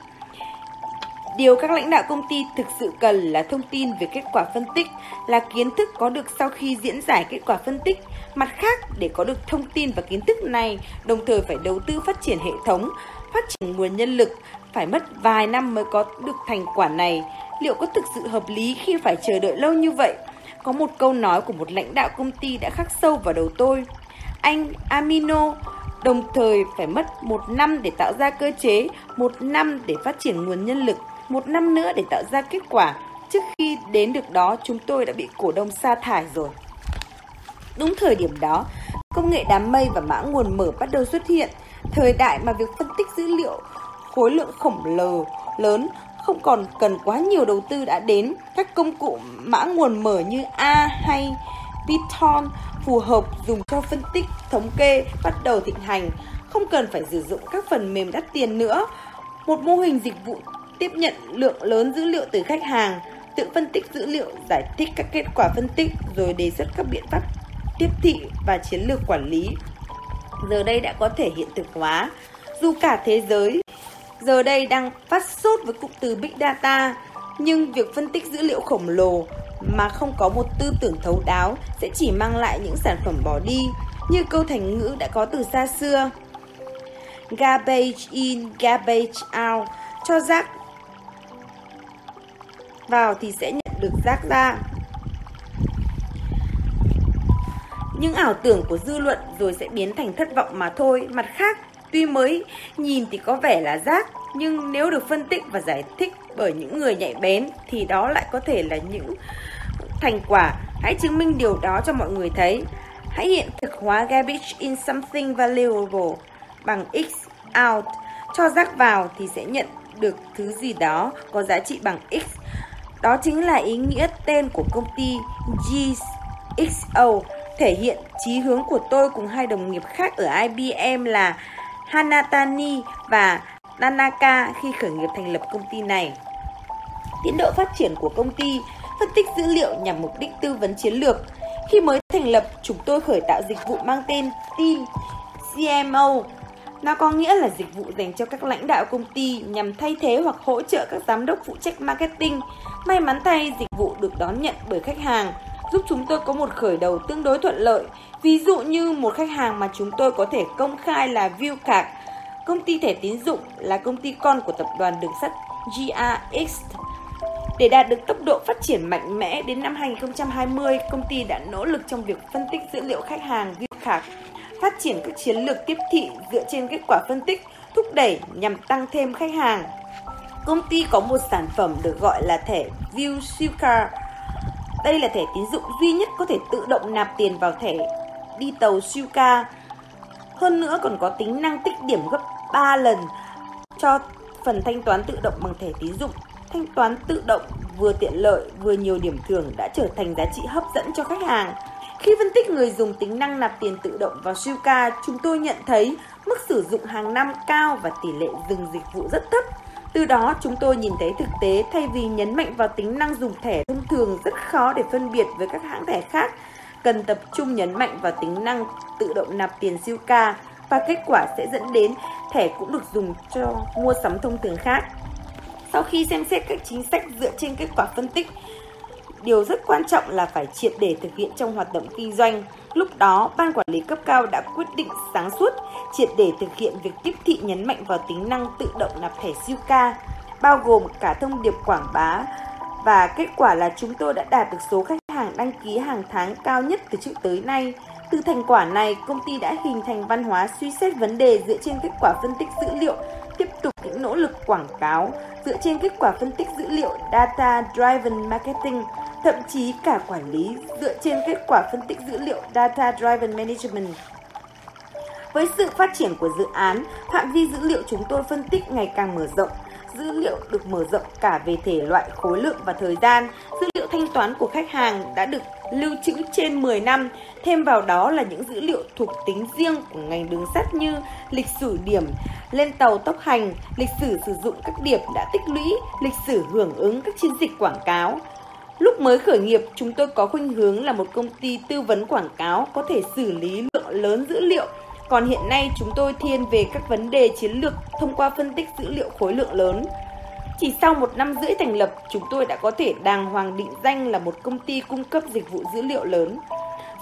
Điều các lãnh đạo công ty thực sự cần là thông tin về kết quả phân tích, là kiến thức có được sau khi diễn giải kết quả phân tích. Mặt khác, để có được thông tin và kiến thức này, đồng thời phải đầu tư phát triển hệ thống, phát triển nguồn nhân lực, phải mất vài năm mới có được thành quả này. Liệu có thực sự hợp lý khi phải chờ đợi lâu như vậy? Có một câu nói của một lãnh đạo công ty đã khắc sâu vào đầu tôi. Anh Amino đồng thời phải mất một năm để tạo ra cơ chế, một năm để phát triển nguồn nhân lực, một năm nữa để tạo ra kết quả. Trước khi đến được đó, chúng tôi đã bị cổ đông sa thải rồi. Đúng thời điểm đó, công nghệ đám mây và mã nguồn mở bắt đầu xuất hiện. Thời đại mà việc phân tích dữ liệu khối lượng khổng lồ lớn không còn cần quá nhiều đầu tư đã đến. Các công cụ mã nguồn mở như A hay Python phù hợp dùng cho phân tích thống kê bắt đầu thịnh hành, không cần phải sử dụng các phần mềm đắt tiền nữa. Một mô hình dịch vụ tiếp nhận lượng lớn dữ liệu từ khách hàng, tự phân tích dữ liệu, giải thích các kết quả phân tích rồi đề xuất các biện pháp tiếp thị và chiến lược quản lý. Giờ đây đã có thể hiện thực hóa. Dù cả thế giới giờ đây đang phát sốt với cụm từ Big Data, nhưng việc phân tích dữ liệu khổng lồ mà không có một tư tưởng thấu đáo sẽ chỉ mang lại những sản phẩm bỏ đi, như câu thành ngữ đã có từ xa xưa. Garbage in, garbage out, cho rác vào thì sẽ nhận được rác ra. Những ảo tưởng của dư luận rồi sẽ biến thành thất vọng mà thôi. Mặt khác, tuy mới nhìn thì có vẻ là rác, nhưng nếu được phân tích và giải thích bởi những người nhạy bén thì đó lại có thể là những thành quả. Hãy chứng minh điều đó cho mọi người thấy. Hãy hiện thực hóa garbage in something valuable bằng x out. Cho rác vào thì sẽ nhận được thứ gì đó có giá trị bằng x. Đó chính là ý nghĩa tên của công ty GXO, thể hiện chí hướng của tôi cùng hai đồng nghiệp khác ở IBM là Hanatani và Nanaka khi khởi nghiệp thành lập công ty này. Tiến độ phát triển của công ty phân tích dữ liệu nhằm mục đích tư vấn chiến lược. Khi mới thành lập, chúng tôi khởi tạo dịch vụ mang tên Team CMO. Nó có nghĩa là dịch vụ dành cho các lãnh đạo công ty nhằm thay thế hoặc hỗ trợ các giám đốc phụ trách marketing. May mắn thay, dịch vụ được đón nhận bởi khách hàng, giúp chúng tôi có một khởi đầu tương đối thuận lợi. Ví dụ như một khách hàng mà chúng tôi có thể công khai là view Viewcard, công ty thẻ tín dụng là công ty con của tập đoàn đường sắt GRX để đạt được tốc độ phát triển mạnh mẽ đến năm 2020, công ty đã nỗ lực trong việc phân tích dữ liệu khách hàng view khạc, phát triển các chiến lược tiếp thị dựa trên kết quả phân tích, thúc đẩy nhằm tăng thêm khách hàng. Công ty có một sản phẩm được gọi là thẻ View Suica. Đây là thẻ tín dụng duy nhất có thể tự động nạp tiền vào thẻ đi tàu Suica. Hơn nữa còn có tính năng tích điểm gấp 3 lần cho phần thanh toán tự động bằng thẻ tín dụng thanh toán tự động vừa tiện lợi vừa nhiều điểm thưởng đã trở thành giá trị hấp dẫn cho khách hàng. Khi phân tích người dùng tính năng nạp tiền tự động vào Shuka, chúng tôi nhận thấy mức sử dụng hàng năm cao và tỷ lệ dừng dịch vụ rất thấp. Từ đó chúng tôi nhìn thấy thực tế thay vì nhấn mạnh vào tính năng dùng thẻ thông thường rất khó để phân biệt với các hãng thẻ khác, cần tập trung nhấn mạnh vào tính năng tự động nạp tiền siêu ca và kết quả sẽ dẫn đến thẻ cũng được dùng cho mua sắm thông thường khác. Sau khi xem xét các chính sách dựa trên kết quả phân tích, điều rất quan trọng là phải triệt để thực hiện trong hoạt động kinh doanh. Lúc đó, ban quản lý cấp cao đã quyết định sáng suốt, triệt để thực hiện việc tiếp thị nhấn mạnh vào tính năng tự động nạp thẻ siêu ca, bao gồm cả thông điệp quảng bá và kết quả là chúng tôi đã đạt được số khách hàng đăng ký hàng tháng cao nhất từ trước tới nay. Từ thành quả này, công ty đã hình thành văn hóa suy xét vấn đề dựa trên kết quả phân tích dữ liệu tiếp tục những nỗ lực quảng cáo dựa trên kết quả phân tích dữ liệu Data Driven Marketing, thậm chí cả quản lý dựa trên kết quả phân tích dữ liệu Data Driven Management. Với sự phát triển của dự án, phạm vi dữ liệu chúng tôi phân tích ngày càng mở rộng. Dữ liệu được mở rộng cả về thể loại, khối lượng và thời gian. Dữ liệu thanh toán của khách hàng đã được lưu trữ trên 10 năm. Thêm vào đó là những dữ liệu thuộc tính riêng của ngành đường sắt như lịch sử điểm lên tàu tốc hành, lịch sử sử dụng các điểm đã tích lũy, lịch sử hưởng ứng các chiến dịch quảng cáo. Lúc mới khởi nghiệp, chúng tôi có khuynh hướng là một công ty tư vấn quảng cáo có thể xử lý lượng lớn dữ liệu. Còn hiện nay chúng tôi thiên về các vấn đề chiến lược thông qua phân tích dữ liệu khối lượng lớn. Chỉ sau một năm rưỡi thành lập, chúng tôi đã có thể đàng hoàng định danh là một công ty cung cấp dịch vụ dữ liệu lớn,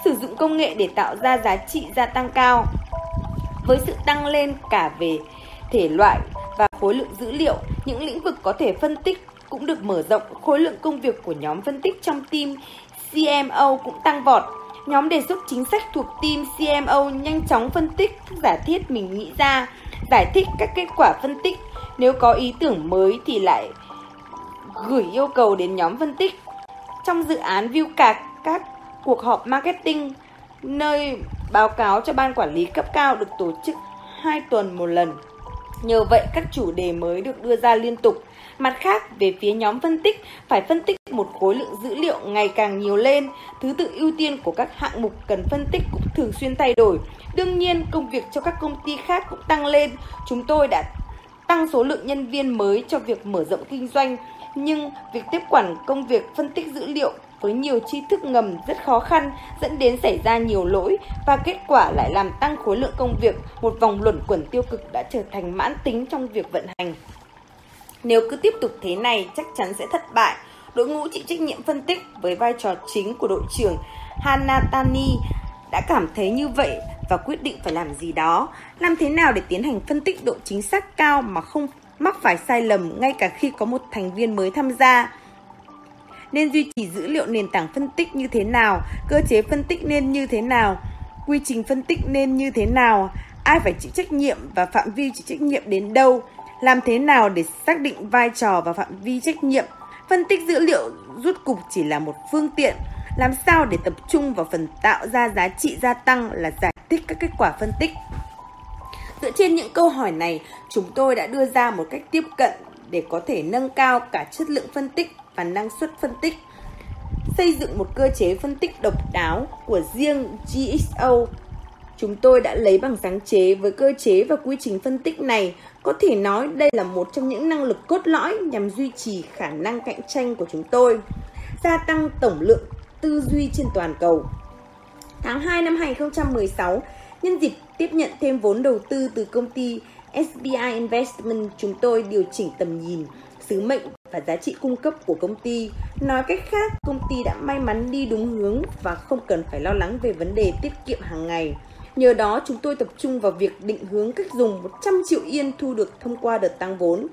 sử dụng công nghệ để tạo ra giá trị gia tăng cao. Với sự tăng lên cả về thể loại và khối lượng dữ liệu, những lĩnh vực có thể phân tích cũng được mở rộng, khối lượng công việc của nhóm phân tích trong team CMO cũng tăng vọt. Nhóm đề xuất chính sách thuộc team CMO nhanh chóng phân tích các giả thiết mình nghĩ ra, giải thích các kết quả phân tích. Nếu có ý tưởng mới thì lại gửi yêu cầu đến nhóm phân tích. Trong dự án view cạc các cuộc họp marketing nơi báo cáo cho ban quản lý cấp cao được tổ chức 2 tuần một lần. Nhờ vậy các chủ đề mới được đưa ra liên tục. Mặt khác, về phía nhóm phân tích, phải phân tích một khối lượng dữ liệu ngày càng nhiều lên. Thứ tự ưu tiên của các hạng mục cần phân tích cũng thường xuyên thay đổi. Đương nhiên, công việc cho các công ty khác cũng tăng lên. Chúng tôi đã tăng số lượng nhân viên mới cho việc mở rộng kinh doanh, nhưng việc tiếp quản công việc phân tích dữ liệu với nhiều tri thức ngầm rất khó khăn dẫn đến xảy ra nhiều lỗi và kết quả lại làm tăng khối lượng công việc, một vòng luẩn quẩn tiêu cực đã trở thành mãn tính trong việc vận hành. Nếu cứ tiếp tục thế này chắc chắn sẽ thất bại. Đội ngũ chịu trách nhiệm phân tích với vai trò chính của đội trưởng Hanatani đã cảm thấy như vậy và quyết định phải làm gì đó. Làm thế nào để tiến hành phân tích độ chính xác cao mà không mắc phải sai lầm ngay cả khi có một thành viên mới tham gia? Nên duy trì dữ liệu nền tảng phân tích như thế nào, cơ chế phân tích nên như thế nào, quy trình phân tích nên như thế nào, ai phải chịu trách nhiệm và phạm vi chịu trách nhiệm đến đâu, làm thế nào để xác định vai trò và phạm vi trách nhiệm. Phân tích dữ liệu rút cục chỉ là một phương tiện, làm sao để tập trung vào phần tạo ra giá trị gia tăng là giải thích các kết quả phân tích. Dựa trên những câu hỏi này, chúng tôi đã đưa ra một cách tiếp cận để có thể nâng cao cả chất lượng phân tích và năng suất phân tích. Xây dựng một cơ chế phân tích độc đáo của riêng GXO. Chúng tôi đã lấy bằng sáng chế với cơ chế và quy trình phân tích này. Có thể nói đây là một trong những năng lực cốt lõi nhằm duy trì khả năng cạnh tranh của chúng tôi. Gia tăng tổng lượng tư duy trên toàn cầu. Tháng 2 năm 2016, nhân dịp tiếp nhận thêm vốn đầu tư từ công ty SBI Investment, chúng tôi điều chỉnh tầm nhìn, sứ mệnh và giá trị cung cấp của công ty. Nói cách khác, công ty đã may mắn đi đúng hướng và không cần phải lo lắng về vấn đề tiết kiệm hàng ngày. Nhờ đó, chúng tôi tập trung vào việc định hướng cách dùng 100 triệu yên thu được thông qua đợt tăng vốn.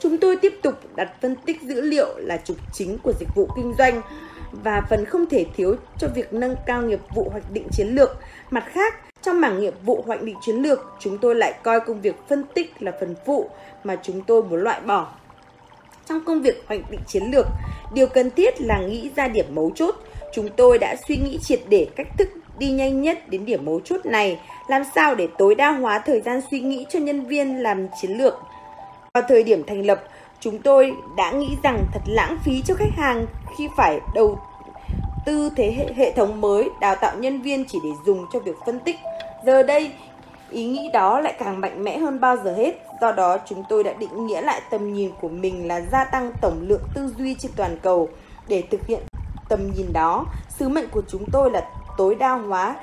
Chúng tôi tiếp tục đặt phân tích dữ liệu là trục chính của dịch vụ kinh doanh và phần không thể thiếu cho việc nâng cao nghiệp vụ hoạch định chiến lược. Mặt khác, trong mảng nghiệp vụ hoạch định chiến lược, chúng tôi lại coi công việc phân tích là phần phụ mà chúng tôi muốn loại bỏ. Trong công việc hoạch định chiến lược, điều cần thiết là nghĩ ra điểm mấu chốt. Chúng tôi đã suy nghĩ triệt để cách thức đi nhanh nhất đến điểm mấu chốt này, làm sao để tối đa hóa thời gian suy nghĩ cho nhân viên làm chiến lược. Vào thời điểm thành lập, chúng tôi đã nghĩ rằng thật lãng phí cho khách hàng khi phải đầu tư thế hệ, hệ thống mới đào tạo nhân viên chỉ để dùng cho việc phân tích. Giờ đây, ý nghĩ đó lại càng mạnh mẽ hơn bao giờ hết. Do đó, chúng tôi đã định nghĩa lại tầm nhìn của mình là gia tăng tổng lượng tư duy trên toàn cầu. Để thực hiện tầm nhìn đó, sứ mệnh của chúng tôi là tối đa hóa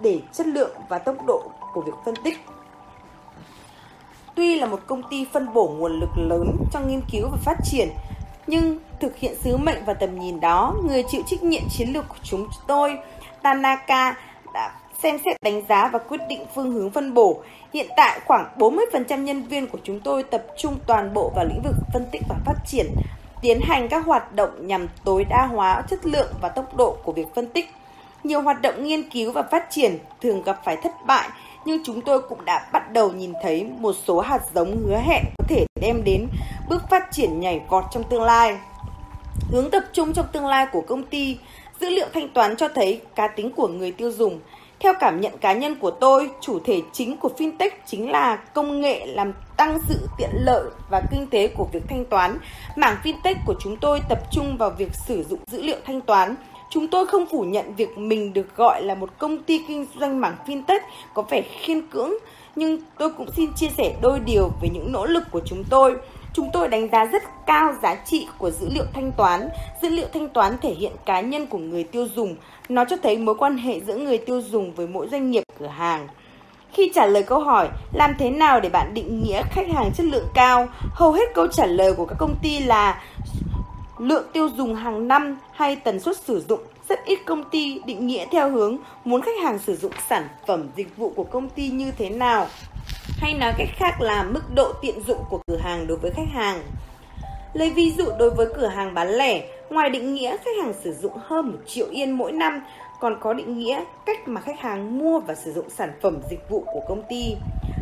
để chất lượng và tốc độ của việc phân tích. Tuy là một công ty phân bổ nguồn lực lớn trong nghiên cứu và phát triển, nhưng thực hiện sứ mệnh và tầm nhìn đó, người chịu trách nhiệm chiến lược của chúng tôi, Tanaka, đã xem xét đánh giá và quyết định phương hướng phân bổ. Hiện tại khoảng 40% nhân viên của chúng tôi tập trung toàn bộ vào lĩnh vực phân tích và phát triển, tiến hành các hoạt động nhằm tối đa hóa chất lượng và tốc độ của việc phân tích. Nhiều hoạt động nghiên cứu và phát triển thường gặp phải thất bại, nhưng chúng tôi cũng đã bắt đầu nhìn thấy một số hạt giống hứa hẹn có thể đem đến bước phát triển nhảy vọt trong tương lai. Hướng tập trung trong tương lai của công ty, dữ liệu thanh toán cho thấy cá tính của người tiêu dùng. Theo cảm nhận cá nhân của tôi, chủ thể chính của fintech chính là công nghệ làm tăng sự tiện lợi và kinh tế của việc thanh toán. Mảng fintech của chúng tôi tập trung vào việc sử dụng dữ liệu thanh toán. Chúng tôi không phủ nhận việc mình được gọi là một công ty kinh doanh mảng fintech có vẻ khiên cưỡng, nhưng tôi cũng xin chia sẻ đôi điều về những nỗ lực của chúng tôi. Chúng tôi đánh giá rất cao giá trị của dữ liệu thanh toán. Dữ liệu thanh toán thể hiện cá nhân của người tiêu dùng. Nó cho thấy mối quan hệ giữa người tiêu dùng với mỗi doanh nghiệp cửa hàng. Khi trả lời câu hỏi làm thế nào để bạn định nghĩa khách hàng chất lượng cao, hầu hết câu trả lời của các công ty là lượng tiêu dùng hàng năm hay tần suất sử dụng. Rất ít công ty định nghĩa theo hướng muốn khách hàng sử dụng sản phẩm dịch vụ của công ty như thế nào. Hay nói cách khác là mức độ tiện dụng của cửa hàng đối với khách hàng. Lấy ví dụ đối với cửa hàng bán lẻ, ngoài định nghĩa khách hàng sử dụng hơn một triệu yên mỗi năm, còn có định nghĩa cách mà khách hàng mua và sử dụng sản phẩm dịch vụ của công ty.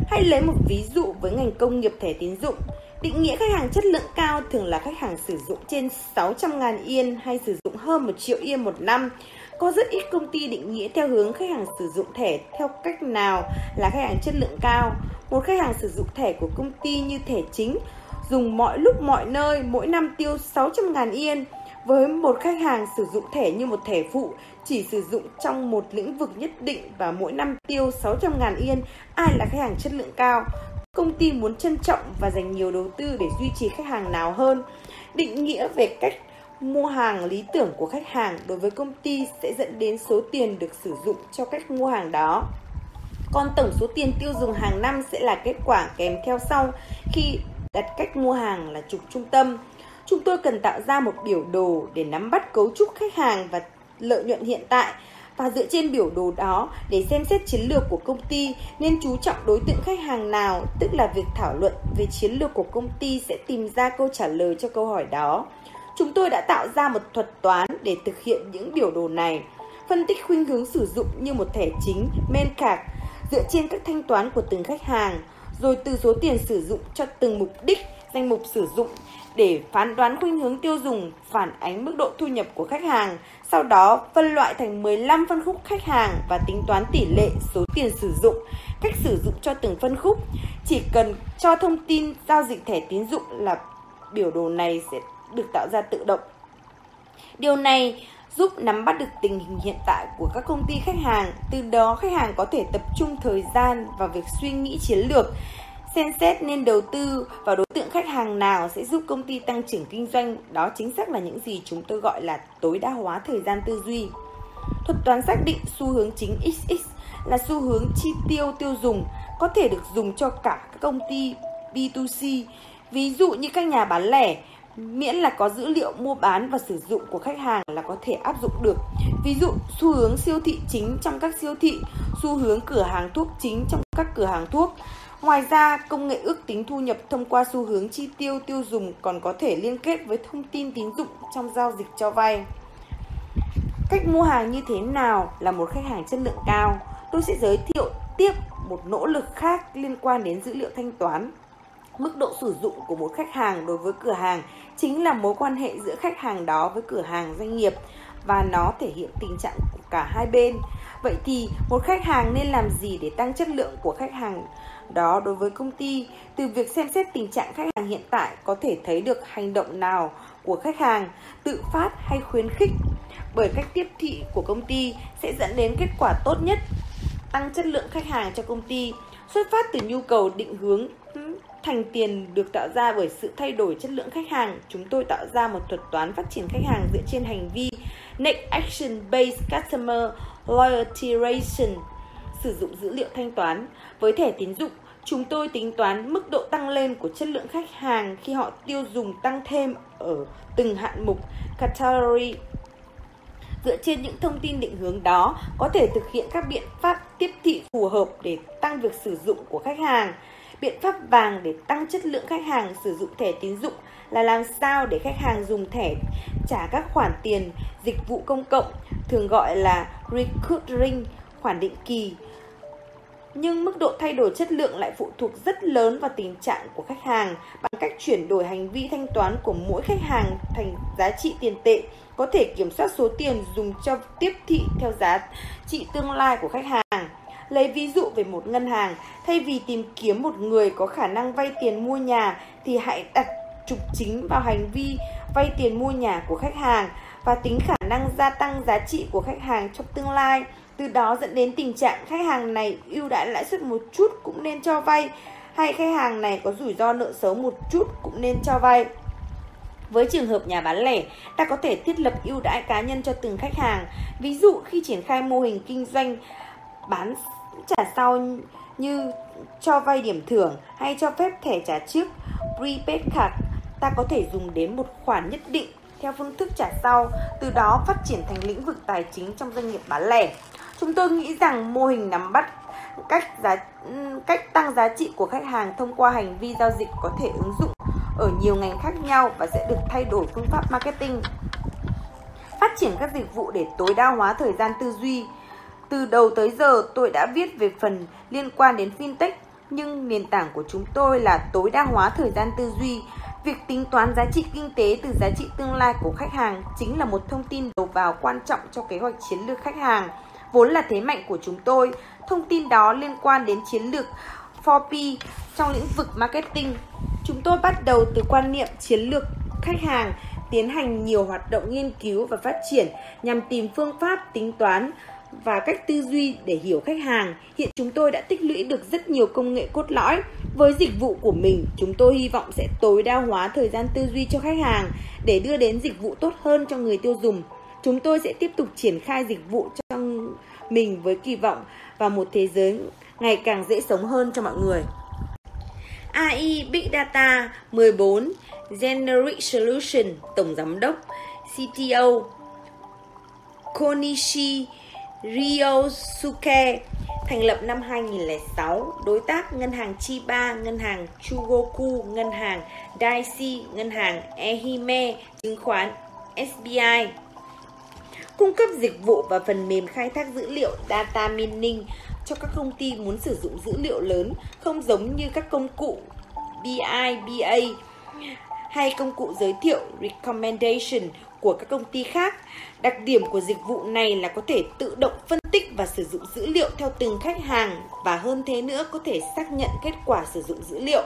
Hay lấy một ví dụ với ngành công nghiệp thẻ tín dụng. Định nghĩa khách hàng chất lượng cao thường là khách hàng sử dụng trên 600.000 yên hay sử dụng hơn 1 triệu yên một năm. Có rất ít công ty định nghĩa theo hướng khách hàng sử dụng thẻ theo cách nào là khách hàng chất lượng cao. Một khách hàng sử dụng thẻ của công ty như thẻ chính dùng mọi lúc mọi nơi mỗi năm tiêu 600.000 yên với một khách hàng sử dụng thẻ như một thẻ phụ chỉ sử dụng trong một lĩnh vực nhất định và mỗi năm tiêu 600.000 yên, ai là khách hàng chất lượng cao? Công ty muốn trân trọng và dành nhiều đầu tư để duy trì khách hàng nào hơn? Định nghĩa về cách mua hàng, lý tưởng của khách hàng đối với công ty sẽ dẫn đến số tiền được sử dụng cho cách mua hàng đó. Còn tổng số tiền tiêu dùng hàng năm sẽ là kết quả kèm theo sau khi đặt cách mua hàng là trục trung tâm. Chúng tôi cần tạo ra một biểu đồ để nắm bắt cấu trúc khách hàng và lợi nhuận hiện tại và dựa trên biểu đồ đó để xem xét chiến lược của công ty nên chú trọng đối tượng khách hàng nào, tức là việc thảo luận về chiến lược của công ty sẽ tìm ra câu trả lời cho câu hỏi đó. Chúng tôi đã tạo ra một thuật toán để thực hiện những biểu đồ này. Phân tích khuynh hướng sử dụng như một thẻ chính, men card, dựa trên các thanh toán của từng khách hàng, rồi từ số tiền sử dụng cho từng mục đích, danh mục sử dụng để phán đoán khuynh hướng tiêu dùng, phản ánh mức độ thu nhập của khách hàng, sau đó phân loại thành 15 phân khúc khách hàng và tính toán tỷ lệ số tiền sử dụng, cách sử dụng cho từng phân khúc. Chỉ cần cho thông tin giao dịch thẻ tín dụng là biểu đồ này sẽ được tạo ra tự động. Điều này giúp nắm bắt được tình hình hiện tại của các công ty khách hàng, từ đó khách hàng có thể tập trung thời gian vào việc suy nghĩ chiến lược, xem xét nên đầu tư vào đối tượng khách hàng nào sẽ giúp công ty tăng trưởng kinh doanh, đó chính xác là những gì chúng tôi gọi là tối đa hóa thời gian tư duy. Thuật toán xác định xu hướng chính XX là xu hướng chi tiêu tiêu dùng, có thể được dùng cho cả các công ty B2C, ví dụ như các nhà bán lẻ, miễn là có dữ liệu mua bán và sử dụng của khách hàng là có thể áp dụng được. Ví dụ xu hướng siêu thị chính trong các siêu thị, xu hướng cửa hàng thuốc chính trong các cửa hàng thuốc. Ngoài ra, công nghệ ước tính thu nhập thông qua xu hướng chi tiêu tiêu dùng còn có thể liên kết với thông tin tín dụng trong giao dịch cho vay. Cách mua hàng như thế nào là một khách hàng chất lượng cao? Tôi sẽ giới thiệu tiếp một nỗ lực khác liên quan đến dữ liệu thanh toán Mức độ sử dụng của một khách hàng đối với cửa hàng chính là mối quan hệ giữa khách hàng đó với cửa hàng doanh nghiệp và nó thể hiện tình trạng của cả hai bên. Vậy thì một khách hàng nên làm gì để tăng chất lượng của khách hàng đó đối với công ty? Từ việc xem xét tình trạng khách hàng hiện tại có thể thấy được hành động nào của khách hàng tự phát hay khuyến khích bởi cách tiếp thị của công ty sẽ dẫn đến kết quả tốt nhất tăng chất lượng khách hàng cho công ty xuất phát từ nhu cầu định hướng thành tiền được tạo ra bởi sự thay đổi chất lượng khách hàng. Chúng tôi tạo ra một thuật toán phát triển khách hàng dựa trên hành vi Next Action Based Customer Loyalty Ration sử dụng dữ liệu thanh toán. Với thẻ tín dụng, chúng tôi tính toán mức độ tăng lên của chất lượng khách hàng khi họ tiêu dùng tăng thêm ở từng hạng mục category. Dựa trên những thông tin định hướng đó, có thể thực hiện các biện pháp tiếp thị phù hợp để tăng việc sử dụng của khách hàng. Biện pháp vàng để tăng chất lượng khách hàng sử dụng thẻ tín dụng là làm sao để khách hàng dùng thẻ trả các khoản tiền dịch vụ công cộng, thường gọi là recurring, khoản định kỳ. Nhưng mức độ thay đổi chất lượng lại phụ thuộc rất lớn vào tình trạng của khách hàng bằng cách chuyển đổi hành vi thanh toán của mỗi khách hàng thành giá trị tiền tệ, có thể kiểm soát số tiền dùng cho tiếp thị theo giá trị tương lai của khách hàng. Lấy ví dụ về một ngân hàng, thay vì tìm kiếm một người có khả năng vay tiền mua nhà thì hãy đặt trục chính vào hành vi vay tiền mua nhà của khách hàng và tính khả năng gia tăng giá trị của khách hàng trong tương lai. Từ đó dẫn đến tình trạng khách hàng này ưu đãi lãi suất một chút cũng nên cho vay hay khách hàng này có rủi ro nợ xấu một chút cũng nên cho vay. Với trường hợp nhà bán lẻ, ta có thể thiết lập ưu đãi cá nhân cho từng khách hàng. Ví dụ khi triển khai mô hình kinh doanh bán trả sau như cho vay điểm thưởng hay cho phép thẻ trả trước prepaid card, ta có thể dùng đến một khoản nhất định theo phương thức trả sau, từ đó phát triển thành lĩnh vực tài chính trong doanh nghiệp bán lẻ. Chúng tôi nghĩ rằng mô hình nắm bắt cách giá cách tăng giá trị của khách hàng thông qua hành vi giao dịch có thể ứng dụng ở nhiều ngành khác nhau và sẽ được thay đổi phương pháp marketing. Phát triển các dịch vụ để tối đa hóa thời gian tư duy. Từ đầu tới giờ tôi đã viết về phần liên quan đến fintech nhưng nền tảng của chúng tôi là tối đa hóa thời gian tư duy. Việc tính toán giá trị kinh tế từ giá trị tương lai của khách hàng chính là một thông tin đầu vào quan trọng cho kế hoạch chiến lược khách hàng, vốn là thế mạnh của chúng tôi. Thông tin đó liên quan đến chiến lược 4P trong lĩnh vực marketing. Chúng tôi bắt đầu từ quan niệm chiến lược khách hàng, tiến hành nhiều hoạt động nghiên cứu và phát triển nhằm tìm phương pháp tính toán và cách tư duy để hiểu khách hàng. Hiện chúng tôi đã tích lũy được rất nhiều công nghệ cốt lõi. Với dịch vụ của mình, chúng tôi hy vọng sẽ tối đa hóa thời gian tư duy cho khách hàng để đưa đến dịch vụ tốt hơn cho người tiêu dùng. Chúng tôi sẽ tiếp tục triển khai dịch vụ cho mình với kỳ vọng vào một thế giới ngày càng dễ sống hơn cho mọi người. AI Big Data 14 Generic Solution Tổng Giám đốc CTO Konishi Ryosuke thành lập năm 2006, đối tác ngân hàng Chiba, ngân hàng Chugoku, ngân hàng Daiichi, ngân hàng Ehime, chứng khoán SBI. Cung cấp dịch vụ và phần mềm khai thác dữ liệu data mining cho các công ty muốn sử dụng dữ liệu lớn, không giống như các công cụ BI, BA hay công cụ giới thiệu recommendation của các công ty khác. Đặc điểm của dịch vụ này là có thể tự động phân tích và sử dụng dữ liệu theo từng khách hàng và hơn thế nữa có thể xác nhận kết quả sử dụng dữ liệu.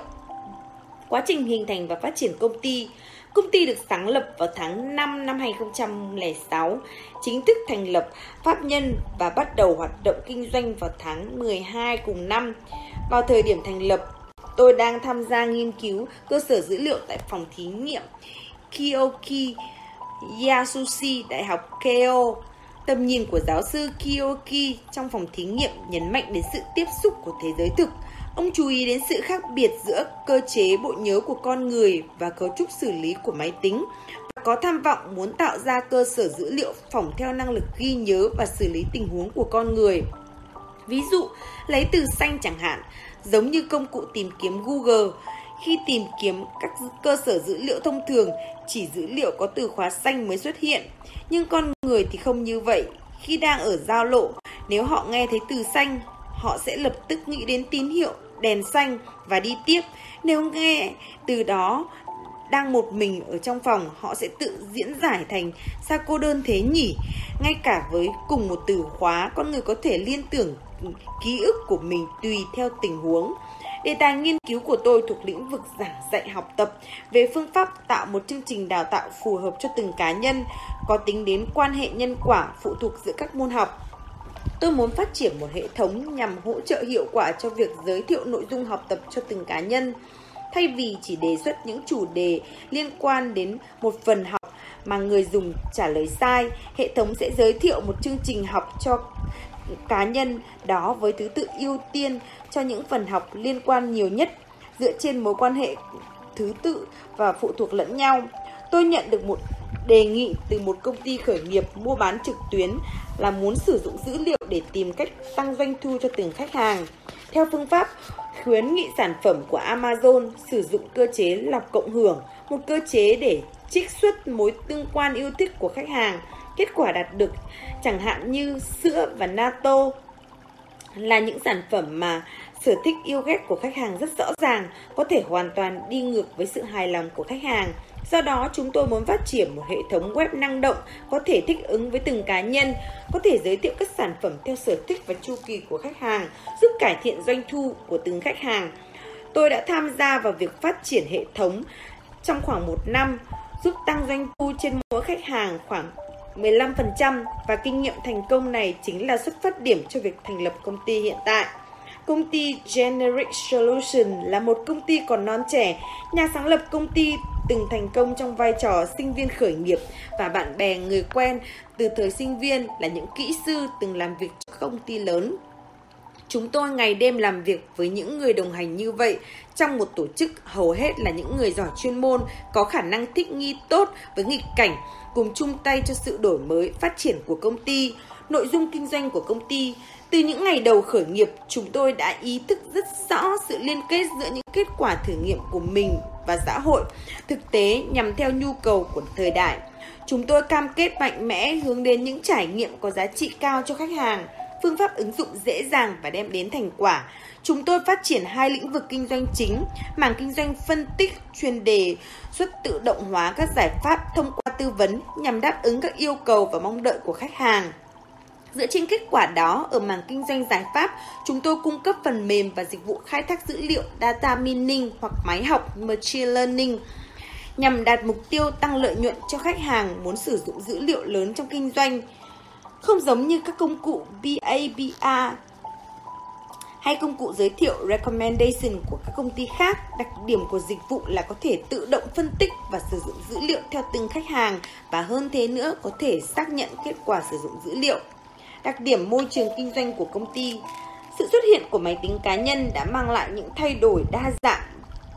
Quá trình hình thành và phát triển công ty Công ty được sáng lập vào tháng 5 năm 2006, chính thức thành lập pháp nhân và bắt đầu hoạt động kinh doanh vào tháng 12 cùng năm. Vào thời điểm thành lập, tôi đang tham gia nghiên cứu cơ sở dữ liệu tại phòng thí nghiệm Kiyoki Yasushi Đại học Keio. Tầm nhìn của giáo sư Kiyoki trong phòng thí nghiệm nhấn mạnh đến sự tiếp xúc của thế giới thực. Ông chú ý đến sự khác biệt giữa cơ chế bộ nhớ của con người và cấu trúc xử lý của máy tính và có tham vọng muốn tạo ra cơ sở dữ liệu phỏng theo năng lực ghi nhớ và xử lý tình huống của con người. Ví dụ, lấy từ xanh chẳng hạn, giống như công cụ tìm kiếm Google, khi tìm kiếm các cơ sở dữ liệu thông thường, chỉ dữ liệu có từ khóa xanh mới xuất hiện. Nhưng con người thì không như vậy. Khi đang ở giao lộ, nếu họ nghe thấy từ xanh, họ sẽ lập tức nghĩ đến tín hiệu đèn xanh và đi tiếp. Nếu nghe từ đó đang một mình ở trong phòng, họ sẽ tự diễn giải thành sao cô đơn thế nhỉ? Ngay cả với cùng một từ khóa, con người có thể liên tưởng ký ức của mình tùy theo tình huống. Đề tài nghiên cứu của tôi thuộc lĩnh vực giảng dạy học tập về phương pháp tạo một chương trình đào tạo phù hợp cho từng cá nhân, có tính đến quan hệ nhân quả phụ thuộc giữa các môn học. Tôi muốn phát triển một hệ thống nhằm hỗ trợ hiệu quả cho việc giới thiệu nội dung học tập cho từng cá nhân. Thay vì chỉ đề xuất những chủ đề liên quan đến một phần học mà người dùng trả lời sai, hệ thống sẽ giới thiệu một chương trình học cho cá nhân đó với thứ tự ưu tiên cho những phần học liên quan nhiều nhất dựa trên mối quan hệ thứ tự và phụ thuộc lẫn nhau. Tôi nhận được một đề nghị từ một công ty khởi nghiệp mua bán trực tuyến là muốn sử dụng dữ liệu để tìm cách tăng doanh thu cho từng khách hàng. Theo phương pháp khuyến nghị sản phẩm của Amazon sử dụng cơ chế lọc cộng hưởng, một cơ chế để trích xuất mối tương quan yêu thích của khách hàng. Kết quả đạt được chẳng hạn như sữa và natto là những sản phẩm mà sở thích yêu ghét của khách hàng rất rõ ràng, có thể hoàn toàn đi ngược với sự hài lòng của khách hàng. Do đó, chúng tôi muốn phát triển một hệ thống web năng động có thể thích ứng với từng cá nhân, có thể giới thiệu các sản phẩm theo sở thích và chu kỳ của khách hàng, giúp cải thiện doanh thu của từng khách hàng. Tôi đã tham gia vào việc phát triển hệ thống trong khoảng một năm, giúp tăng doanh thu trên mỗi khách hàng khoảng 15% và kinh nghiệm thành công này chính là xuất phát điểm cho việc thành lập công ty hiện tại. Công ty Generic Solution là một công ty còn non trẻ. Nhà sáng lập công ty từng thành công trong vai trò sinh viên khởi nghiệp và bạn bè người quen từ thời sinh viên là những kỹ sư từng làm việc cho công ty lớn. Chúng tôi ngày đêm làm việc với những người đồng hành như vậy trong một tổ chức hầu hết là những người giỏi chuyên môn, có khả năng thích nghi tốt với nghịch cảnh, cùng chung tay cho sự đổi mới, phát triển của công ty, nội dung kinh doanh của công ty. Từ những ngày đầu khởi nghiệp, chúng tôi đã ý thức rất rõ sự liên kết giữa những kết quả thử nghiệm của mình và xã hội thực tế nhằm theo nhu cầu của thời đại. Chúng tôi cam kết mạnh mẽ hướng đến những trải nghiệm có giá trị cao cho khách hàng, phương pháp ứng dụng dễ dàng và đem đến thành quả. Chúng tôi phát triển hai lĩnh vực kinh doanh chính, mảng kinh doanh phân tích chuyên đề xuất tự động hóa các giải pháp thông qua tư vấn nhằm đáp ứng các yêu cầu và mong đợi của khách hàng. Dựa trên kết quả đó, ở mảng kinh doanh giải pháp, chúng tôi cung cấp phần mềm và dịch vụ khai thác dữ liệu data mining hoặc máy học machine learning nhằm đạt mục tiêu tăng lợi nhuận cho khách hàng muốn sử dụng dữ liệu lớn trong kinh doanh. Không giống như các công cụ BABA hay công cụ giới thiệu recommendation của các công ty khác, đặc điểm của dịch vụ là có thể tự động phân tích và sử dụng dữ liệu theo từng khách hàng và hơn thế nữa có thể xác nhận kết quả sử dụng dữ liệu. Đặc điểm môi trường kinh doanh của công ty Sự xuất hiện của máy tính cá nhân đã mang lại những thay đổi đa dạng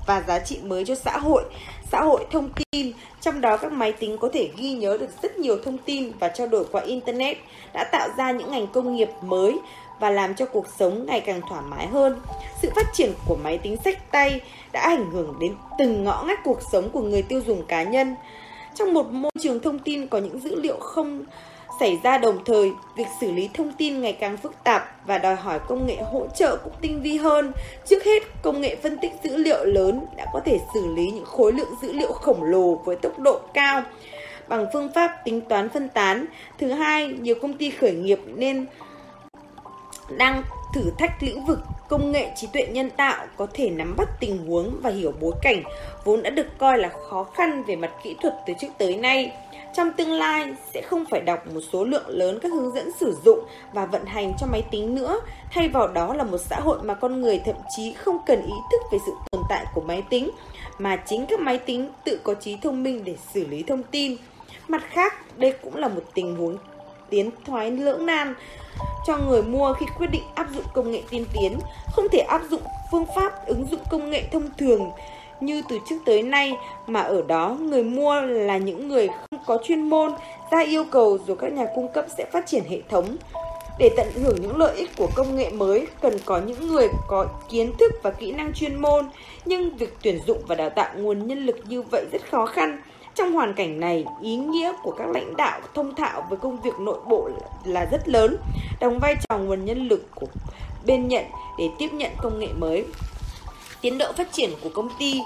và giá trị mới cho xã hội, xã hội thông tin, trong đó các máy tính có thể ghi nhớ được rất nhiều thông tin và trao đổi qua Internet, đã tạo ra những ngành công nghiệp mới và làm cho cuộc sống ngày càng thoải mái hơn. Sự phát triển của máy tính sách tay đã ảnh hưởng đến từng ngõ ngách cuộc sống của người tiêu dùng cá nhân. Trong một môi trường thông tin có những dữ liệu không xảy ra đồng thời, việc xử lý thông tin ngày càng phức tạp và đòi hỏi công nghệ hỗ trợ cũng tinh vi hơn. Trước hết, công nghệ phân tích dữ liệu lớn đã có thể xử lý những khối lượng dữ liệu khổng lồ với tốc độ cao bằng phương pháp tính toán phân tán. Thứ hai, nhiều công ty khởi nghiệp nên đang thử thách lĩnh vực công nghệ trí tuệ nhân tạo có thể nắm bắt tình huống và hiểu bối cảnh vốn đã được coi là khó khăn về mặt kỹ thuật từ trước tới nay. Trong tương lai sẽ không phải đọc một số lượng lớn các hướng dẫn sử dụng và vận hành cho máy tính nữa, thay vào đó là một xã hội mà con người thậm chí không cần ý thức về sự tồn tại của máy tính, mà chính các máy tính tự có trí thông minh để xử lý thông tin. Mặt khác, đây cũng là một tình huống tiến thoái lưỡng nan cho người mua khi quyết định áp dụng công nghệ tiên tiến, không thể áp dụng phương pháp ứng dụng công nghệ thông thường như từ trước tới nay, mà ở đó người mua là những người không có chuyên môn, ra yêu cầu rồi các nhà cung cấp sẽ phát triển hệ thống. Để tận hưởng những lợi ích của công nghệ mới, cần có những người có kiến thức và kỹ năng chuyên môn. Nhưng việc tuyển dụng và đào tạo nguồn nhân lực như vậy rất khó khăn. Trong hoàn cảnh này, ý nghĩa của các lãnh đạo thông thạo với công việc nội bộ là rất lớn. Đóng vai trò nguồn nhân lực của bên nhận để tiếp nhận công nghệ mới tiến độ phát triển của công ty.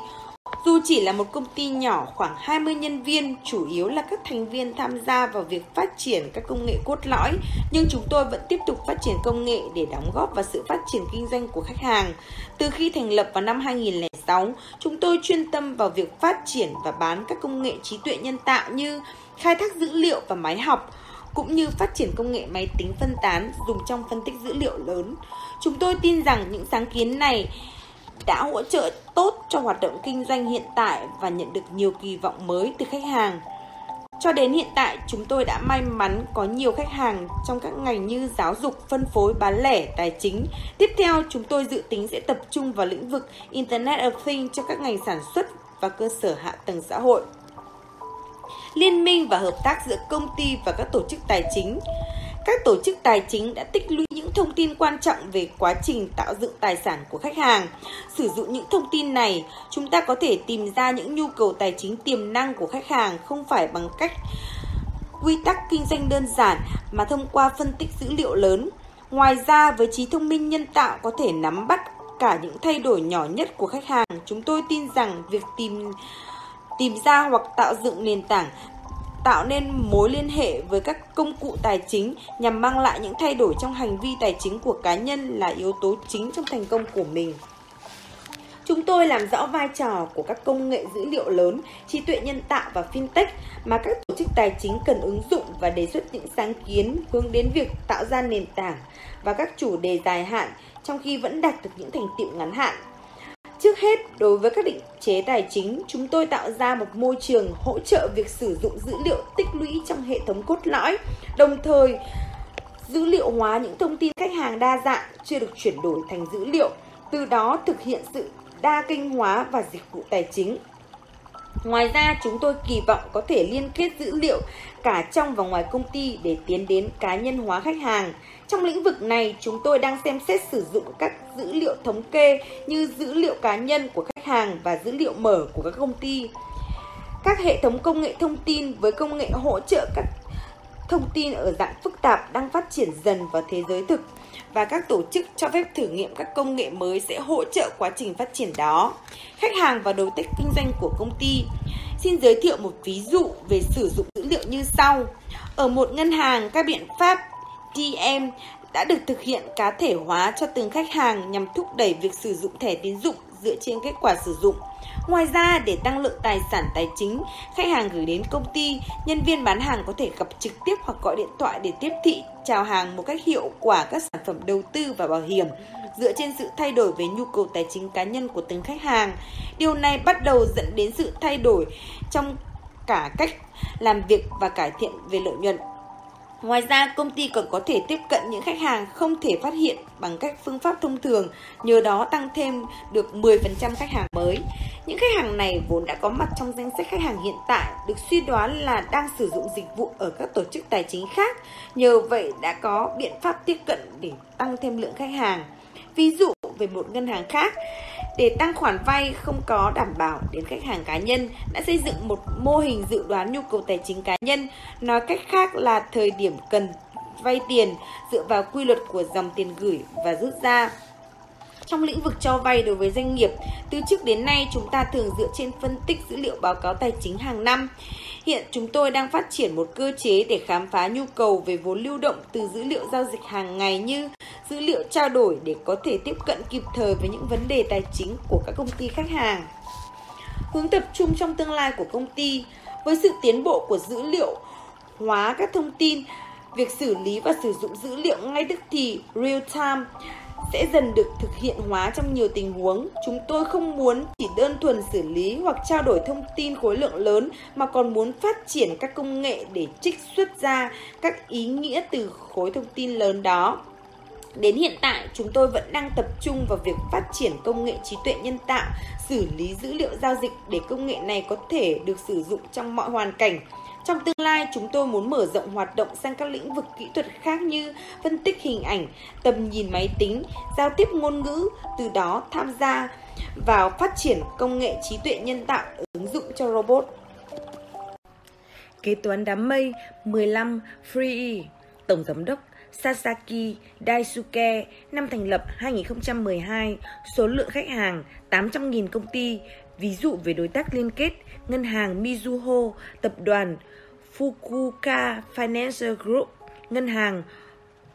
Dù chỉ là một công ty nhỏ khoảng 20 nhân viên, chủ yếu là các thành viên tham gia vào việc phát triển các công nghệ cốt lõi, nhưng chúng tôi vẫn tiếp tục phát triển công nghệ để đóng góp vào sự phát triển kinh doanh của khách hàng. Từ khi thành lập vào năm 2006, chúng tôi chuyên tâm vào việc phát triển và bán các công nghệ trí tuệ nhân tạo như khai thác dữ liệu và máy học, cũng như phát triển công nghệ máy tính phân tán dùng trong phân tích dữ liệu lớn. Chúng tôi tin rằng những sáng kiến này đã hỗ trợ tốt cho hoạt động kinh doanh hiện tại và nhận được nhiều kỳ vọng mới từ khách hàng. Cho đến hiện tại, chúng tôi đã may mắn có nhiều khách hàng trong các ngành như giáo dục, phân phối, bán lẻ, tài chính. Tiếp theo, chúng tôi dự tính sẽ tập trung vào lĩnh vực Internet of Things cho các ngành sản xuất và cơ sở hạ tầng xã hội. Liên minh và hợp tác giữa công ty và các tổ chức tài chính các tổ chức tài chính đã tích lũy những thông tin quan trọng về quá trình tạo dựng tài sản của khách hàng. Sử dụng những thông tin này, chúng ta có thể tìm ra những nhu cầu tài chính tiềm năng của khách hàng không phải bằng cách quy tắc kinh doanh đơn giản mà thông qua phân tích dữ liệu lớn. Ngoài ra, với trí thông minh nhân tạo có thể nắm bắt cả những thay đổi nhỏ nhất của khách hàng. Chúng tôi tin rằng việc tìm tìm ra hoặc tạo dựng nền tảng tạo nên mối liên hệ với các công cụ tài chính nhằm mang lại những thay đổi trong hành vi tài chính của cá nhân là yếu tố chính trong thành công của mình. Chúng tôi làm rõ vai trò của các công nghệ dữ liệu lớn, trí tuệ nhân tạo và fintech mà các tổ chức tài chính cần ứng dụng và đề xuất những sáng kiến hướng đến việc tạo ra nền tảng và các chủ đề dài hạn trong khi vẫn đạt được những thành tiệu ngắn hạn. Trước hết, đối với các định chế tài chính, chúng tôi tạo ra một môi trường hỗ trợ việc sử dụng dữ liệu tích lũy trong hệ thống cốt lõi, đồng thời dữ liệu hóa những thông tin khách hàng đa dạng chưa được chuyển đổi thành dữ liệu, từ đó thực hiện sự đa kênh hóa và dịch vụ tài chính. Ngoài ra, chúng tôi kỳ vọng có thể liên kết dữ liệu cả trong và ngoài công ty để tiến đến cá nhân hóa khách hàng. Trong lĩnh vực này, chúng tôi đang xem xét sử dụng các dữ liệu thống kê như dữ liệu cá nhân của khách hàng và dữ liệu mở của các công ty. Các hệ thống công nghệ thông tin với công nghệ hỗ trợ các thông tin ở dạng phức tạp đang phát triển dần vào thế giới thực và các tổ chức cho phép thử nghiệm các công nghệ mới sẽ hỗ trợ quá trình phát triển đó. Khách hàng và đối tác kinh doanh của công ty. Xin giới thiệu một ví dụ về sử dụng dữ liệu như sau. Ở một ngân hàng, các biện pháp ATM đã được thực hiện cá thể hóa cho từng khách hàng nhằm thúc đẩy việc sử dụng thẻ tín dụng dựa trên kết quả sử dụng. Ngoài ra, để tăng lượng tài sản tài chính, khách hàng gửi đến công ty, nhân viên bán hàng có thể gặp trực tiếp hoặc gọi điện thoại để tiếp thị, chào hàng một cách hiệu quả các sản phẩm đầu tư và bảo hiểm dựa trên sự thay đổi về nhu cầu tài chính cá nhân của từng khách hàng. Điều này bắt đầu dẫn đến sự thay đổi trong cả cách làm việc và cải thiện về lợi nhuận Ngoài ra, công ty còn có thể tiếp cận những khách hàng không thể phát hiện bằng cách phương pháp thông thường, nhờ đó tăng thêm được 10% khách hàng mới. Những khách hàng này vốn đã có mặt trong danh sách khách hàng hiện tại, được suy đoán là đang sử dụng dịch vụ ở các tổ chức tài chính khác, nhờ vậy đã có biện pháp tiếp cận để tăng thêm lượng khách hàng. Ví dụ về một ngân hàng khác, để tăng khoản vay không có đảm bảo đến khách hàng cá nhân đã xây dựng một mô hình dự đoán nhu cầu tài chính cá nhân, nói cách khác là thời điểm cần vay tiền dựa vào quy luật của dòng tiền gửi và rút ra. Trong lĩnh vực cho vay đối với doanh nghiệp, từ trước đến nay chúng ta thường dựa trên phân tích dữ liệu báo cáo tài chính hàng năm. Hiện chúng tôi đang phát triển một cơ chế để khám phá nhu cầu về vốn lưu động từ dữ liệu giao dịch hàng ngày như dữ liệu trao đổi để có thể tiếp cận kịp thời với những vấn đề tài chính của các công ty khách hàng. Hướng tập trung trong tương lai của công ty với sự tiến bộ của dữ liệu hóa các thông tin, việc xử lý và sử dụng dữ liệu ngay tức thì real time sẽ dần được thực hiện hóa trong nhiều tình huống. Chúng tôi không muốn chỉ đơn thuần xử lý hoặc trao đổi thông tin khối lượng lớn mà còn muốn phát triển các công nghệ để trích xuất ra các ý nghĩa từ khối thông tin lớn đó. Đến hiện tại, chúng tôi vẫn đang tập trung vào việc phát triển công nghệ trí tuệ nhân tạo, xử lý dữ liệu giao dịch để công nghệ này có thể được sử dụng trong mọi hoàn cảnh. Trong tương lai, chúng tôi muốn mở rộng hoạt động sang các lĩnh vực kỹ thuật khác như phân tích hình ảnh, tầm nhìn máy tính, giao tiếp ngôn ngữ, từ đó tham gia vào phát triển công nghệ trí tuệ nhân tạo ứng dụng cho robot. Kế toán đám mây 15 Free Tổng Giám đốc Sasaki Daisuke, năm thành lập 2012, số lượng khách hàng 800.000 công ty, ví dụ về đối tác liên kết, ngân hàng Mizuho, tập đoàn Fukuoka Financial Group, ngân hàng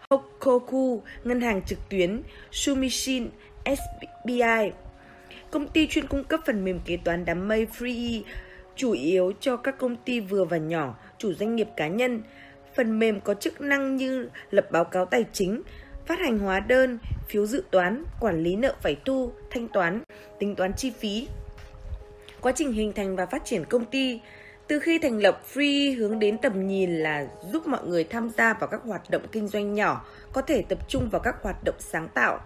Hokoku, ngân hàng trực tuyến Sumishin SBI. Công ty chuyên cung cấp phần mềm kế toán đám mây Free chủ yếu cho các công ty vừa và nhỏ, chủ doanh nghiệp cá nhân. Phần mềm có chức năng như lập báo cáo tài chính, phát hành hóa đơn, phiếu dự toán, quản lý nợ phải thu, thanh toán, tính toán chi phí. Quá trình hình thành và phát triển công ty, từ khi thành lập Free hướng đến tầm nhìn là giúp mọi người tham gia vào các hoạt động kinh doanh nhỏ, có thể tập trung vào các hoạt động sáng tạo.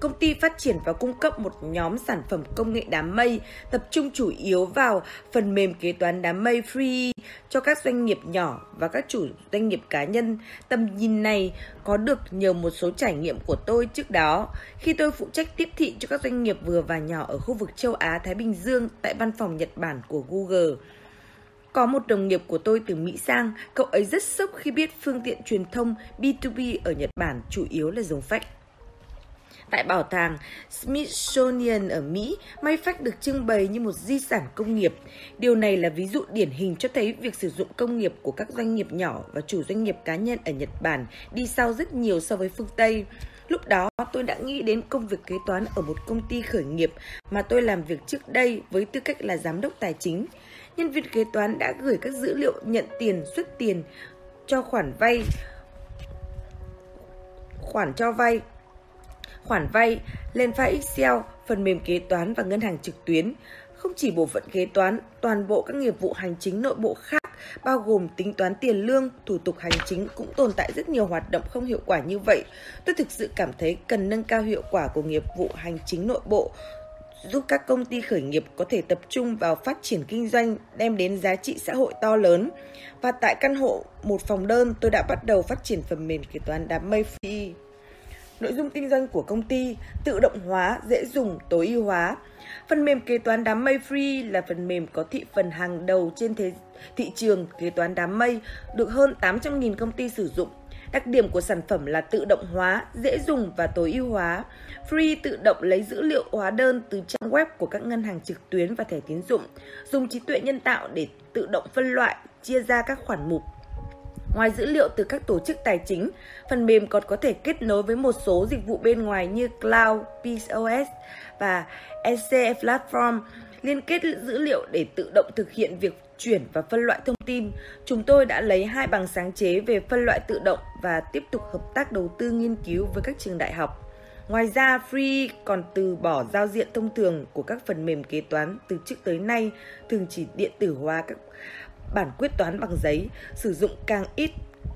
Công ty phát triển và cung cấp một nhóm sản phẩm công nghệ đám mây, tập trung chủ yếu vào phần mềm kế toán đám mây Free cho các doanh nghiệp nhỏ và các chủ doanh nghiệp cá nhân. Tầm nhìn này có được nhờ một số trải nghiệm của tôi trước đó khi tôi phụ trách tiếp thị cho các doanh nghiệp vừa và nhỏ ở khu vực châu Á Thái Bình Dương tại văn phòng Nhật Bản của Google. Có một đồng nghiệp của tôi từ Mỹ sang, cậu ấy rất sốc khi biết phương tiện truyền thông B2B ở Nhật Bản chủ yếu là dùng fax. Tại bảo tàng Smithsonian ở Mỹ, may phách được trưng bày như một di sản công nghiệp. Điều này là ví dụ điển hình cho thấy việc sử dụng công nghiệp của các doanh nghiệp nhỏ và chủ doanh nghiệp cá nhân ở Nhật Bản đi sau rất nhiều so với phương Tây. Lúc đó tôi đã nghĩ đến công việc kế toán ở một công ty khởi nghiệp mà tôi làm việc trước đây với tư cách là giám đốc tài chính nhân viên kế toán đã gửi các dữ liệu nhận tiền, xuất tiền cho khoản vay, khoản cho vay, khoản vay lên file Excel, phần mềm kế toán và ngân hàng trực tuyến. Không chỉ bộ phận kế toán, toàn bộ các nghiệp vụ hành chính nội bộ khác bao gồm tính toán tiền lương, thủ tục hành chính cũng tồn tại rất nhiều hoạt động không hiệu quả như vậy. Tôi thực sự cảm thấy cần nâng cao hiệu quả của nghiệp vụ hành chính nội bộ, giúp các công ty khởi nghiệp có thể tập trung vào phát triển kinh doanh, đem đến giá trị xã hội to lớn. Và tại căn hộ một phòng đơn, tôi đã bắt đầu phát triển phần mềm kế toán đám mây free. Nội dung kinh doanh của công ty tự động hóa, dễ dùng, tối ưu hóa. Phần mềm kế toán đám mây Free là phần mềm có thị phần hàng đầu trên thế thị trường kế toán đám mây, được hơn 800.000 công ty sử dụng. Đặc điểm của sản phẩm là tự động hóa, dễ dùng và tối ưu hóa. Free tự động lấy dữ liệu hóa đơn từ trang web của các ngân hàng trực tuyến và thẻ tín dụng, dùng trí tuệ nhân tạo để tự động phân loại, chia ra các khoản mục. Ngoài dữ liệu từ các tổ chức tài chính, phần mềm còn có thể kết nối với một số dịch vụ bên ngoài như Cloud, POS và EC Platform, liên kết dữ liệu để tự động thực hiện việc chuyển và phân loại thông tin. Chúng tôi đã lấy hai bằng sáng chế về phân loại tự động và tiếp tục hợp tác đầu tư nghiên cứu với các trường đại học. Ngoài ra, Free còn từ bỏ giao diện thông thường của các phần mềm kế toán từ trước tới nay thường chỉ điện tử hóa các bản quyết toán bằng giấy, sử dụng càng ít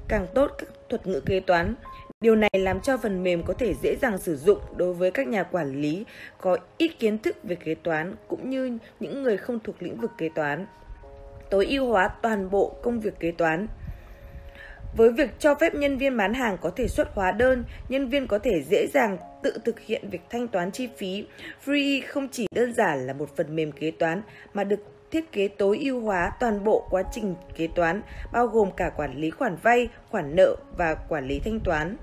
càng tốt các thuật ngữ kế toán. Điều này làm cho phần mềm có thể dễ dàng sử dụng đối với các nhà quản lý có ít kiến thức về kế toán cũng như những người không thuộc lĩnh vực kế toán. Tối ưu hóa toàn bộ công việc kế toán. Với việc cho phép nhân viên bán hàng có thể xuất hóa đơn, nhân viên có thể dễ dàng tự thực hiện việc thanh toán chi phí. Free không chỉ đơn giản là một phần mềm kế toán mà được thiết kế tối ưu hóa toàn bộ quá trình kế toán, bao gồm cả quản lý khoản vay, khoản nợ và quản lý thanh toán.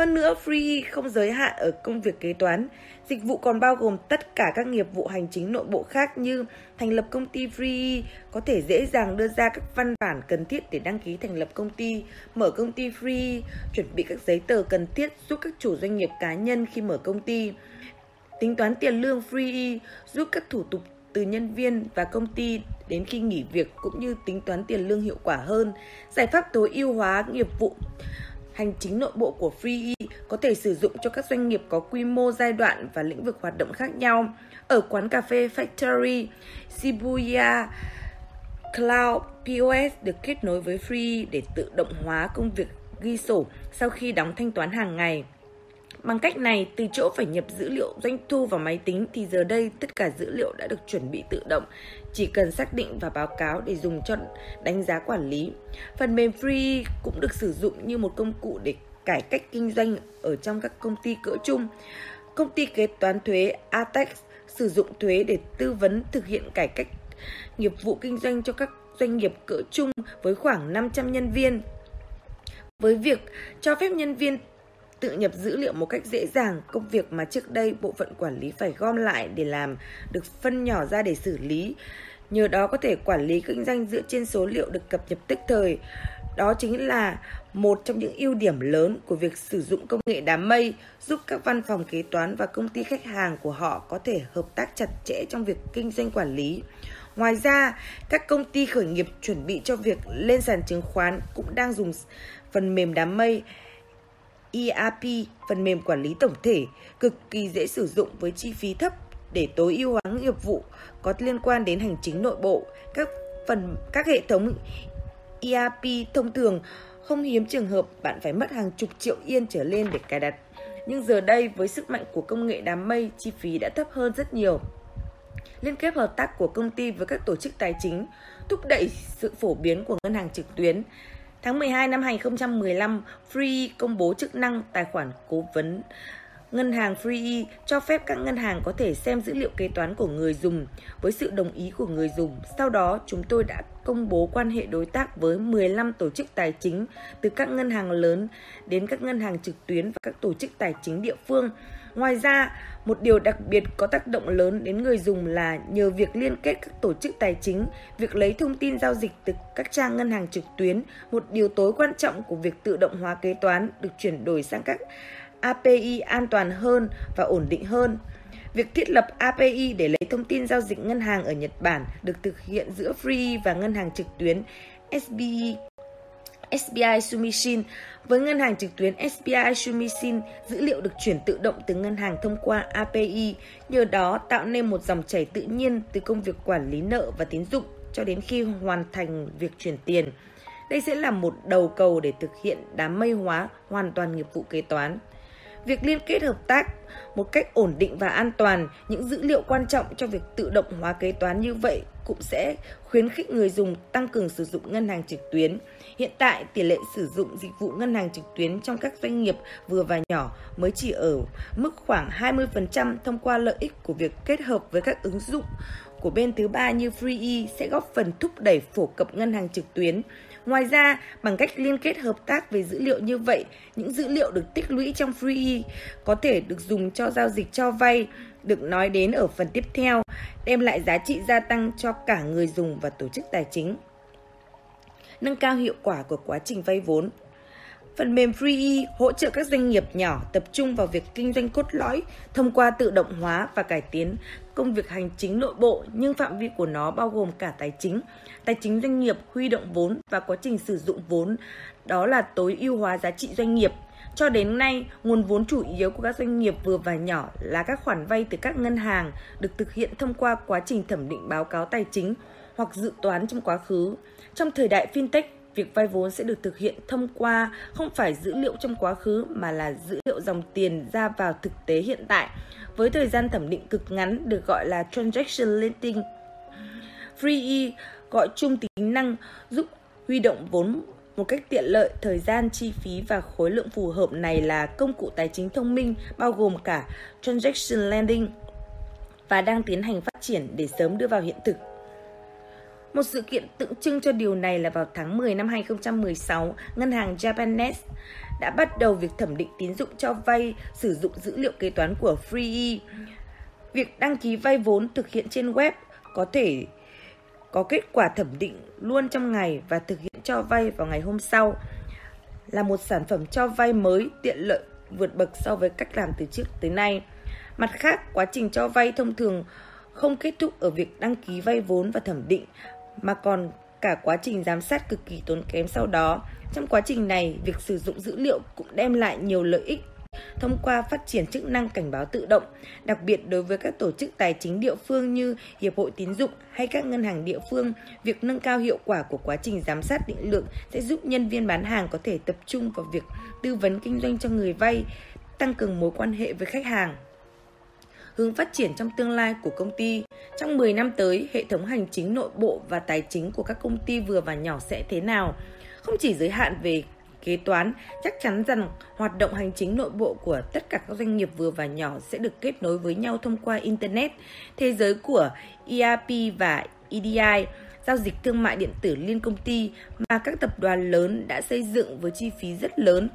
Hơn nữa, Free không giới hạn ở công việc kế toán. Dịch vụ còn bao gồm tất cả các nghiệp vụ hành chính nội bộ khác như thành lập công ty Free, có thể dễ dàng đưa ra các văn bản cần thiết để đăng ký thành lập công ty, mở công ty Free, chuẩn bị các giấy tờ cần thiết giúp các chủ doanh nghiệp cá nhân khi mở công ty, tính toán tiền lương Free, giúp các thủ tục từ nhân viên và công ty đến khi nghỉ việc cũng như tính toán tiền lương hiệu quả hơn. Giải pháp tối ưu hóa nghiệp vụ hành chính nội bộ của Free e có thể sử dụng cho các doanh nghiệp có quy mô giai đoạn và lĩnh vực hoạt động khác nhau. Ở quán cà phê Factory, Shibuya Cloud POS được kết nối với Free e để tự động hóa công việc ghi sổ sau khi đóng thanh toán hàng ngày. Bằng cách này, từ chỗ phải nhập dữ liệu doanh thu vào máy tính thì giờ đây tất cả dữ liệu đã được chuẩn bị tự động, chỉ cần xác định và báo cáo để dùng cho đánh giá quản lý. Phần mềm Free cũng được sử dụng như một công cụ để cải cách kinh doanh ở trong các công ty cỡ chung. Công ty kế toán thuế Atex sử dụng thuế để tư vấn thực hiện cải cách nghiệp vụ kinh doanh cho các doanh nghiệp cỡ chung với khoảng 500 nhân viên. Với việc cho phép nhân viên tự nhập dữ liệu một cách dễ dàng, công việc mà trước đây bộ phận quản lý phải gom lại để làm được phân nhỏ ra để xử lý. Nhờ đó có thể quản lý kinh doanh dựa trên số liệu được cập nhật tức thời. Đó chính là một trong những ưu điểm lớn của việc sử dụng công nghệ đám mây, giúp các văn phòng kế toán và công ty khách hàng của họ có thể hợp tác chặt chẽ trong việc kinh doanh quản lý. Ngoài ra, các công ty khởi nghiệp chuẩn bị cho việc lên sàn chứng khoán cũng đang dùng phần mềm đám mây ERP, phần mềm quản lý tổng thể, cực kỳ dễ sử dụng với chi phí thấp để tối ưu hóa nghiệp vụ có liên quan đến hành chính nội bộ. Các phần các hệ thống ERP thông thường không hiếm trường hợp bạn phải mất hàng chục triệu yên trở lên để cài đặt. Nhưng giờ đây với sức mạnh của công nghệ đám mây, chi phí đã thấp hơn rất nhiều. Liên kết hợp tác của công ty với các tổ chức tài chính thúc đẩy sự phổ biến của ngân hàng trực tuyến Tháng 12 năm 2015, Free công bố chức năng tài khoản cố vấn Ngân hàng Free cho phép các ngân hàng có thể xem dữ liệu kế toán của người dùng với sự đồng ý của người dùng. Sau đó, chúng tôi đã công bố quan hệ đối tác với 15 tổ chức tài chính từ các ngân hàng lớn đến các ngân hàng trực tuyến và các tổ chức tài chính địa phương Ngoài ra, một điều đặc biệt có tác động lớn đến người dùng là nhờ việc liên kết các tổ chức tài chính, việc lấy thông tin giao dịch từ các trang ngân hàng trực tuyến, một điều tối quan trọng của việc tự động hóa kế toán được chuyển đổi sang các API an toàn hơn và ổn định hơn. Việc thiết lập API để lấy thông tin giao dịch ngân hàng ở Nhật Bản được thực hiện giữa Free và ngân hàng trực tuyến SBI SBI Sumishin. Với ngân hàng trực tuyến SBI Sumishin, dữ liệu được chuyển tự động từ ngân hàng thông qua API, nhờ đó tạo nên một dòng chảy tự nhiên từ công việc quản lý nợ và tín dụng cho đến khi hoàn thành việc chuyển tiền. Đây sẽ là một đầu cầu để thực hiện đám mây hóa hoàn toàn nghiệp vụ kế toán. Việc liên kết hợp tác một cách ổn định và an toàn những dữ liệu quan trọng cho việc tự động hóa kế toán như vậy cũng sẽ khuyến khích người dùng tăng cường sử dụng ngân hàng trực tuyến. Hiện tại, tỷ lệ sử dụng dịch vụ ngân hàng trực tuyến trong các doanh nghiệp vừa và nhỏ mới chỉ ở mức khoảng 20% thông qua lợi ích của việc kết hợp với các ứng dụng của bên thứ ba như FreeE sẽ góp phần thúc đẩy phổ cập ngân hàng trực tuyến. Ngoài ra, bằng cách liên kết hợp tác về dữ liệu như vậy, những dữ liệu được tích lũy trong FreeE có thể được dùng cho giao dịch cho vay, được nói đến ở phần tiếp theo, đem lại giá trị gia tăng cho cả người dùng và tổ chức tài chính. Nâng cao hiệu quả của quá trình vay vốn Phần mềm FreeE hỗ trợ các doanh nghiệp nhỏ tập trung vào việc kinh doanh cốt lõi thông qua tự động hóa và cải tiến công việc hành chính nội bộ nhưng phạm vi của nó bao gồm cả tài chính, tài chính doanh nghiệp, huy động vốn và quá trình sử dụng vốn. Đó là tối ưu hóa giá trị doanh nghiệp. Cho đến nay, nguồn vốn chủ yếu của các doanh nghiệp vừa và nhỏ là các khoản vay từ các ngân hàng được thực hiện thông qua quá trình thẩm định báo cáo tài chính hoặc dự toán trong quá khứ. Trong thời đại fintech, việc vay vốn sẽ được thực hiện thông qua không phải dữ liệu trong quá khứ mà là dữ liệu dòng tiền ra vào thực tế hiện tại với thời gian thẩm định cực ngắn được gọi là transaction lending. free e gọi chung tính năng giúp huy động vốn một cách tiện lợi, thời gian, chi phí và khối lượng phù hợp này là công cụ tài chính thông minh bao gồm cả transaction lending và đang tiến hành phát triển để sớm đưa vào hiện thực. Một sự kiện tượng trưng cho điều này là vào tháng 10 năm 2016, ngân hàng Japanese đã bắt đầu việc thẩm định tín dụng cho vay sử dụng dữ liệu kế toán của Free. E. Việc đăng ký vay vốn thực hiện trên web có thể có kết quả thẩm định luôn trong ngày và thực hiện cho vay vào ngày hôm sau là một sản phẩm cho vay mới tiện lợi vượt bậc so với cách làm từ trước tới nay. Mặt khác, quá trình cho vay thông thường không kết thúc ở việc đăng ký vay vốn và thẩm định mà còn cả quá trình giám sát cực kỳ tốn kém sau đó. Trong quá trình này, việc sử dụng dữ liệu cũng đem lại nhiều lợi ích thông qua phát triển chức năng cảnh báo tự động, đặc biệt đối với các tổ chức tài chính địa phương như hiệp hội tín dụng hay các ngân hàng địa phương, việc nâng cao hiệu quả của quá trình giám sát định lượng sẽ giúp nhân viên bán hàng có thể tập trung vào việc tư vấn kinh doanh cho người vay, tăng cường mối quan hệ với khách hàng hướng phát triển trong tương lai của công ty. Trong 10 năm tới, hệ thống hành chính nội bộ và tài chính của các công ty vừa và nhỏ sẽ thế nào? Không chỉ giới hạn về kế toán, chắc chắn rằng hoạt động hành chính nội bộ của tất cả các doanh nghiệp vừa và nhỏ sẽ được kết nối với nhau thông qua Internet. Thế giới của ERP và EDI, giao dịch thương mại điện tử liên công ty mà các tập đoàn lớn đã xây dựng với chi phí rất lớn.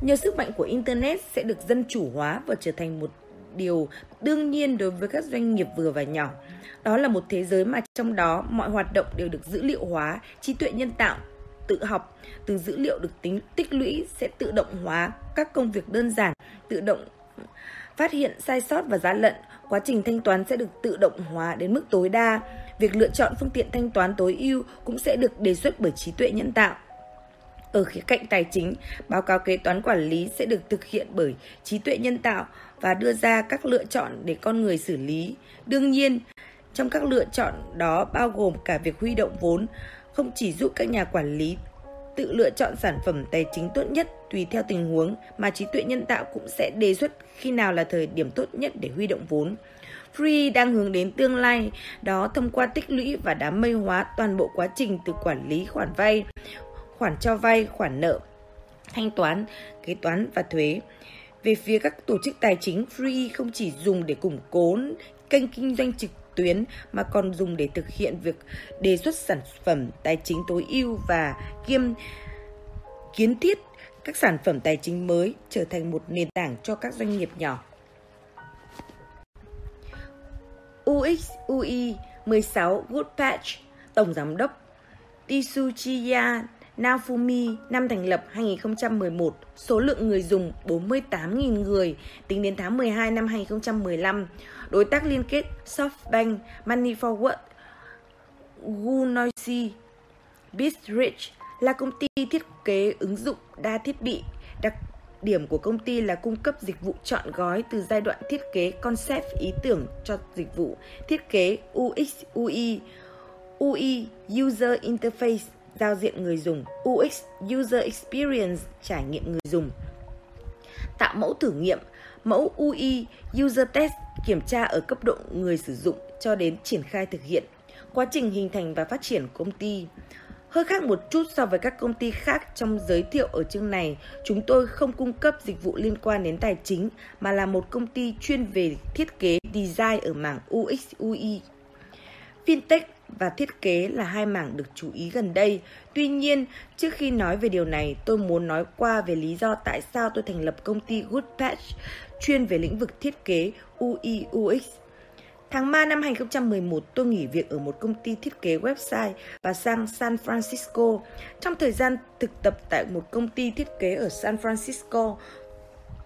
Nhờ sức mạnh của Internet sẽ được dân chủ hóa và trở thành một điều đương nhiên đối với các doanh nghiệp vừa và nhỏ. Đó là một thế giới mà trong đó mọi hoạt động đều được dữ liệu hóa, trí tuệ nhân tạo tự học từ dữ liệu được tính tích lũy sẽ tự động hóa các công việc đơn giản, tự động phát hiện sai sót và giá lận. Quá trình thanh toán sẽ được tự động hóa đến mức tối đa. Việc lựa chọn phương tiện thanh toán tối ưu cũng sẽ được đề xuất bởi trí tuệ nhân tạo. Ở khía cạnh tài chính, báo cáo kế toán quản lý sẽ được thực hiện bởi trí tuệ nhân tạo và đưa ra các lựa chọn để con người xử lý. Đương nhiên, trong các lựa chọn đó bao gồm cả việc huy động vốn, không chỉ giúp các nhà quản lý tự lựa chọn sản phẩm tài chính tốt nhất tùy theo tình huống mà trí tuệ nhân tạo cũng sẽ đề xuất khi nào là thời điểm tốt nhất để huy động vốn. Free đang hướng đến tương lai đó thông qua tích lũy và đám mây hóa toàn bộ quá trình từ quản lý khoản vay, khoản cho vay, khoản nợ, thanh toán, kế toán và thuế. Về phía các tổ chức tài chính, Free không chỉ dùng để củng cố kênh kinh doanh trực tuyến mà còn dùng để thực hiện việc đề xuất sản phẩm tài chính tối ưu và kiêm kiến thiết các sản phẩm tài chính mới trở thành một nền tảng cho các doanh nghiệp nhỏ. UX UI 16 Goodpatch, Tổng Giám đốc Tisuchiya Naofumi năm thành lập 2011, số lượng người dùng 48.000 người tính đến tháng 12 năm 2015. Đối tác liên kết SoftBank, Money Forward, Gunoisi, BitRich là công ty thiết kế ứng dụng đa thiết bị. Đặc điểm của công ty là cung cấp dịch vụ chọn gói từ giai đoạn thiết kế concept ý tưởng cho dịch vụ thiết kế UX UI UI User Interface giao diện người dùng, UX User Experience trải nghiệm người dùng. Tạo mẫu thử nghiệm, mẫu UI User Test kiểm tra ở cấp độ người sử dụng cho đến triển khai thực hiện, quá trình hình thành và phát triển công ty. Hơi khác một chút so với các công ty khác trong giới thiệu ở chương này, chúng tôi không cung cấp dịch vụ liên quan đến tài chính mà là một công ty chuyên về thiết kế design ở mảng UX UI. Fintech và thiết kế là hai mảng được chú ý gần đây. Tuy nhiên, trước khi nói về điều này, tôi muốn nói qua về lý do tại sao tôi thành lập công ty Goodpatch chuyên về lĩnh vực thiết kế UI UX. Tháng 3 năm 2011, tôi nghỉ việc ở một công ty thiết kế website và sang San Francisco. Trong thời gian thực tập tại một công ty thiết kế ở San Francisco,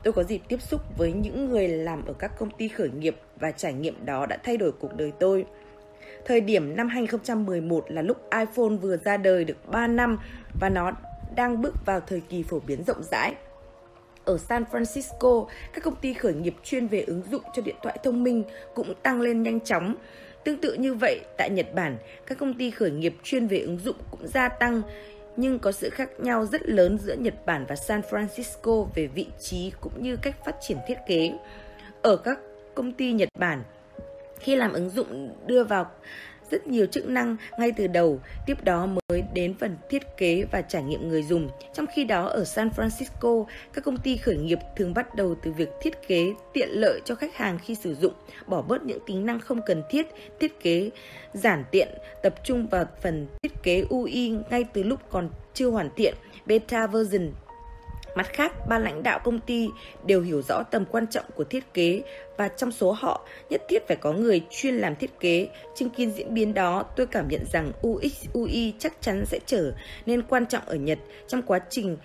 tôi có dịp tiếp xúc với những người làm ở các công ty khởi nghiệp và trải nghiệm đó đã thay đổi cuộc đời tôi. Thời điểm năm 2011 là lúc iPhone vừa ra đời được 3 năm và nó đang bước vào thời kỳ phổ biến rộng rãi. Ở San Francisco, các công ty khởi nghiệp chuyên về ứng dụng cho điện thoại thông minh cũng tăng lên nhanh chóng. Tương tự như vậy, tại Nhật Bản, các công ty khởi nghiệp chuyên về ứng dụng cũng gia tăng, nhưng có sự khác nhau rất lớn giữa Nhật Bản và San Francisco về vị trí cũng như cách phát triển thiết kế. Ở các công ty Nhật Bản, khi làm ứng dụng đưa vào rất nhiều chức năng ngay từ đầu, tiếp đó mới đến phần thiết kế và trải nghiệm người dùng. Trong khi đó ở San Francisco, các công ty khởi nghiệp thường bắt đầu từ việc thiết kế tiện lợi cho khách hàng khi sử dụng, bỏ bớt những tính năng không cần thiết, thiết kế giản tiện, tập trung vào phần thiết kế UI ngay từ lúc còn chưa hoàn thiện, beta version Mặt khác, ban lãnh đạo công ty đều hiểu rõ tầm quan trọng của thiết kế và trong số họ nhất thiết phải có người chuyên làm thiết kế. Chứng kiến diễn biến đó, tôi cảm nhận rằng UX UI chắc chắn sẽ trở nên quan trọng ở Nhật trong quá trình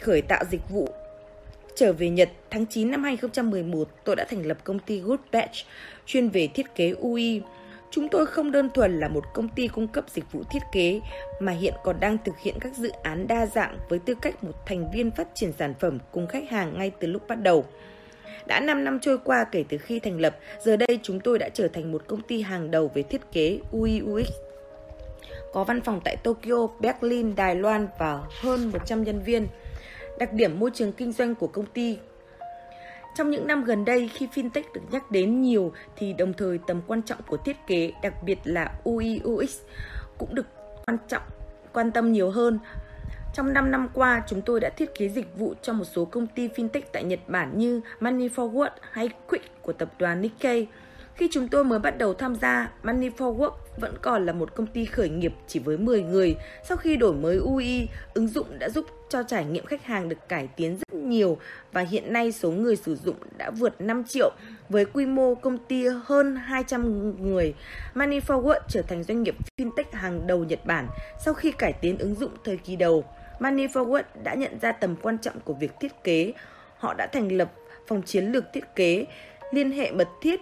khởi tạo dịch vụ. Trở về Nhật, tháng 9 năm 2011, tôi đã thành lập công ty Good Batch chuyên về thiết kế UI. Chúng tôi không đơn thuần là một công ty cung cấp dịch vụ thiết kế mà hiện còn đang thực hiện các dự án đa dạng với tư cách một thành viên phát triển sản phẩm cùng khách hàng ngay từ lúc bắt đầu. Đã 5 năm trôi qua kể từ khi thành lập, giờ đây chúng tôi đã trở thành một công ty hàng đầu về thiết kế UI UX. Có văn phòng tại Tokyo, Berlin, Đài Loan và hơn 100 nhân viên. Đặc điểm môi trường kinh doanh của công ty trong những năm gần đây, khi fintech được nhắc đến nhiều thì đồng thời tầm quan trọng của thiết kế, đặc biệt là UI UX cũng được quan trọng quan tâm nhiều hơn. Trong 5 năm qua, chúng tôi đã thiết kế dịch vụ cho một số công ty fintech tại Nhật Bản như Money Forward hay Quick của tập đoàn Nikkei. Khi chúng tôi mới bắt đầu tham gia, Money Forward vẫn còn là một công ty khởi nghiệp chỉ với 10 người. Sau khi đổi mới UI, ứng dụng đã giúp cho trải nghiệm khách hàng được cải tiến rất nhiều và hiện nay số người sử dụng đã vượt 5 triệu với quy mô công ty hơn 200 người. Money Forward trở thành doanh nghiệp fintech hàng đầu Nhật Bản sau khi cải tiến ứng dụng thời kỳ đầu. Money Forward đã nhận ra tầm quan trọng của việc thiết kế. Họ đã thành lập phòng chiến lược thiết kế, liên hệ mật thiết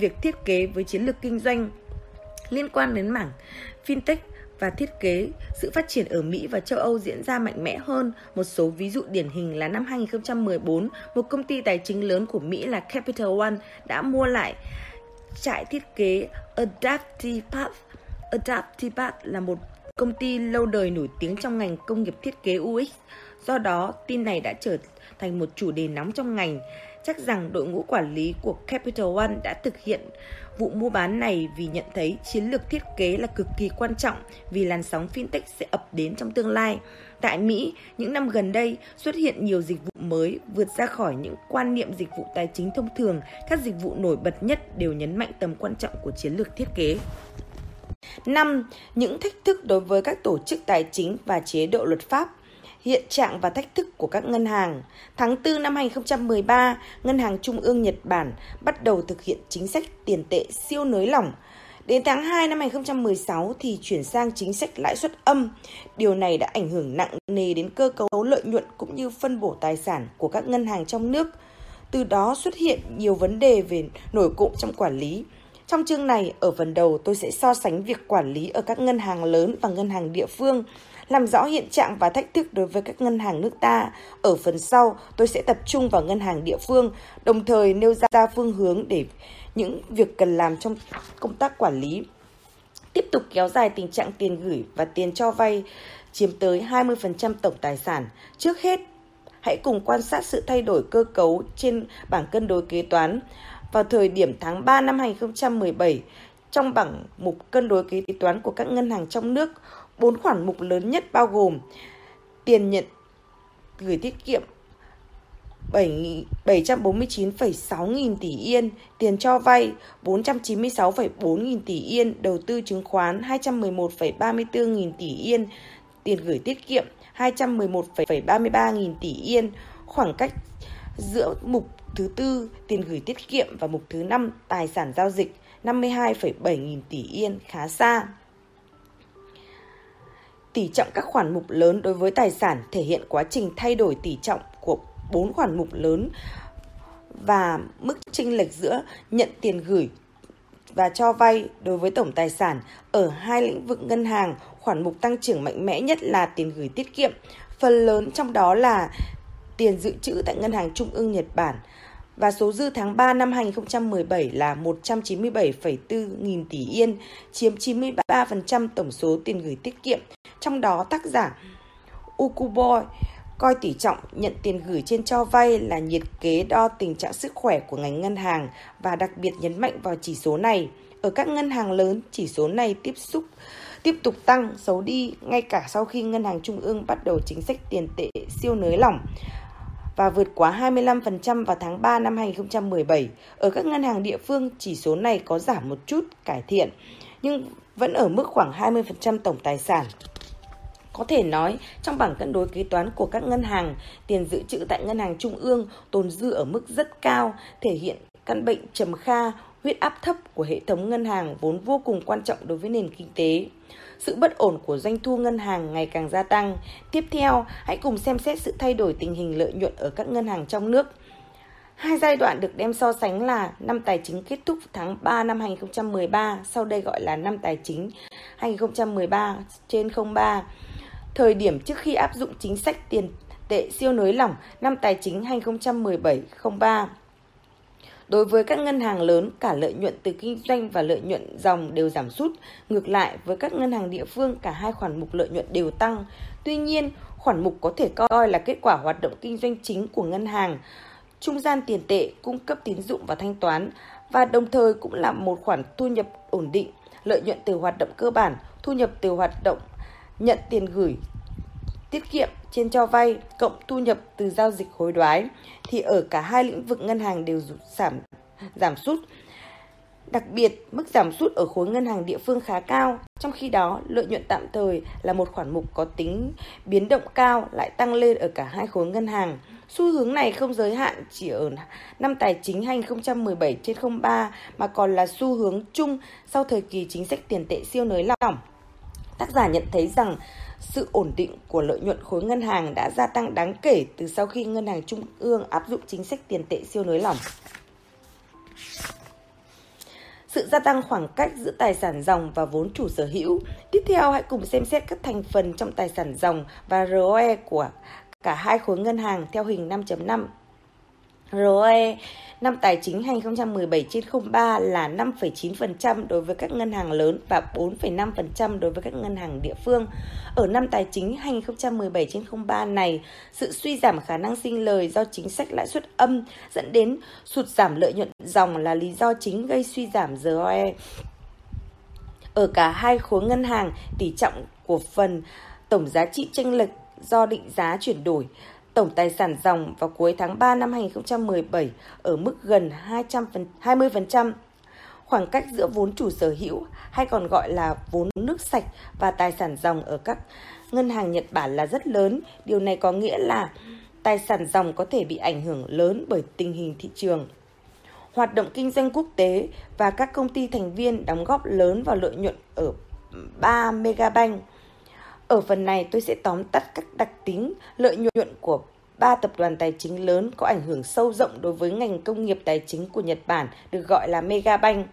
việc thiết kế với chiến lược kinh doanh liên quan đến mảng fintech và thiết kế, sự phát triển ở Mỹ và châu Âu diễn ra mạnh mẽ hơn. Một số ví dụ điển hình là năm 2014, một công ty tài chính lớn của Mỹ là Capital One đã mua lại trại thiết kế Adaptipath. Adaptipath là một công ty lâu đời nổi tiếng trong ngành công nghiệp thiết kế UX. Do đó, tin này đã trở thành một chủ đề nóng trong ngành. Chắc rằng đội ngũ quản lý của Capital One đã thực hiện vụ mua bán này vì nhận thấy chiến lược thiết kế là cực kỳ quan trọng vì làn sóng fintech sẽ ập đến trong tương lai. Tại Mỹ, những năm gần đây xuất hiện nhiều dịch vụ mới vượt ra khỏi những quan niệm dịch vụ tài chính thông thường. Các dịch vụ nổi bật nhất đều nhấn mạnh tầm quan trọng của chiến lược thiết kế. 5. Những thách thức đối với các tổ chức tài chính và chế độ luật pháp hiện trạng và thách thức của các ngân hàng. Tháng 4 năm 2013, Ngân hàng Trung ương Nhật Bản bắt đầu thực hiện chính sách tiền tệ siêu nới lỏng. Đến tháng 2 năm 2016 thì chuyển sang chính sách lãi suất âm. Điều này đã ảnh hưởng nặng nề đến cơ cấu lợi nhuận cũng như phân bổ tài sản của các ngân hàng trong nước. Từ đó xuất hiện nhiều vấn đề về nổi cộng trong quản lý. Trong chương này, ở phần đầu tôi sẽ so sánh việc quản lý ở các ngân hàng lớn và ngân hàng địa phương làm rõ hiện trạng và thách thức đối với các ngân hàng nước ta. Ở phần sau, tôi sẽ tập trung vào ngân hàng địa phương, đồng thời nêu ra phương hướng để những việc cần làm trong công tác quản lý. tiếp tục kéo dài tình trạng tiền gửi và tiền cho vay chiếm tới 20% tổng tài sản. Trước hết, hãy cùng quan sát sự thay đổi cơ cấu trên bảng cân đối kế toán. Vào thời điểm tháng 3 năm 2017, trong bảng mục cân đối kế toán của các ngân hàng trong nước, bốn khoản mục lớn nhất bao gồm tiền nhận gửi tiết kiệm 749,6 nghìn tỷ yên, tiền cho vay 496,4 nghìn tỷ yên, đầu tư chứng khoán 211,34 nghìn tỷ yên, tiền gửi tiết kiệm 211,33 nghìn tỷ yên, khoảng cách giữa mục thứ tư tiền gửi tiết kiệm và mục thứ năm tài sản giao dịch 52,7 nghìn tỷ yên khá xa. Tỷ trọng các khoản mục lớn đối với tài sản thể hiện quá trình thay đổi tỷ trọng của bốn khoản mục lớn và mức chênh lệch giữa nhận tiền gửi và cho vay đối với tổng tài sản. Ở hai lĩnh vực ngân hàng, khoản mục tăng trưởng mạnh mẽ nhất là tiền gửi tiết kiệm, phần lớn trong đó là tiền dự trữ tại Ngân hàng Trung ương Nhật Bản và số dư tháng 3 năm 2017 là 197,4 nghìn tỷ yên, chiếm 93% tổng số tiền gửi tiết kiệm. Trong đó tác giả Ukubo coi tỷ trọng nhận tiền gửi trên cho vay là nhiệt kế đo tình trạng sức khỏe của ngành ngân hàng và đặc biệt nhấn mạnh vào chỉ số này. Ở các ngân hàng lớn, chỉ số này tiếp xúc tiếp tục tăng xấu đi ngay cả sau khi ngân hàng trung ương bắt đầu chính sách tiền tệ siêu nới lỏng và vượt quá 25% vào tháng 3 năm 2017. Ở các ngân hàng địa phương, chỉ số này có giảm một chút cải thiện, nhưng vẫn ở mức khoảng 20% tổng tài sản. Có thể nói, trong bảng cân đối kế toán của các ngân hàng, tiền dự trữ tại ngân hàng trung ương tồn dư ở mức rất cao, thể hiện căn bệnh trầm kha, huyết áp thấp của hệ thống ngân hàng vốn vô cùng quan trọng đối với nền kinh tế. Sự bất ổn của doanh thu ngân hàng ngày càng gia tăng. Tiếp theo, hãy cùng xem xét sự thay đổi tình hình lợi nhuận ở các ngân hàng trong nước. Hai giai đoạn được đem so sánh là năm tài chính kết thúc tháng 3 năm 2013, sau đây gọi là năm tài chính 2013 trên 03 thời điểm trước khi áp dụng chính sách tiền tệ siêu nới lỏng năm tài chính 2017-03. Đối với các ngân hàng lớn, cả lợi nhuận từ kinh doanh và lợi nhuận dòng đều giảm sút. Ngược lại, với các ngân hàng địa phương, cả hai khoản mục lợi nhuận đều tăng. Tuy nhiên, khoản mục có thể coi là kết quả hoạt động kinh doanh chính của ngân hàng, trung gian tiền tệ, cung cấp tín dụng và thanh toán, và đồng thời cũng là một khoản thu nhập ổn định, lợi nhuận từ hoạt động cơ bản, thu nhập từ hoạt động nhận tiền gửi tiết kiệm trên cho vay cộng thu nhập từ giao dịch hối đoái thì ở cả hai lĩnh vực ngân hàng đều giảm giảm sút. Đặc biệt, mức giảm sút ở khối ngân hàng địa phương khá cao, trong khi đó lợi nhuận tạm thời là một khoản mục có tính biến động cao lại tăng lên ở cả hai khối ngân hàng. Xu hướng này không giới hạn chỉ ở năm tài chính 2017 trên 03 mà còn là xu hướng chung sau thời kỳ chính sách tiền tệ siêu nới lỏng. Tác giả nhận thấy rằng sự ổn định của lợi nhuận khối ngân hàng đã gia tăng đáng kể từ sau khi ngân hàng trung ương áp dụng chính sách tiền tệ siêu nới lỏng. Sự gia tăng khoảng cách giữa tài sản dòng và vốn chủ sở hữu. Tiếp theo, hãy cùng xem xét các thành phần trong tài sản dòng và ROE của cả hai khối ngân hàng theo hình 5.5. ROE năm tài chính 2017 trên 03 là 5,9% đối với các ngân hàng lớn và 4,5% đối với các ngân hàng địa phương. Ở năm tài chính 2017 trên 03 này, sự suy giảm khả năng sinh lời do chính sách lãi suất âm dẫn đến sụt giảm lợi nhuận dòng là lý do chính gây suy giảm ROE. Ở cả hai khối ngân hàng, tỷ trọng của phần tổng giá trị chênh lệch do định giá chuyển đổi Tổng tài sản dòng vào cuối tháng 3 năm 2017 ở mức gần 200% Khoảng cách giữa vốn chủ sở hữu hay còn gọi là vốn nước sạch và tài sản dòng ở các ngân hàng Nhật Bản là rất lớn. Điều này có nghĩa là tài sản dòng có thể bị ảnh hưởng lớn bởi tình hình thị trường. Hoạt động kinh doanh quốc tế và các công ty thành viên đóng góp lớn vào lợi nhuận ở 3 megabank ở phần này tôi sẽ tóm tắt các đặc tính lợi nhuận của ba tập đoàn tài chính lớn có ảnh hưởng sâu rộng đối với ngành công nghiệp tài chính của Nhật Bản được gọi là Megabank.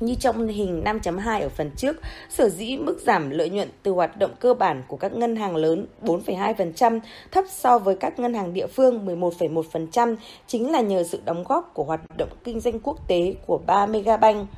Như trong hình 5.2 ở phần trước, sở dĩ mức giảm lợi nhuận từ hoạt động cơ bản của các ngân hàng lớn 4,2% thấp so với các ngân hàng địa phương 11,1% chính là nhờ sự đóng góp của hoạt động kinh doanh quốc tế của ba Megabank.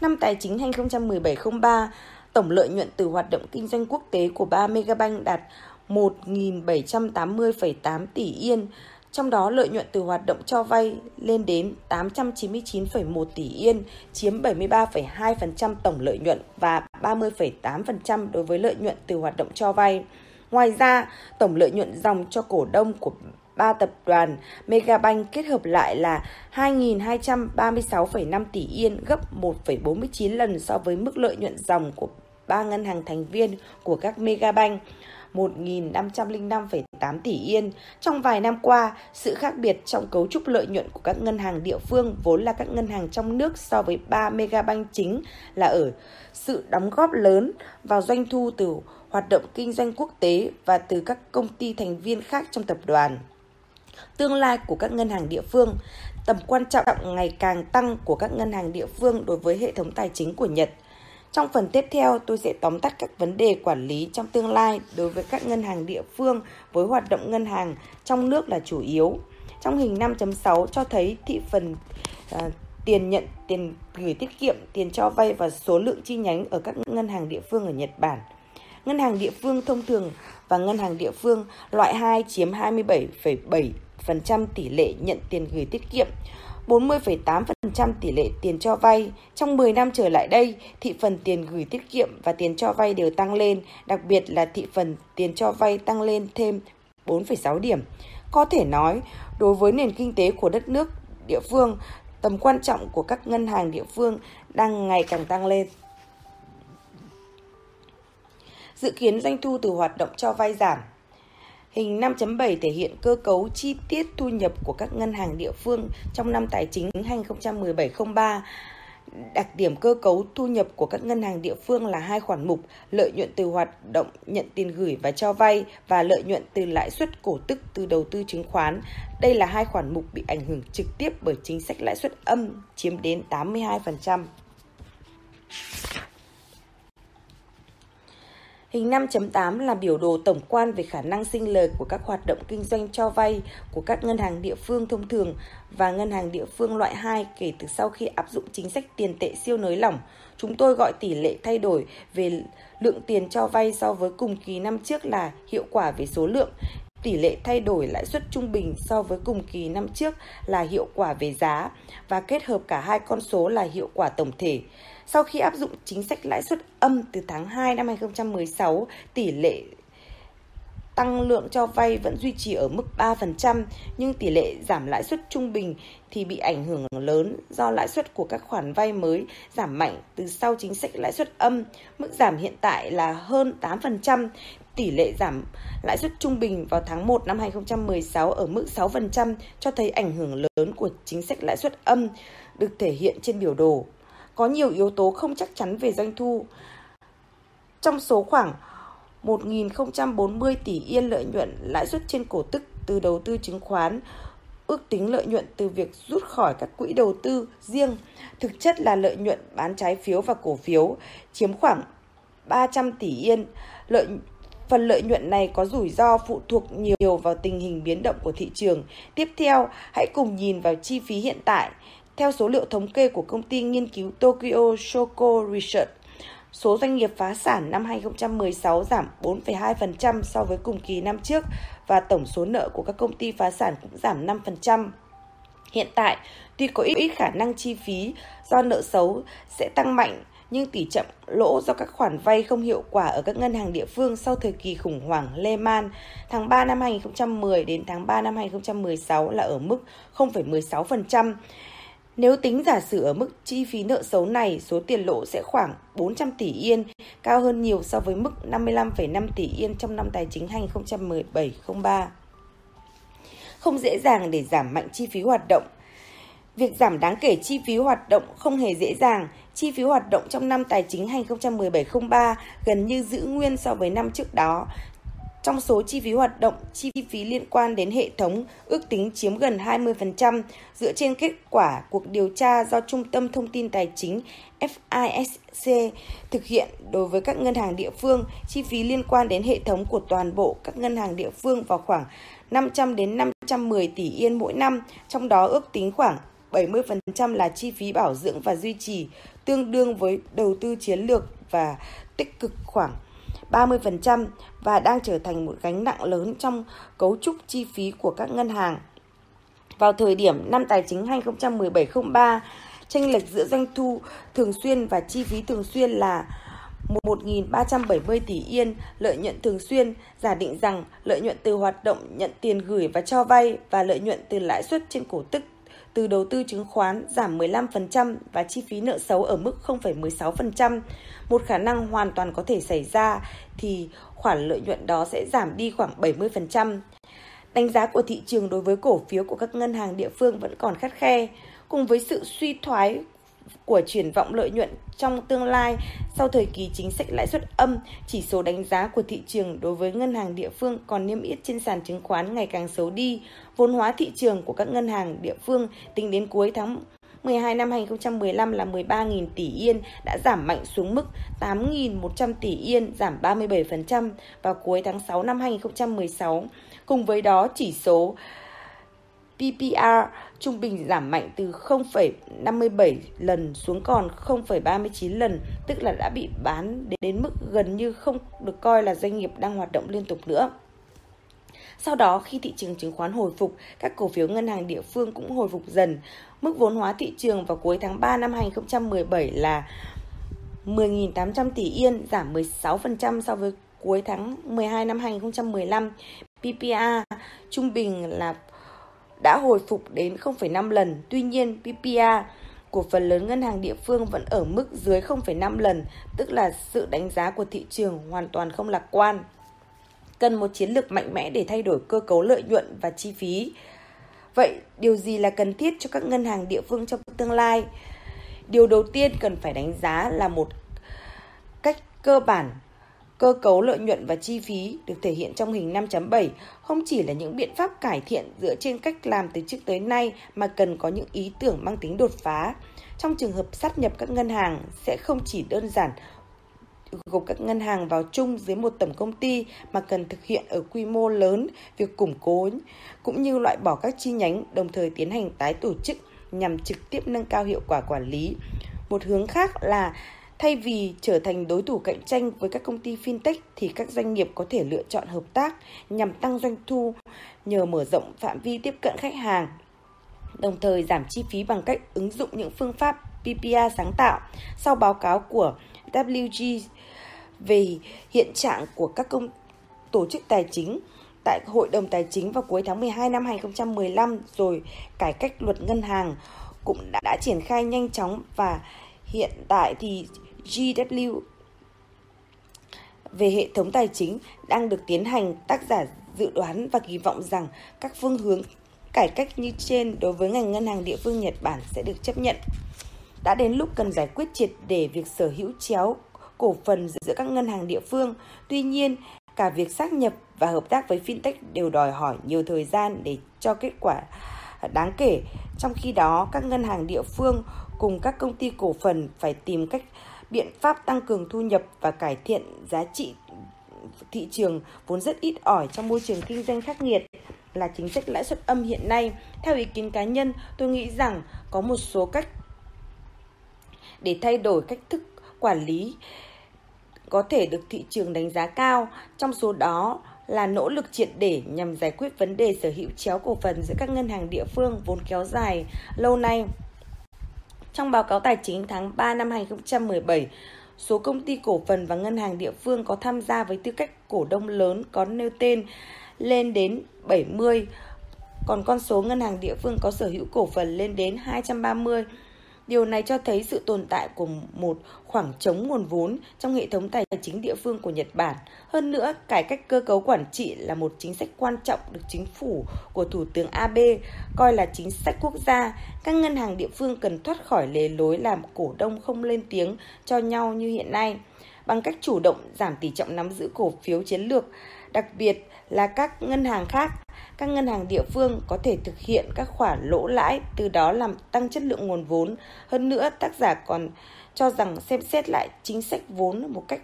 Năm tài chính 2017-03, tổng lợi nhuận từ hoạt động kinh doanh quốc tế của 3 megabank đạt 1.780,8 tỷ yên, trong đó lợi nhuận từ hoạt động cho vay lên đến 899,1 tỷ yên, chiếm 73,2% tổng lợi nhuận và 30,8% đối với lợi nhuận từ hoạt động cho vay. Ngoài ra, tổng lợi nhuận dòng cho cổ đông của ba tập đoàn Megabank kết hợp lại là 2.236,5 tỷ yên, gấp 1,49 lần so với mức lợi nhuận dòng của ba ngân hàng thành viên của các Megabank. 1.505,8 tỷ yên. Trong vài năm qua, sự khác biệt trong cấu trúc lợi nhuận của các ngân hàng địa phương vốn là các ngân hàng trong nước so với 3 megabank chính là ở sự đóng góp lớn vào doanh thu từ hoạt động kinh doanh quốc tế và từ các công ty thành viên khác trong tập đoàn. Tương lai của các ngân hàng địa phương, tầm quan trọng ngày càng tăng của các ngân hàng địa phương đối với hệ thống tài chính của Nhật – trong phần tiếp theo, tôi sẽ tóm tắt các vấn đề quản lý trong tương lai đối với các ngân hàng địa phương với hoạt động ngân hàng trong nước là chủ yếu. Trong hình 5.6 cho thấy thị phần uh, tiền nhận, tiền gửi tiết kiệm, tiền cho vay và số lượng chi nhánh ở các ngân hàng địa phương ở Nhật Bản. Ngân hàng địa phương thông thường và ngân hàng địa phương loại 2 chiếm 27,7% tỷ lệ nhận tiền gửi tiết kiệm, 40,8% tỷ lệ tiền cho vay. Trong 10 năm trở lại đây, thị phần tiền gửi tiết kiệm và tiền cho vay đều tăng lên, đặc biệt là thị phần tiền cho vay tăng lên thêm 4,6 điểm. Có thể nói, đối với nền kinh tế của đất nước địa phương, tầm quan trọng của các ngân hàng địa phương đang ngày càng tăng lên. Dự kiến doanh thu từ hoạt động cho vay giảm Hình 5.7 thể hiện cơ cấu chi tiết thu nhập của các ngân hàng địa phương trong năm tài chính 2017-03. Đặc điểm cơ cấu thu nhập của các ngân hàng địa phương là hai khoản mục, lợi nhuận từ hoạt động, nhận tiền gửi và cho vay, và lợi nhuận từ lãi suất cổ tức từ đầu tư chứng khoán. Đây là hai khoản mục bị ảnh hưởng trực tiếp bởi chính sách lãi suất âm chiếm đến 82%. Hình 5.8 là biểu đồ tổng quan về khả năng sinh lời của các hoạt động kinh doanh cho vay của các ngân hàng địa phương thông thường và ngân hàng địa phương loại 2 kể từ sau khi áp dụng chính sách tiền tệ siêu nới lỏng. Chúng tôi gọi tỷ lệ thay đổi về lượng tiền cho vay so với cùng kỳ năm trước là hiệu quả về số lượng. Tỷ lệ thay đổi lãi suất trung bình so với cùng kỳ năm trước là hiệu quả về giá và kết hợp cả hai con số là hiệu quả tổng thể. Sau khi áp dụng chính sách lãi suất âm từ tháng 2 năm 2016, tỷ lệ tăng lượng cho vay vẫn duy trì ở mức 3%, nhưng tỷ lệ giảm lãi suất trung bình thì bị ảnh hưởng lớn do lãi suất của các khoản vay mới giảm mạnh từ sau chính sách lãi suất âm. Mức giảm hiện tại là hơn 8%, tỷ lệ giảm lãi suất trung bình vào tháng 1 năm 2016 ở mức 6% cho thấy ảnh hưởng lớn của chính sách lãi suất âm được thể hiện trên biểu đồ có nhiều yếu tố không chắc chắn về doanh thu. Trong số khoảng 1.040 tỷ yên lợi nhuận lãi suất trên cổ tức từ đầu tư chứng khoán, ước tính lợi nhuận từ việc rút khỏi các quỹ đầu tư riêng, thực chất là lợi nhuận bán trái phiếu và cổ phiếu, chiếm khoảng 300 tỷ yên. Lợi Phần lợi nhuận này có rủi ro phụ thuộc nhiều vào tình hình biến động của thị trường. Tiếp theo, hãy cùng nhìn vào chi phí hiện tại. Theo số liệu thống kê của công ty nghiên cứu Tokyo Shoko Research, số doanh nghiệp phá sản năm 2016 giảm 4,2% so với cùng kỳ năm trước và tổng số nợ của các công ty phá sản cũng giảm 5%. Hiện tại, tuy có ít khả năng chi phí do nợ xấu sẽ tăng mạnh, nhưng tỷ trọng lỗ do các khoản vay không hiệu quả ở các ngân hàng địa phương sau thời kỳ khủng hoảng Lehman tháng 3 năm 2010 đến tháng 3 năm 2016 là ở mức 0,16%. Nếu tính giả sử ở mức chi phí nợ xấu này, số tiền lỗ sẽ khoảng 400 tỷ yên, cao hơn nhiều so với mức 55,5 tỷ yên trong năm tài chính 2017-03. Không dễ dàng để giảm mạnh chi phí hoạt động. Việc giảm đáng kể chi phí hoạt động không hề dễ dàng. Chi phí hoạt động trong năm tài chính 2017-03 gần như giữ nguyên so với năm trước đó, trong số chi phí hoạt động, chi phí liên quan đến hệ thống ước tính chiếm gần 20% dựa trên kết quả cuộc điều tra do Trung tâm Thông tin Tài chính FISC thực hiện đối với các ngân hàng địa phương, chi phí liên quan đến hệ thống của toàn bộ các ngân hàng địa phương vào khoảng 500 đến 510 tỷ yên mỗi năm, trong đó ước tính khoảng 70% là chi phí bảo dưỡng và duy trì, tương đương với đầu tư chiến lược và tích cực khoảng 30% và đang trở thành một gánh nặng lớn trong cấu trúc chi phí của các ngân hàng. Vào thời điểm năm tài chính 2017-03, tranh lệch giữa doanh thu thường xuyên và chi phí thường xuyên là 1.370 tỷ yên lợi nhuận thường xuyên, giả định rằng lợi nhuận từ hoạt động nhận tiền gửi và cho vay và lợi nhuận từ lãi suất trên cổ tức từ đầu tư chứng khoán giảm 15% và chi phí nợ xấu ở mức 0,16%. Một khả năng hoàn toàn có thể xảy ra thì khoản lợi nhuận đó sẽ giảm đi khoảng 70%. Đánh giá của thị trường đối với cổ phiếu của các ngân hàng địa phương vẫn còn khắt khe. Cùng với sự suy thoái của triển vọng lợi nhuận trong tương lai sau thời kỳ chính sách lãi suất âm, chỉ số đánh giá của thị trường đối với ngân hàng địa phương còn niêm yết trên sàn chứng khoán ngày càng xấu đi. Vốn hóa thị trường của các ngân hàng địa phương tính đến cuối tháng 12 năm 2015 là 13.000 tỷ yên đã giảm mạnh xuống mức 8.100 tỷ yên, giảm 37% vào cuối tháng 6 năm 2016. Cùng với đó, chỉ số PPR trung bình giảm mạnh từ 0,57 lần xuống còn 0,39 lần, tức là đã bị bán đến mức gần như không được coi là doanh nghiệp đang hoạt động liên tục nữa. Sau đó, khi thị trường chứng khoán hồi phục, các cổ phiếu ngân hàng địa phương cũng hồi phục dần. Mức vốn hóa thị trường vào cuối tháng 3 năm 2017 là 10.800 tỷ yên, giảm 16% so với cuối tháng 12 năm 2015. PPA trung bình là đã hồi phục đến 0,5 lần. Tuy nhiên, PPA của phần lớn ngân hàng địa phương vẫn ở mức dưới 0,5 lần, tức là sự đánh giá của thị trường hoàn toàn không lạc quan. Cần một chiến lược mạnh mẽ để thay đổi cơ cấu lợi nhuận và chi phí. Vậy, điều gì là cần thiết cho các ngân hàng địa phương trong tương lai? Điều đầu tiên cần phải đánh giá là một cách cơ bản Cơ cấu lợi nhuận và chi phí được thể hiện trong hình 5.7 không chỉ là những biện pháp cải thiện dựa trên cách làm từ trước tới nay mà cần có những ý tưởng mang tính đột phá. Trong trường hợp sát nhập các ngân hàng sẽ không chỉ đơn giản gộp các ngân hàng vào chung dưới một tổng công ty mà cần thực hiện ở quy mô lớn, việc củng cố cũng như loại bỏ các chi nhánh, đồng thời tiến hành tái tổ chức nhằm trực tiếp nâng cao hiệu quả quản lý. Một hướng khác là Thay vì trở thành đối thủ cạnh tranh với các công ty fintech thì các doanh nghiệp có thể lựa chọn hợp tác nhằm tăng doanh thu nhờ mở rộng phạm vi tiếp cận khách hàng, đồng thời giảm chi phí bằng cách ứng dụng những phương pháp PPA sáng tạo. Sau báo cáo của WG về hiện trạng của các công tổ chức tài chính tại Hội đồng Tài chính vào cuối tháng 12 năm 2015 rồi cải cách luật ngân hàng cũng đã, đã triển khai nhanh chóng và hiện tại thì GW về hệ thống tài chính đang được tiến hành tác giả dự đoán và kỳ vọng rằng các phương hướng cải cách như trên đối với ngành ngân hàng địa phương Nhật Bản sẽ được chấp nhận. Đã đến lúc cần giải quyết triệt để việc sở hữu chéo cổ phần giữa các ngân hàng địa phương. Tuy nhiên, cả việc xác nhập và hợp tác với fintech đều đòi hỏi nhiều thời gian để cho kết quả đáng kể. Trong khi đó, các ngân hàng địa phương cùng các công ty cổ phần phải tìm cách biện pháp tăng cường thu nhập và cải thiện giá trị thị trường vốn rất ít ỏi trong môi trường kinh doanh khắc nghiệt là chính sách lãi suất âm hiện nay. Theo ý kiến cá nhân, tôi nghĩ rằng có một số cách để thay đổi cách thức quản lý có thể được thị trường đánh giá cao. Trong số đó là nỗ lực triệt để nhằm giải quyết vấn đề sở hữu chéo cổ phần giữa các ngân hàng địa phương vốn kéo dài lâu nay. Trong báo cáo tài chính tháng 3 năm 2017, số công ty cổ phần và ngân hàng địa phương có tham gia với tư cách cổ đông lớn có nêu tên lên đến 70, còn con số ngân hàng địa phương có sở hữu cổ phần lên đến 230. Điều này cho thấy sự tồn tại của một khoảng trống nguồn vốn trong hệ thống tài chính địa phương của Nhật Bản. Hơn nữa, cải cách cơ cấu quản trị là một chính sách quan trọng được chính phủ của Thủ tướng Abe coi là chính sách quốc gia. Các ngân hàng địa phương cần thoát khỏi lề lối làm cổ đông không lên tiếng cho nhau như hiện nay bằng cách chủ động giảm tỷ trọng nắm giữ cổ phiếu chiến lược, đặc biệt là các ngân hàng khác các ngân hàng địa phương có thể thực hiện các khoản lỗ lãi, từ đó làm tăng chất lượng nguồn vốn. Hơn nữa, tác giả còn cho rằng xem xét lại chính sách vốn một cách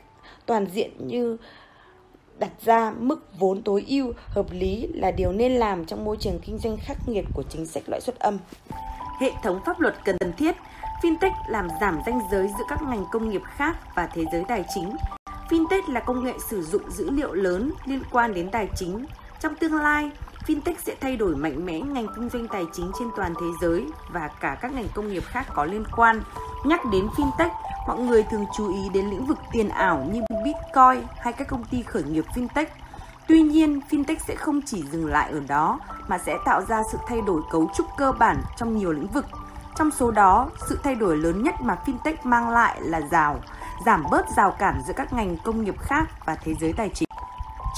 toàn diện như đặt ra mức vốn tối ưu hợp lý là điều nên làm trong môi trường kinh doanh khắc nghiệt của chính sách lãi suất âm. Hệ thống pháp luật cần thiết Fintech làm giảm ranh giới giữa các ngành công nghiệp khác và thế giới tài chính. Fintech là công nghệ sử dụng dữ liệu lớn liên quan đến tài chính. Trong tương lai, Fintech sẽ thay đổi mạnh mẽ ngành kinh doanh tài chính trên toàn thế giới và cả các ngành công nghiệp khác có liên quan. Nhắc đến Fintech, mọi người thường chú ý đến lĩnh vực tiền ảo như Bitcoin hay các công ty khởi nghiệp Fintech. Tuy nhiên, Fintech sẽ không chỉ dừng lại ở đó mà sẽ tạo ra sự thay đổi cấu trúc cơ bản trong nhiều lĩnh vực. Trong số đó, sự thay đổi lớn nhất mà Fintech mang lại là rào, giảm bớt rào cản giữa các ngành công nghiệp khác và thế giới tài chính.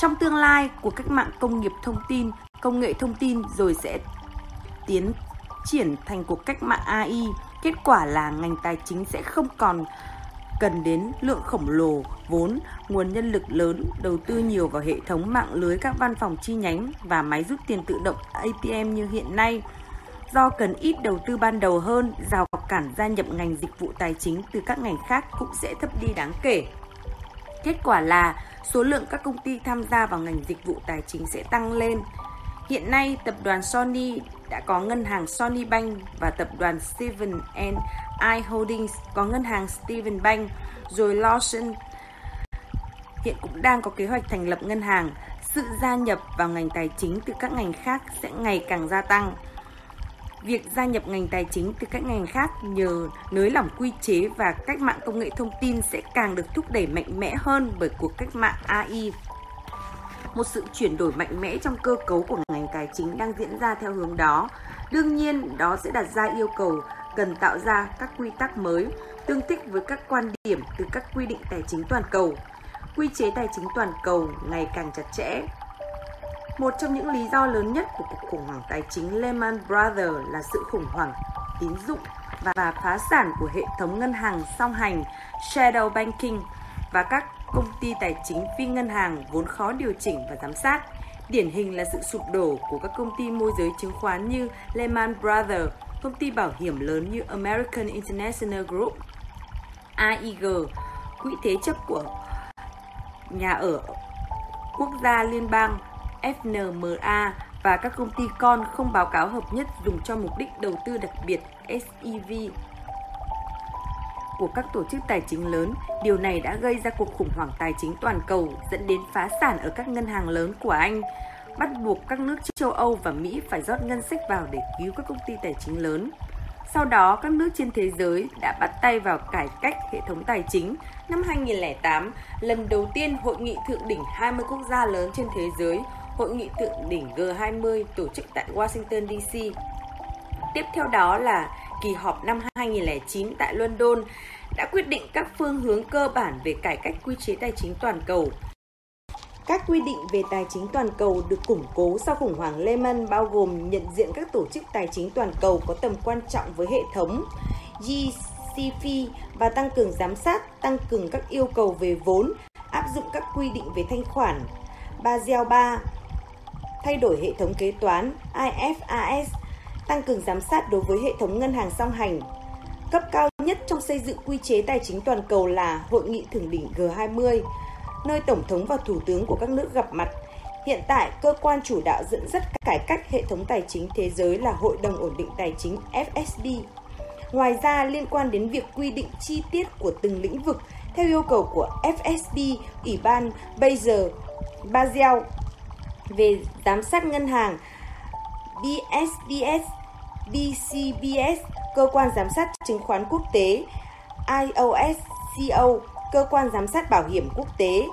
Trong tương lai của cách mạng công nghiệp thông tin, công nghệ thông tin rồi sẽ tiến triển thành cuộc cách mạng AI. Kết quả là ngành tài chính sẽ không còn cần đến lượng khổng lồ vốn, nguồn nhân lực lớn, đầu tư nhiều vào hệ thống mạng lưới các văn phòng chi nhánh và máy rút tiền tự động ATM như hiện nay. Do cần ít đầu tư ban đầu hơn, rào cản gia nhập ngành dịch vụ tài chính từ các ngành khác cũng sẽ thấp đi đáng kể. Kết quả là số lượng các công ty tham gia vào ngành dịch vụ tài chính sẽ tăng lên. Hiện nay, tập đoàn Sony đã có ngân hàng Sony Bank và tập đoàn Steven I Holdings có ngân hàng Steven Bank, rồi Lawson hiện cũng đang có kế hoạch thành lập ngân hàng. Sự gia nhập vào ngành tài chính từ các ngành khác sẽ ngày càng gia tăng. Việc gia nhập ngành tài chính từ các ngành khác nhờ nới lỏng quy chế và cách mạng công nghệ thông tin sẽ càng được thúc đẩy mạnh mẽ hơn bởi cuộc cách mạng AI một sự chuyển đổi mạnh mẽ trong cơ cấu của ngành tài chính đang diễn ra theo hướng đó. Đương nhiên, đó sẽ đặt ra yêu cầu cần tạo ra các quy tắc mới tương thích với các quan điểm từ các quy định tài chính toàn cầu. Quy chế tài chính toàn cầu ngày càng chặt chẽ. Một trong những lý do lớn nhất của cuộc khủng hoảng tài chính Lehman Brothers là sự khủng hoảng tín dụng và phá sản của hệ thống ngân hàng song hành shadow banking và các công ty tài chính phi ngân hàng vốn khó điều chỉnh và giám sát. Điển hình là sự sụp đổ của các công ty môi giới chứng khoán như Lehman Brothers, công ty bảo hiểm lớn như American International Group, AIG, quỹ thế chấp của nhà ở quốc gia liên bang FNMA và các công ty con không báo cáo hợp nhất dùng cho mục đích đầu tư đặc biệt SEV của các tổ chức tài chính lớn, điều này đã gây ra cuộc khủng hoảng tài chính toàn cầu dẫn đến phá sản ở các ngân hàng lớn của Anh, bắt buộc các nước châu Âu và Mỹ phải rót ngân sách vào để cứu các công ty tài chính lớn. Sau đó, các nước trên thế giới đã bắt tay vào cải cách hệ thống tài chính. Năm 2008, lần đầu tiên Hội nghị Thượng đỉnh 20 quốc gia lớn trên thế giới, Hội nghị Thượng đỉnh G20 tổ chức tại Washington DC. Tiếp theo đó là kỳ họp năm 2009 tại London đã quyết định các phương hướng cơ bản về cải cách quy chế tài chính toàn cầu. Các quy định về tài chính toàn cầu được củng cố sau khủng hoảng Lehman bao gồm nhận diện các tổ chức tài chính toàn cầu có tầm quan trọng với hệ thống GCP và tăng cường giám sát, tăng cường các yêu cầu về vốn, áp dụng các quy định về thanh khoản. Basel 3 thay đổi hệ thống kế toán IFRS tăng cường giám sát đối với hệ thống ngân hàng song hành. Cấp cao nhất trong xây dựng quy chế tài chính toàn cầu là Hội nghị thượng đỉnh G20, nơi Tổng thống và Thủ tướng của các nước gặp mặt. Hiện tại, cơ quan chủ đạo dẫn dắt cải cách hệ thống tài chính thế giới là Hội đồng ổn định tài chính FSB. Ngoài ra, liên quan đến việc quy định chi tiết của từng lĩnh vực theo yêu cầu của FSB, Ủy ban bây giờ Basel về giám sát ngân hàng, BSBS, BCBS, Cơ quan Giám sát Chứng khoán Quốc tế, IOSCO, Cơ quan Giám sát Bảo hiểm Quốc tế,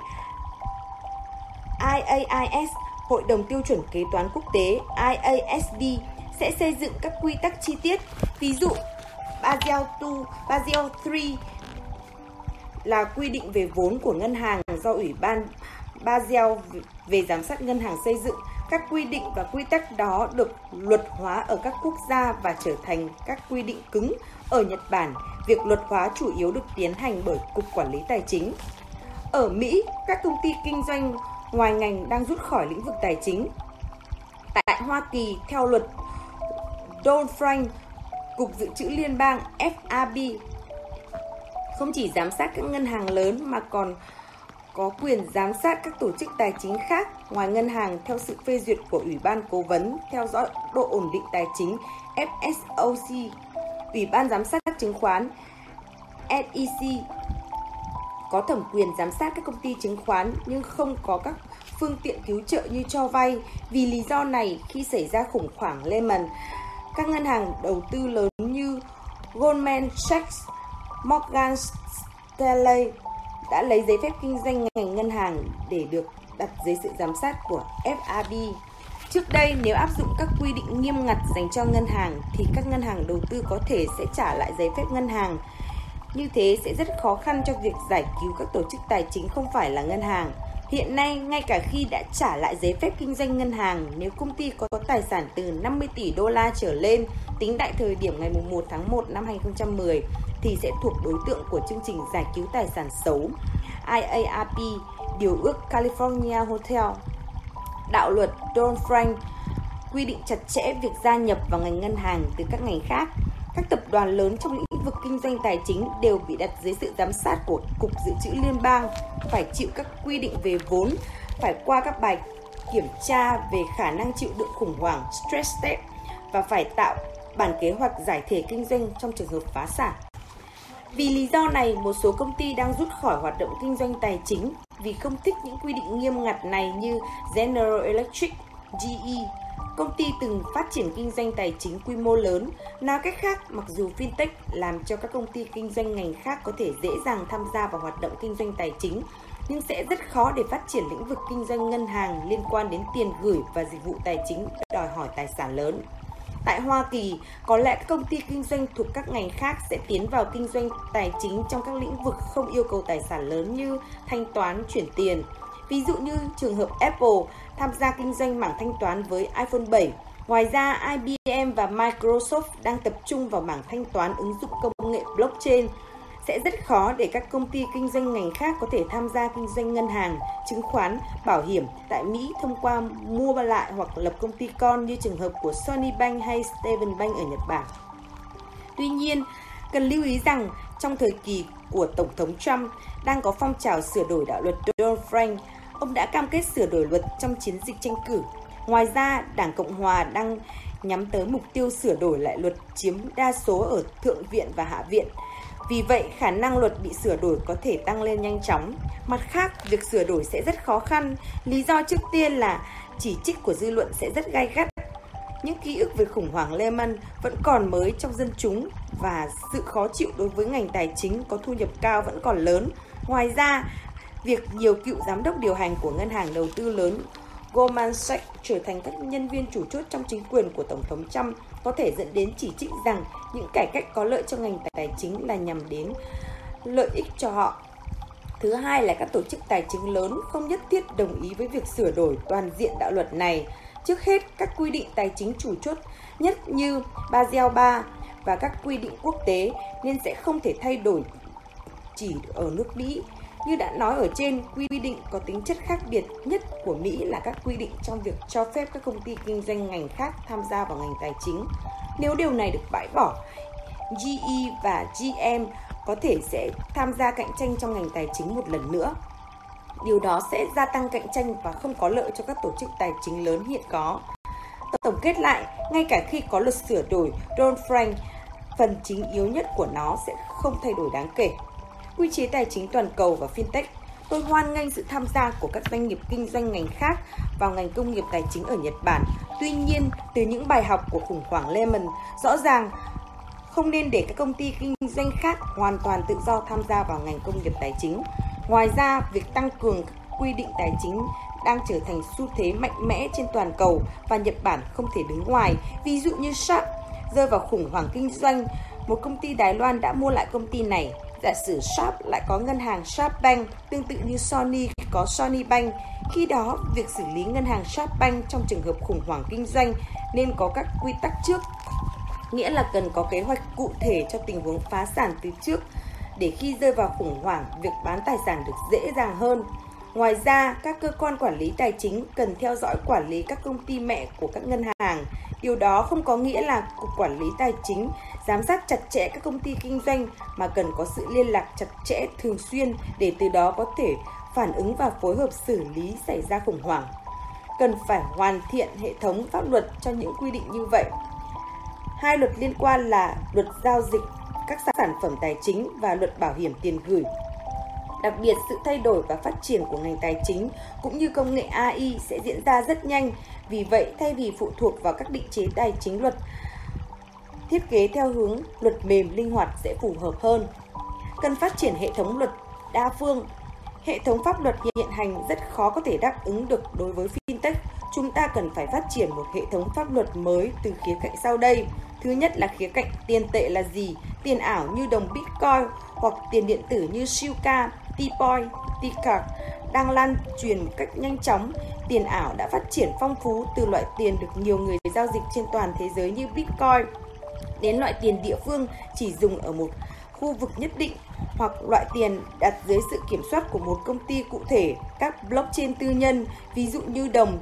IAIS, Hội đồng Tiêu chuẩn Kế toán Quốc tế, IASB, sẽ xây dựng các quy tắc chi tiết, ví dụ Basel 2, Basel 3 là quy định về vốn của ngân hàng do Ủy ban Basel về giám sát ngân hàng xây dựng các quy định và quy tắc đó được luật hóa ở các quốc gia và trở thành các quy định cứng. Ở Nhật Bản, việc luật hóa chủ yếu được tiến hành bởi Cục Quản lý Tài chính. Ở Mỹ, các công ty kinh doanh ngoài ngành đang rút khỏi lĩnh vực tài chính. Tại Hoa Kỳ, theo luật Dodd-Frank, Cục Dự trữ Liên bang FAB không chỉ giám sát các ngân hàng lớn mà còn có quyền giám sát các tổ chức tài chính khác ngoài ngân hàng theo sự phê duyệt của Ủy ban Cố vấn theo dõi độ ổn định tài chính FSOC. Ủy ban giám sát chứng khoán SEC có thẩm quyền giám sát các công ty chứng khoán nhưng không có các phương tiện cứu trợ như cho vay. Vì lý do này, khi xảy ra khủng hoảng Lehman, các ngân hàng đầu tư lớn như Goldman Sachs, Morgan Stanley đã lấy giấy phép kinh doanh ngành ngân hàng để được đặt dưới sự giám sát của FRB. Trước đây, nếu áp dụng các quy định nghiêm ngặt dành cho ngân hàng thì các ngân hàng đầu tư có thể sẽ trả lại giấy phép ngân hàng. Như thế sẽ rất khó khăn cho việc giải cứu các tổ chức tài chính không phải là ngân hàng. Hiện nay, ngay cả khi đã trả lại giấy phép kinh doanh ngân hàng, nếu công ty có tài sản từ 50 tỷ đô la trở lên, tính tại thời điểm ngày 1 tháng 1 năm 2010, thì sẽ thuộc đối tượng của chương trình giải cứu tài sản xấu IARP, Điều ước California Hotel. Đạo luật Dodd-Frank quy định chặt chẽ việc gia nhập vào ngành ngân hàng từ các ngành khác. Các tập đoàn lớn trong lĩnh vực kinh doanh tài chính đều bị đặt dưới sự giám sát của Cục Dự trữ Liên bang, phải chịu các quy định về vốn, phải qua các bài kiểm tra về khả năng chịu đựng khủng hoảng stress test và phải tạo bản kế hoạch giải thể kinh doanh trong trường hợp phá sản. Vì lý do này, một số công ty đang rút khỏi hoạt động kinh doanh tài chính vì không thích những quy định nghiêm ngặt này như General Electric, GE. Công ty từng phát triển kinh doanh tài chính quy mô lớn. Nói cách khác, mặc dù fintech làm cho các công ty kinh doanh ngành khác có thể dễ dàng tham gia vào hoạt động kinh doanh tài chính, nhưng sẽ rất khó để phát triển lĩnh vực kinh doanh ngân hàng liên quan đến tiền gửi và dịch vụ tài chính đòi hỏi tài sản lớn. Tại Hoa Kỳ, có lẽ các công ty kinh doanh thuộc các ngành khác sẽ tiến vào kinh doanh tài chính trong các lĩnh vực không yêu cầu tài sản lớn như thanh toán, chuyển tiền. Ví dụ như trường hợp Apple tham gia kinh doanh mảng thanh toán với iPhone 7. Ngoài ra, IBM và Microsoft đang tập trung vào mảng thanh toán ứng dụng công nghệ blockchain sẽ rất khó để các công ty kinh doanh ngành khác có thể tham gia kinh doanh ngân hàng, chứng khoán, bảo hiểm tại Mỹ thông qua mua lại hoặc lập công ty con như trường hợp của Sony Bank hay Steven Bank ở Nhật Bản. Tuy nhiên, cần lưu ý rằng trong thời kỳ của Tổng thống Trump đang có phong trào sửa đổi đạo luật Dodd-Frank, ông đã cam kết sửa đổi luật trong chiến dịch tranh cử. Ngoài ra, Đảng Cộng Hòa đang nhắm tới mục tiêu sửa đổi lại luật chiếm đa số ở Thượng viện và Hạ viện – vì vậy, khả năng luật bị sửa đổi có thể tăng lên nhanh chóng. Mặt khác, việc sửa đổi sẽ rất khó khăn. Lý do trước tiên là chỉ trích của dư luận sẽ rất gai gắt. Những ký ức về khủng hoảng Lehman vẫn còn mới trong dân chúng và sự khó chịu đối với ngành tài chính có thu nhập cao vẫn còn lớn. Ngoài ra, việc nhiều cựu giám đốc điều hành của ngân hàng đầu tư lớn Goldman Sachs trở thành các nhân viên chủ chốt trong chính quyền của Tổng thống Trump có thể dẫn đến chỉ trích rằng những cải cách có lợi cho ngành tài chính là nhằm đến lợi ích cho họ. Thứ hai là các tổ chức tài chính lớn không nhất thiết đồng ý với việc sửa đổi toàn diện đạo luật này. Trước hết, các quy định tài chính chủ chốt nhất như Basel III và các quy định quốc tế nên sẽ không thể thay đổi chỉ ở nước Mỹ như đã nói ở trên, quy định có tính chất khác biệt nhất của Mỹ là các quy định trong việc cho phép các công ty kinh doanh ngành khác tham gia vào ngành tài chính. Nếu điều này được bãi bỏ, GE và GM có thể sẽ tham gia cạnh tranh trong ngành tài chính một lần nữa. Điều đó sẽ gia tăng cạnh tranh và không có lợi cho các tổ chức tài chính lớn hiện có. Tổng kết lại, ngay cả khi có luật sửa đổi Dodd-Frank, phần chính yếu nhất của nó sẽ không thay đổi đáng kể quy chế tài chính toàn cầu và fintech. Tôi hoan nghênh sự tham gia của các doanh nghiệp kinh doanh ngành khác vào ngành công nghiệp tài chính ở Nhật Bản. Tuy nhiên, từ những bài học của khủng hoảng Lehman, rõ ràng không nên để các công ty kinh doanh khác hoàn toàn tự do tham gia vào ngành công nghiệp tài chính. Ngoài ra, việc tăng cường các quy định tài chính đang trở thành xu thế mạnh mẽ trên toàn cầu và Nhật Bản không thể đứng ngoài. Ví dụ như Sharp rơi vào khủng hoảng kinh doanh, một công ty Đài Loan đã mua lại công ty này Giả sử Sharp lại có ngân hàng Sharp Bank tương tự như Sony có Sony Bank. Khi đó, việc xử lý ngân hàng Sharp Bank trong trường hợp khủng hoảng kinh doanh nên có các quy tắc trước, nghĩa là cần có kế hoạch cụ thể cho tình huống phá sản từ trước để khi rơi vào khủng hoảng, việc bán tài sản được dễ dàng hơn. Ngoài ra, các cơ quan quản lý tài chính cần theo dõi quản lý các công ty mẹ của các ngân hàng. Điều đó không có nghĩa là Cục Quản lý Tài chính giám sát chặt chẽ các công ty kinh doanh mà cần có sự liên lạc chặt chẽ thường xuyên để từ đó có thể phản ứng và phối hợp xử lý xảy ra khủng hoảng. Cần phải hoàn thiện hệ thống pháp luật cho những quy định như vậy. Hai luật liên quan là luật giao dịch các sản phẩm tài chính và luật bảo hiểm tiền gửi. Đặc biệt, sự thay đổi và phát triển của ngành tài chính cũng như công nghệ AI sẽ diễn ra rất nhanh. Vì vậy, thay vì phụ thuộc vào các định chế tài chính luật, thiết kế theo hướng luật mềm linh hoạt sẽ phù hợp hơn. Cần phát triển hệ thống luật đa phương. Hệ thống pháp luật hiện hành rất khó có thể đáp ứng được đối với fintech. Chúng ta cần phải phát triển một hệ thống pháp luật mới từ khía cạnh sau đây. Thứ nhất là khía cạnh tiền tệ là gì? Tiền ảo như đồng Bitcoin hoặc tiền điện tử như Shiba, T-Point, T-Card đang lan truyền một cách nhanh chóng. Tiền ảo đã phát triển phong phú từ loại tiền được nhiều người giao dịch trên toàn thế giới như Bitcoin đến loại tiền địa phương chỉ dùng ở một khu vực nhất định hoặc loại tiền đặt dưới sự kiểm soát của một công ty cụ thể, các blockchain tư nhân, ví dụ như đồng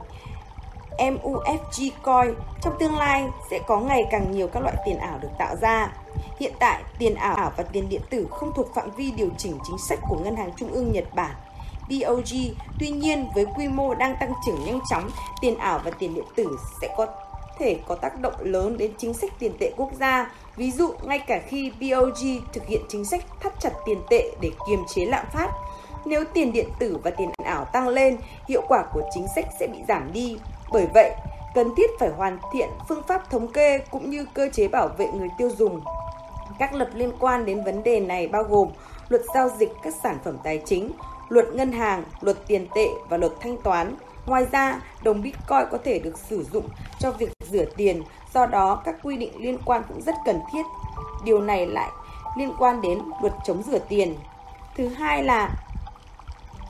MUFG Coin. Trong tương lai sẽ có ngày càng nhiều các loại tiền ảo được tạo ra. Hiện tại, tiền ảo và tiền điện tử không thuộc phạm vi điều chỉnh chính sách của Ngân hàng Trung ương Nhật Bản. BOG, tuy nhiên với quy mô đang tăng trưởng nhanh chóng, tiền ảo và tiền điện tử sẽ có thể có tác động lớn đến chính sách tiền tệ quốc gia. Ví dụ, ngay cả khi BOG thực hiện chính sách thắt chặt tiền tệ để kiềm chế lạm phát, nếu tiền điện tử và tiền ảo tăng lên, hiệu quả của chính sách sẽ bị giảm đi. Bởi vậy, cần thiết phải hoàn thiện phương pháp thống kê cũng như cơ chế bảo vệ người tiêu dùng. Các luật liên quan đến vấn đề này bao gồm luật giao dịch các sản phẩm tài chính, luật ngân hàng, luật tiền tệ và luật thanh toán. Ngoài ra, đồng Bitcoin có thể được sử dụng cho việc rửa tiền, do đó các quy định liên quan cũng rất cần thiết. Điều này lại liên quan đến luật chống rửa tiền. Thứ hai là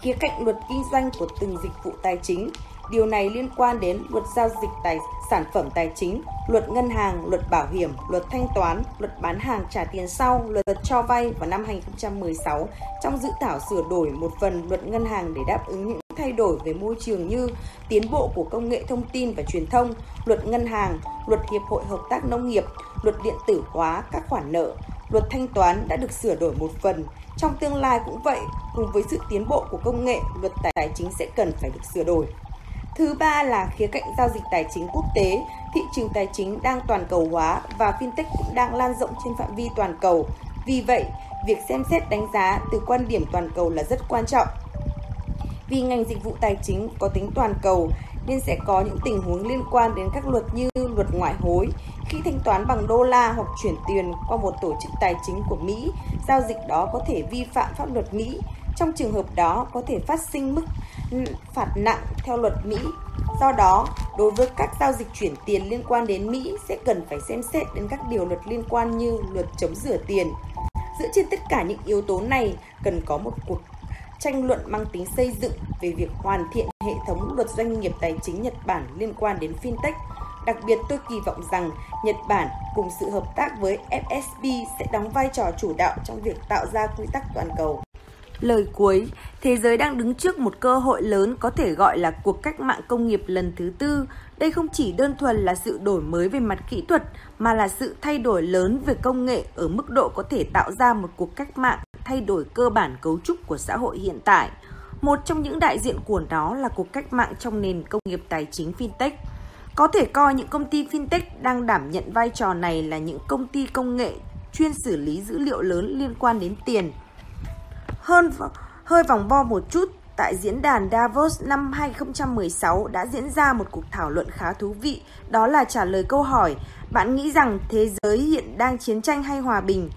khía cạnh luật kinh doanh của từng dịch vụ tài chính. Điều này liên quan đến luật giao dịch tài sản phẩm tài chính, luật ngân hàng, luật bảo hiểm, luật thanh toán, luật bán hàng trả tiền sau, luật cho vay vào năm 2016 trong dự thảo sửa đổi một phần luật ngân hàng để đáp ứng những thay đổi về môi trường như tiến bộ của công nghệ thông tin và truyền thông, luật ngân hàng, luật hiệp hội hợp tác nông nghiệp, luật điện tử hóa các khoản nợ, luật thanh toán đã được sửa đổi một phần. Trong tương lai cũng vậy, cùng với sự tiến bộ của công nghệ, luật tài chính sẽ cần phải được sửa đổi. Thứ ba là khía cạnh giao dịch tài chính quốc tế. Thị trường tài chính đang toàn cầu hóa và fintech cũng đang lan rộng trên phạm vi toàn cầu. Vì vậy, việc xem xét đánh giá từ quan điểm toàn cầu là rất quan trọng. Vì ngành dịch vụ tài chính có tính toàn cầu nên sẽ có những tình huống liên quan đến các luật như luật ngoại hối. Khi thanh toán bằng đô la hoặc chuyển tiền qua một tổ chức tài chính của Mỹ, giao dịch đó có thể vi phạm pháp luật Mỹ. Trong trường hợp đó có thể phát sinh mức phạt nặng theo luật Mỹ. Do đó, đối với các giao dịch chuyển tiền liên quan đến Mỹ sẽ cần phải xem xét đến các điều luật liên quan như luật chống rửa tiền. Dựa trên tất cả những yếu tố này, cần có một cuộc tranh luận mang tính xây dựng về việc hoàn thiện hệ thống luật doanh nghiệp tài chính Nhật Bản liên quan đến fintech. Đặc biệt tôi kỳ vọng rằng Nhật Bản cùng sự hợp tác với FSB sẽ đóng vai trò chủ đạo trong việc tạo ra quy tắc toàn cầu. Lời cuối, thế giới đang đứng trước một cơ hội lớn có thể gọi là cuộc cách mạng công nghiệp lần thứ tư. Đây không chỉ đơn thuần là sự đổi mới về mặt kỹ thuật, mà là sự thay đổi lớn về công nghệ ở mức độ có thể tạo ra một cuộc cách mạng thay đổi cơ bản cấu trúc của xã hội hiện tại. Một trong những đại diện của nó là cuộc cách mạng trong nền công nghiệp tài chính fintech. Có thể coi những công ty fintech đang đảm nhận vai trò này là những công ty công nghệ chuyên xử lý dữ liệu lớn liên quan đến tiền. Hơn hơi vòng vo một chút, tại diễn đàn Davos năm 2016 đã diễn ra một cuộc thảo luận khá thú vị, đó là trả lời câu hỏi bạn nghĩ rằng thế giới hiện đang chiến tranh hay hòa bình?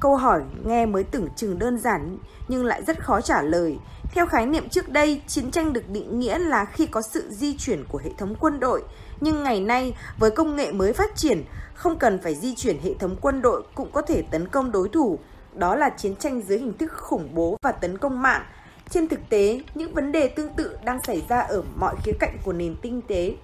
Câu hỏi nghe mới tưởng chừng đơn giản nhưng lại rất khó trả lời. Theo khái niệm trước đây, chiến tranh được định nghĩa là khi có sự di chuyển của hệ thống quân đội. Nhưng ngày nay, với công nghệ mới phát triển, không cần phải di chuyển hệ thống quân đội cũng có thể tấn công đối thủ. Đó là chiến tranh dưới hình thức khủng bố và tấn công mạng. Trên thực tế, những vấn đề tương tự đang xảy ra ở mọi khía cạnh của nền kinh tế.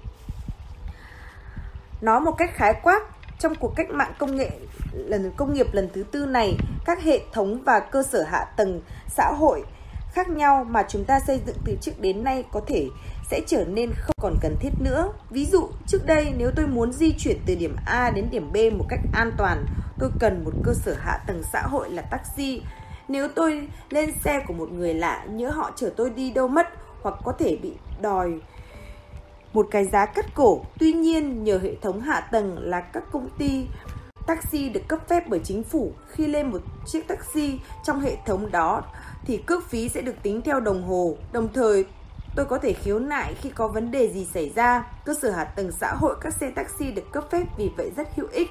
Nói một cách khái quát, trong cuộc cách mạng công nghệ lần công nghiệp lần thứ tư này, các hệ thống và cơ sở hạ tầng xã hội khác nhau mà chúng ta xây dựng từ trước đến nay có thể sẽ trở nên không còn cần thiết nữa. Ví dụ, trước đây nếu tôi muốn di chuyển từ điểm A đến điểm B một cách an toàn, tôi cần một cơ sở hạ tầng xã hội là taxi. Nếu tôi lên xe của một người lạ, nhớ họ chở tôi đi đâu mất hoặc có thể bị đòi một cái giá cắt cổ. Tuy nhiên, nhờ hệ thống hạ tầng là các công ty taxi được cấp phép bởi chính phủ khi lên một chiếc taxi trong hệ thống đó thì cước phí sẽ được tính theo đồng hồ. Đồng thời, tôi có thể khiếu nại khi có vấn đề gì xảy ra. Cơ sở hạ tầng xã hội các xe taxi được cấp phép vì vậy rất hữu ích.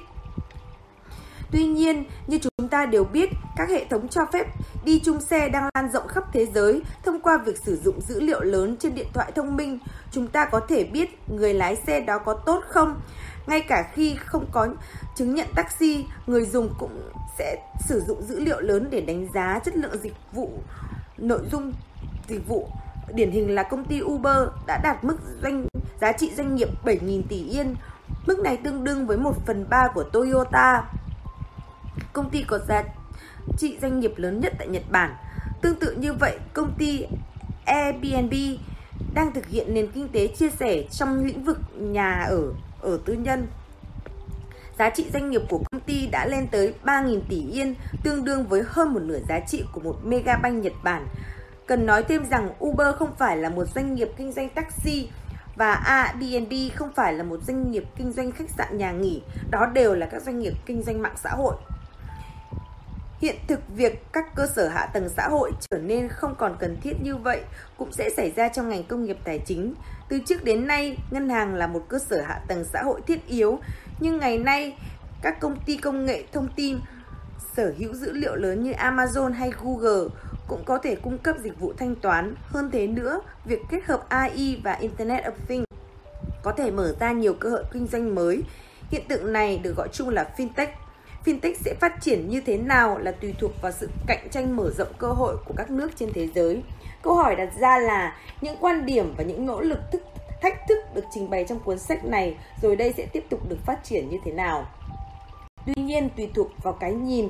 Tuy nhiên, như chúng ta đều biết, các hệ thống cho phép đi chung xe đang lan rộng khắp thế giới thông qua việc sử dụng dữ liệu lớn trên điện thoại thông minh. Chúng ta có thể biết người lái xe đó có tốt không. Ngay cả khi không có chứng nhận taxi, người dùng cũng sẽ sử dụng dữ liệu lớn để đánh giá chất lượng dịch vụ, nội dung dịch vụ. Điển hình là công ty Uber đã đạt mức doanh giá trị doanh nghiệp 7.000 tỷ yên. Mức này tương đương với 1 phần 3 của Toyota công ty có giá trị doanh nghiệp lớn nhất tại Nhật Bản. Tương tự như vậy, công ty Airbnb đang thực hiện nền kinh tế chia sẻ trong lĩnh vực nhà ở ở tư nhân. Giá trị doanh nghiệp của công ty đã lên tới 3.000 tỷ yên, tương đương với hơn một nửa giá trị của một megabank Nhật Bản. Cần nói thêm rằng Uber không phải là một doanh nghiệp kinh doanh taxi và Airbnb không phải là một doanh nghiệp kinh doanh khách sạn nhà nghỉ, đó đều là các doanh nghiệp kinh doanh mạng xã hội. Hiện thực việc các cơ sở hạ tầng xã hội trở nên không còn cần thiết như vậy cũng sẽ xảy ra trong ngành công nghiệp tài chính. Từ trước đến nay, ngân hàng là một cơ sở hạ tầng xã hội thiết yếu, nhưng ngày nay các công ty công nghệ thông tin sở hữu dữ liệu lớn như Amazon hay Google cũng có thể cung cấp dịch vụ thanh toán. Hơn thế nữa, việc kết hợp AI và Internet of Things có thể mở ra nhiều cơ hội kinh doanh mới. Hiện tượng này được gọi chung là fintech fintech sẽ phát triển như thế nào là tùy thuộc vào sự cạnh tranh mở rộng cơ hội của các nước trên thế giới. Câu hỏi đặt ra là những quan điểm và những nỗ lực thức, thách thức được trình bày trong cuốn sách này rồi đây sẽ tiếp tục được phát triển như thế nào. Tuy nhiên tùy thuộc vào cái nhìn,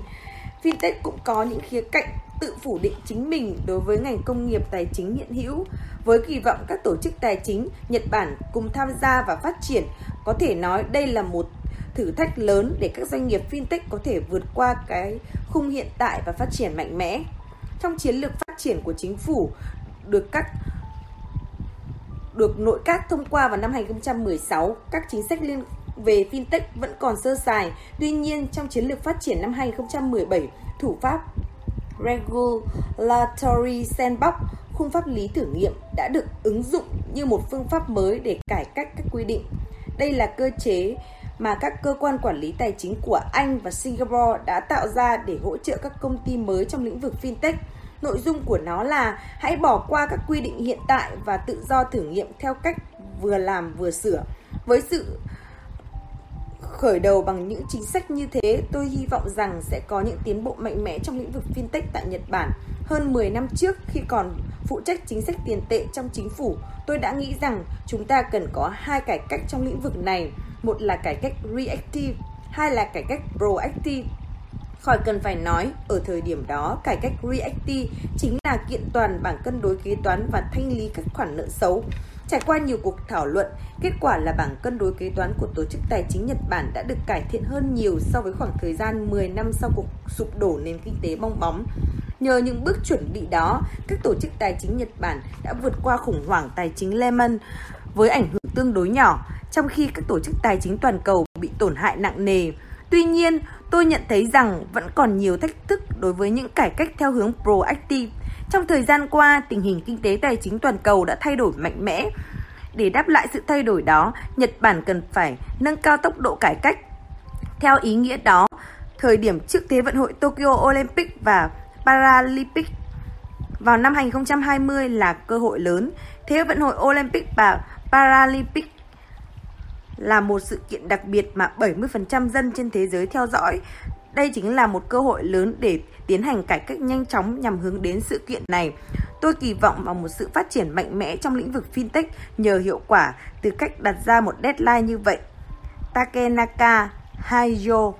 fintech cũng có những khía cạnh tự phủ định chính mình đối với ngành công nghiệp tài chính hiện hữu với kỳ vọng các tổ chức tài chính Nhật Bản cùng tham gia và phát triển có thể nói đây là một thử thách lớn để các doanh nghiệp fintech có thể vượt qua cái khung hiện tại và phát triển mạnh mẽ. Trong chiến lược phát triển của chính phủ được các được nội các thông qua vào năm 2016, các chính sách liên về fintech vẫn còn sơ sài. Tuy nhiên, trong chiến lược phát triển năm 2017, thủ pháp Regulatory Sandbox, khung pháp lý thử nghiệm đã được ứng dụng như một phương pháp mới để cải cách các quy định. Đây là cơ chế mà các cơ quan quản lý tài chính của Anh và Singapore đã tạo ra để hỗ trợ các công ty mới trong lĩnh vực fintech. Nội dung của nó là hãy bỏ qua các quy định hiện tại và tự do thử nghiệm theo cách vừa làm vừa sửa. Với sự khởi đầu bằng những chính sách như thế, tôi hy vọng rằng sẽ có những tiến bộ mạnh mẽ trong lĩnh vực fintech tại Nhật Bản. Hơn 10 năm trước khi còn phụ trách chính sách tiền tệ trong chính phủ, tôi đã nghĩ rằng chúng ta cần có hai cải cách trong lĩnh vực này một là cải cách reactive, hai là cải cách proactive. Khỏi cần phải nói, ở thời điểm đó, cải cách reactive chính là kiện toàn bảng cân đối kế toán và thanh lý các khoản nợ xấu. Trải qua nhiều cuộc thảo luận, kết quả là bảng cân đối kế toán của Tổ chức Tài chính Nhật Bản đã được cải thiện hơn nhiều so với khoảng thời gian 10 năm sau cuộc sụp đổ nền kinh tế bong bóng. Nhờ những bước chuẩn bị đó, các tổ chức tài chính Nhật Bản đã vượt qua khủng hoảng tài chính Lehman với ảnh hưởng tương đối nhỏ trong khi các tổ chức tài chính toàn cầu bị tổn hại nặng nề. Tuy nhiên, tôi nhận thấy rằng vẫn còn nhiều thách thức đối với những cải cách theo hướng proactive. Trong thời gian qua, tình hình kinh tế tài chính toàn cầu đã thay đổi mạnh mẽ. Để đáp lại sự thay đổi đó, Nhật Bản cần phải nâng cao tốc độ cải cách. Theo ý nghĩa đó, thời điểm trước Thế vận hội Tokyo Olympic và Paralympic vào năm 2020 là cơ hội lớn. Thế vận hội Olympic và Paralympic là một sự kiện đặc biệt mà 70% dân trên thế giới theo dõi. Đây chính là một cơ hội lớn để tiến hành cải cách nhanh chóng nhằm hướng đến sự kiện này. Tôi kỳ vọng vào một sự phát triển mạnh mẽ trong lĩnh vực fintech nhờ hiệu quả từ cách đặt ra một deadline như vậy. Takenaka Haiyo